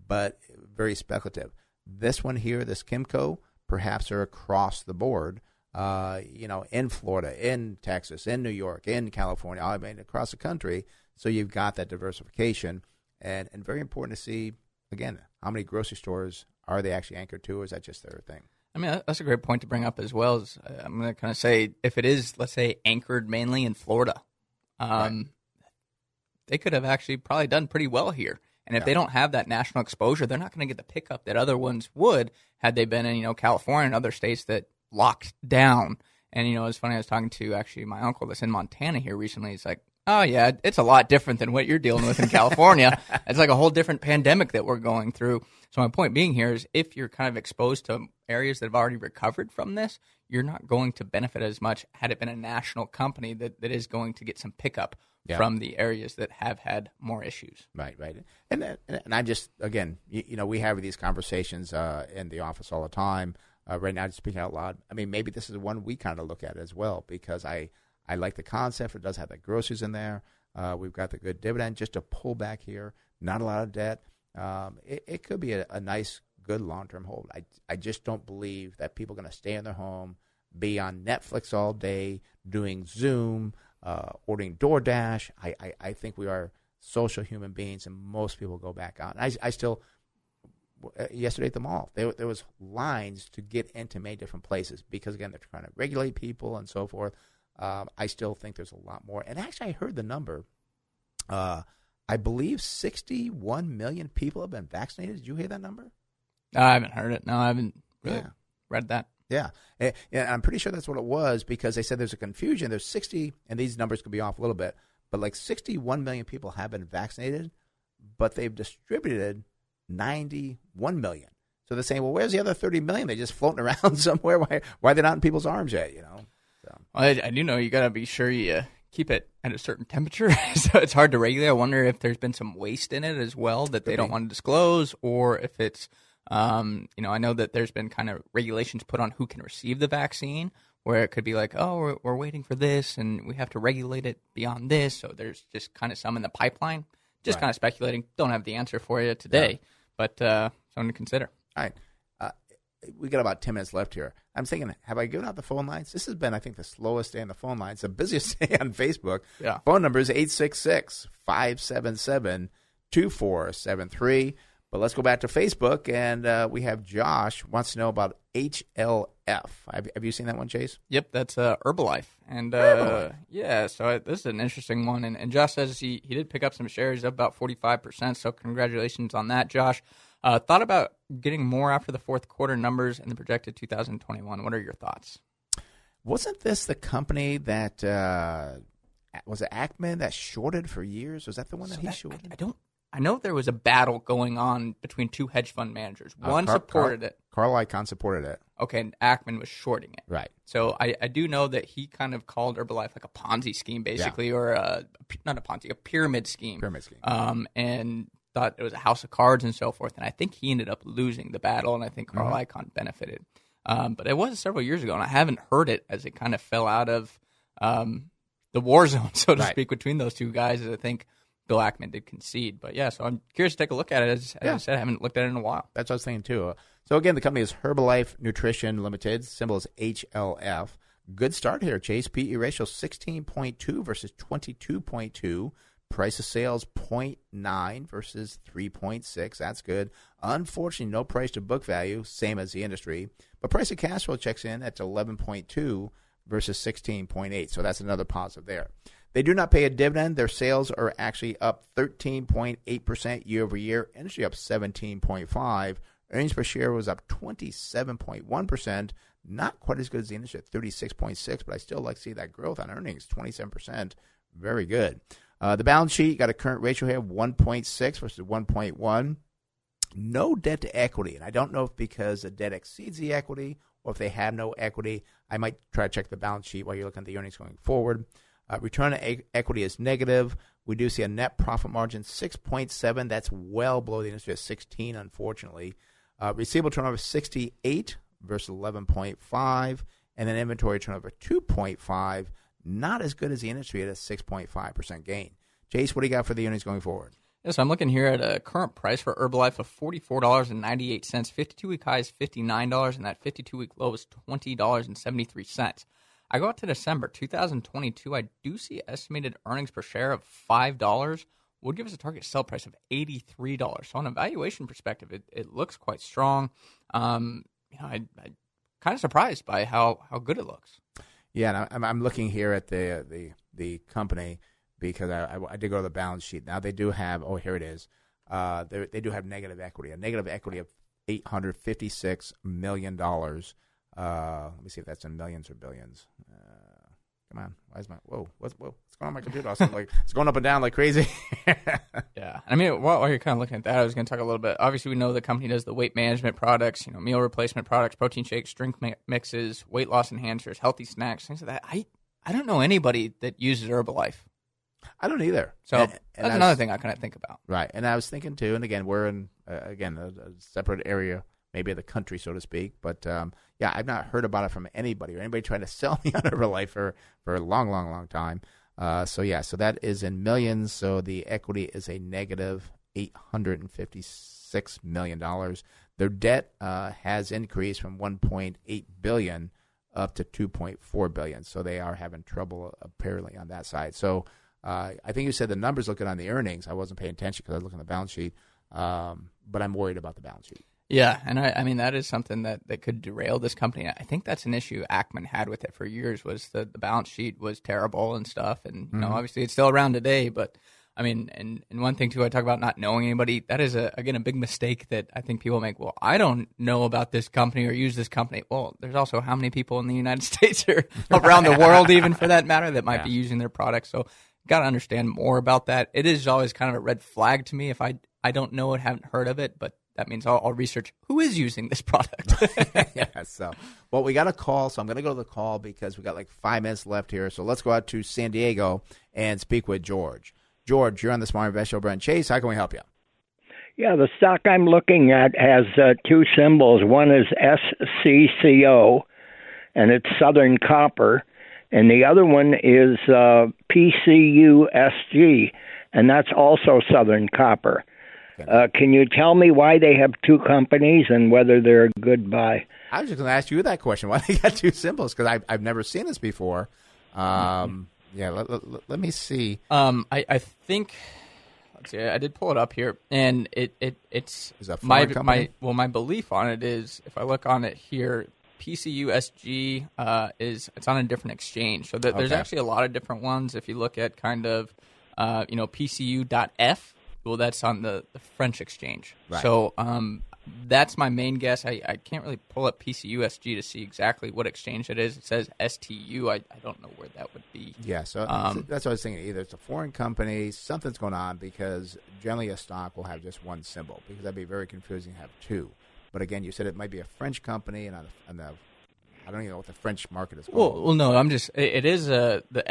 but very speculative. This one here, this Kimco, perhaps are across the board. Uh, you know, in Florida, in Texas, in New York, in California, I mean, across the country. So you've got that diversification, and and very important to see again how many grocery stores are they actually anchored to, or is that just their thing? I mean, that's a great point to bring up as well. Is uh, I'm going to kind of say if it is, let's say, anchored mainly in Florida, um, right. they could have actually probably done pretty well here. And if yeah. they don't have that national exposure, they're not going to get the pickup that other ones would had they been in, you know, California and other states that locked down. And you know, it's funny. I was talking to actually my uncle that's in Montana here recently. He's like, "Oh yeah, it's a lot different than what you're dealing with in California. it's like a whole different pandemic that we're going through." So my point being here is, if you're kind of exposed to areas that have already recovered from this, you're not going to benefit as much had it been a national company that, that is going to get some pickup yeah. from the areas that have had more issues. Right, right. And and I just again, you, you know, we have these conversations uh, in the office all the time. Uh, right now, just speaking out loud. I mean, maybe this is one we kind of look at as well because I I like the concept. It does have the groceries in there. Uh, we've got the good dividend. Just a pullback here. Not a lot of debt. Um, it, it could be a, a nice good long term hold. I, I just don't believe that people are going to stay in their home, be on Netflix all day, doing Zoom, uh, ordering DoorDash. I, I, I think we are social human beings, and most people go back out. I, I still, uh, yesterday at the mall, there, there was lines to get into many different places because, again, they're trying to regulate people and so forth. Um, I still think there's a lot more. And actually, I heard the number. Uh, I believe 61 million people have been vaccinated. Did you hear that number? I haven't heard it. No, I haven't really yeah. read that. Yeah. And I'm pretty sure that's what it was because they said there's a confusion. There's 60, and these numbers could be off a little bit, but like 61 million people have been vaccinated, but they've distributed 91 million. So they're saying, well, where's the other 30 million? They're just floating around somewhere. Why, why are they not in people's arms yet, you know? So. Well, I, I, do know you got to be sure you uh, keep it at a certain temperature. so it's hard to regulate. I wonder if there's been some waste in it as well that they don't want to disclose or if it's – um, you know, I know that there's been kind of regulations put on who can receive the vaccine, where it could be like, oh, we're, we're waiting for this, and we have to regulate it beyond this. So there's just kind of some in the pipeline. Just right. kind of speculating. Don't have the answer for you today, yeah. but uh, something to consider. All right. Uh, we got about 10 minutes left here. I'm thinking, have I given out the phone lines? This has been, I think, the slowest day on the phone lines, the busiest day on Facebook. Yeah. Phone number is 866 577 2473. But let's go back to Facebook, and uh, we have Josh wants to know about HLF. Have, have you seen that one, Chase? Yep, that's uh, Herbalife, and uh, yeah, so I, this is an interesting one. And, and Josh says he he did pick up some shares, up about forty five percent. So congratulations on that, Josh. Uh, thought about getting more after the fourth quarter numbers and the projected 2021. What are your thoughts? Wasn't this the company that uh, was it Ackman that shorted for years? Was that the one that So he that- shorted? I don't. I know there was a battle going on between two hedge fund managers. Uh, One Car- supported Car- it. Carl Icahn supported it. Okay, and Ackman was shorting it. Right. So I, I do know that he kind of called Herbalife like a Ponzi scheme, basically, or a, not a Ponzi, a pyramid scheme. Pyramid scheme. Um, and thought it was a house of cards and so forth. And I think he ended up losing the battle, and I think Carl Mhm. Icahn benefited. Um, but it was several years ago, and I haven't heard it as it kind of fell out of um, the war zone, so to Right. speak, between those two guys. As I think Bill Ackman did concede. But yeah, so I'm curious to take a look at it. As, as Yeah. I said, I haven't looked at it in a while. That's what I was thinking too. So again, the company is Herbalife Nutrition Limited. Symbol is HLF. Good start here. Chase PE ratio 16.2 versus 22.2. Price of sales 0.9 versus 3.6. That's good. Unfortunately, no price to book value, same as the industry. But price of cash flow checks in at 11.2 versus 16.8. So that's another positive there. They do not pay a dividend. Their sales are actually up 13.8% year over year. Industry up 17.5. Earnings per share was up 27.1%. Not quite as good as the industry at 36.6, but I still like to see that growth on earnings, 27%. Very good. Uh, the balance sheet got a current ratio here of 1.6 versus 1.1. No debt to equity, and I don't know if because the debt exceeds the equity or if they have no equity. I might try to check the balance sheet while you're looking at the earnings going forward. Uh, return on a- equity is negative. We do see a net profit margin 6.7. That's well below the industry at 16, unfortunately. Uh, receivable turnover 68 versus 11.5, and then inventory turnover 2.5. Not as good as the industry at a 6.5% gain. Chase, what do you got for the earnings going forward? Yes, I'm looking here at a current price for Herbalife of $44.98. 52 week high is $59, and that 52 week low is $20.73. I go out to December 2022. I do see estimated earnings per share of five dollars. Would give us a target sell price of eighty-three dollars. So on a valuation perspective, it, it looks quite strong. Um, you know, I, I kind of surprised by how how good it looks. Yeah, I'm, I'm looking here at the the the company because I, I, I did go to the balance sheet. Now they do have oh here it is. Uh, they they do have negative equity, a negative equity of eight hundred fifty six million dollars. Uh, let me see if that's in millions or billions. Uh, come on, why is my whoa what's whoa what's going on my computer? Also, like it's going up and down like crazy. Yeah, I mean, while, while you're kind of looking at that, I was going to talk a little bit. Obviously, we know the company does the weight management products, you know, meal replacement products, protein shakes, drink mi- mixes, weight loss enhancers, healthy snacks, things like that. I I don't know anybody that uses Herbalife, I don't either. so And- and that's I another thing I kind of think about. Right, and I was thinking too, and again, we're in uh, again a, a separate area, maybe the country, so to speak. But um, yeah, I've not heard about it from anybody or anybody trying to sell me on Herbalife for for a long, long, long time. Uh, so yeah, so that is in millions. So the equity is a negative eight hundred and fifty six million dollars. Their debt uh, has increased from one point eight billion up to two point four billion. So they are having trouble apparently on that side. So. Uh, I think you said the numbers looking on the earnings. I wasn't paying attention because I was looking at the balance sheet. Um, but I'm worried about the balance sheet. Yeah, and I, I mean that is something that, that could derail this company. I think that's an issue Ackman had with it for years was the, the balance sheet was terrible and stuff, and you know Mhm. obviously it's still around today. But I mean, and, and one thing too, I talk about not knowing anybody. That is a again a big mistake that I think people make. Well, I don't know about this company or use this company. Well, there's also how many people in the United States or around the world, even for that matter, that might Yeah. be using their products. So got to understand more about that. It is always kind of a red flag to me if I I don't know it, haven't heard of it, but that means I'll, I'll research who is using this product. yeah. So, well, we got a call, so I'm going to go to the call because we got like five minutes left here. So let's go out to San Diego and speak with George. George, you're on the Smart Investor Brent Chase. How can we help you? Yeah, the stock I'm looking at has uh, two symbols. One is SCCO, and it's Southern Copper, and the other one is uh, PCUSG, and that's also Southern Copper. Uh, can you tell me why they have two companies and whether they're a good buy? I was just going to ask you that question. Why they got two symbols? Because I've, I've never seen this before. Um, yeah, let, let, let me see. Um, I, I think. Let's see. I did pull it up here, and it, it it's Is that my company? my well my belief on it is if I look on it here, PCUSG uh, is it's on a different exchange. So th- there's actually a lot of different ones. If you look at kind of uh, you know PCU.F, well that's on the, the French exchange. Right. So um, that's my main guess. I, I can't really pull up PCUSG to see exactly what exchange it is. It says STU. I, I don't know where that would be. Yeah, so Um, that's what I was thinking. Either it's a foreign company, something's going on because generally a stock will have just one symbol because that'd be very confusing to have two. But again, you said it might be a French company, and on the, on the I don't even know what the French market is called. Well, well, no, I'm just. It, it is uh, the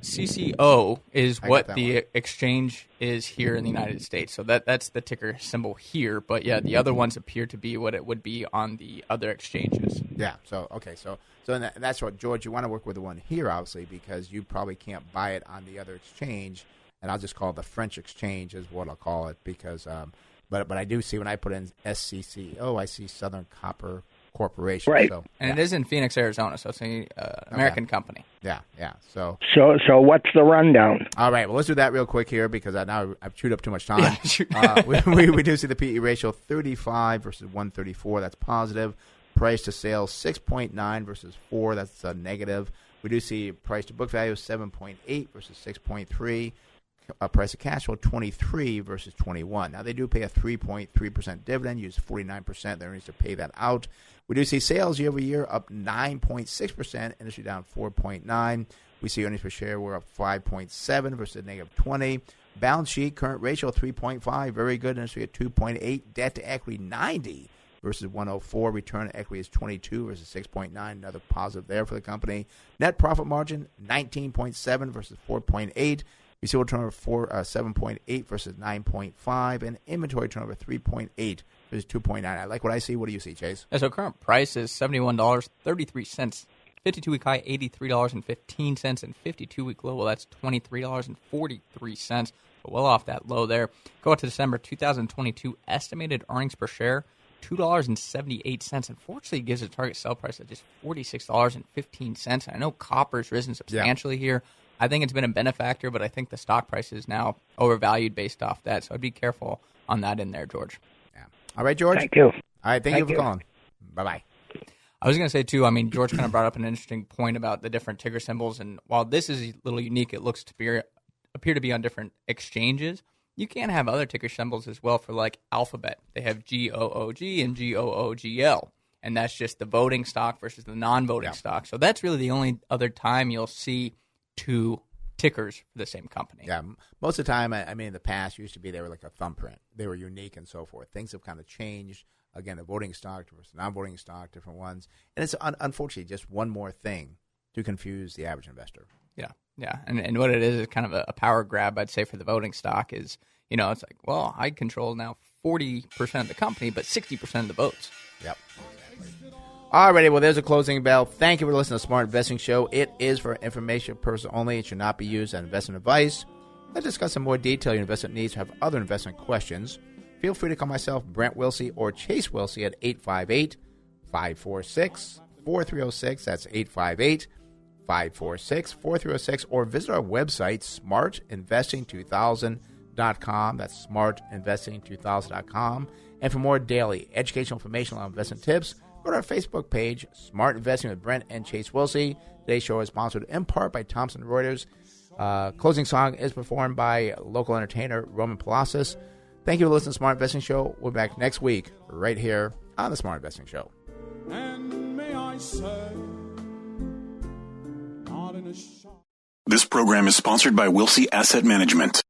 SCCO is I what the exchange is here in the United States. So that that's the ticker symbol here. But yeah, the other ones appear to be what it would be on the other exchanges. Yeah. So okay. So so that, that's what George. You want to work with the one here, obviously, because you probably can't buy it on the other exchange. And I'll just call it the French exchange is what I'll call it because. Um, but but I do see when I put in SCCO, I see Southern Copper Corporation. Right. So And it is in Phoenix, Arizona. So it's an uh, American company. yeah, yeah. So So, so what's the rundown? All right, well, let's do that real quick here because I now I've chewed up too much time. Uh, we, we, we do see the PE ratio 35 versus 134. That's positive. Price to sales 6.9 versus 4. That's a negative. We do see price to book value 7.8 versus 6.3. Uh, price of cash flow 23 versus 21. Now they do pay a 3.3% dividend. Use 49% of their earnings to pay that out. We do see sales year over year up 9.6%. Industry down 4.9. We see earnings per share we're up 5.7 versus negative 20. Balance sheet current ratio 3.5, very good. Industry at 2.8. Debt to equity 90 versus 104. Return on equity is 22 versus 6.9. Another positive there for the company. Net profit margin 19.7 versus 4.8. We Receivable turnover four, uh, 7.8 versus 9.5. And inventory turnover 3.8 versus 2.9. I like what I see. What do you see, Chase? Yeah, so current price is seventy one dollars thirty three cents. Fifty two week high eighty three dollars and fifteen cents, and fifty two week low well that's twenty three dollars and forty three cents. Well off that low there. Go out to December two thousand twenty two estimated earnings per share two dollars and seventy eight cents. Unfortunately, it gives a target sell price of just forty six dollars and fifteen cents. I know copper's risen substantially here. I think it's been a benefactor, but I think the stock price is now overvalued based off that. So I'd be careful on that in there, George. All right, George? Thank you. All right, thank, Thank you for you. calling. Bye bye. I was going to say too. I mean, George kind of brought up an interesting point about the different ticker symbols, and while this is a little unique, it looks to be appear to be on different exchanges. You can have other ticker symbols as well for like Alphabet. They have G O O G and G O O G L, and that's just the voting stock versus the non-voting stock. So that's really the only other time you'll see two tickers for the same company. Yeah, most of the time, I, I mean, in the past, used to be they were like a thumbprint. They were unique and so forth. Things have kind of changed. Again, the voting stock versus non-voting stock, different ones, and it's un- unfortunately just one more thing to confuse the average investor. Yeah, yeah, and and what it is is kind of a, a power grab. I'd say for the voting stock is you know it's like well I control now forty percent of the company, but sixty percent of the votes. Yep. Alrighty, well, there's a closing bell. Thank you for listening to Smart Investing Show. It is for information purposes only. It should not be used as investment advice. Let's discuss in more detail your investment needs or have other investment questions. Feel free to call myself, Brent Wilsey, or Chase Wilsey at 858 546 4306. That's 858 546 4306. Or visit our website, smartinvesting2000.com. That's smartinvesting2000.com. And for more daily educational information on investment tips, go to our Facebook page, Smart Investing with Brent and Chase Wilsey. Today's show is sponsored in part by Thomson Reuters. Uh, closing song is performed by local entertainer Roman Palacios. Thank you for listening to Smart Investing Show. We'll be back next week right here on the Smart Investing Show. And may I say, not in a shop. This program is sponsored by Wilsey Asset Management.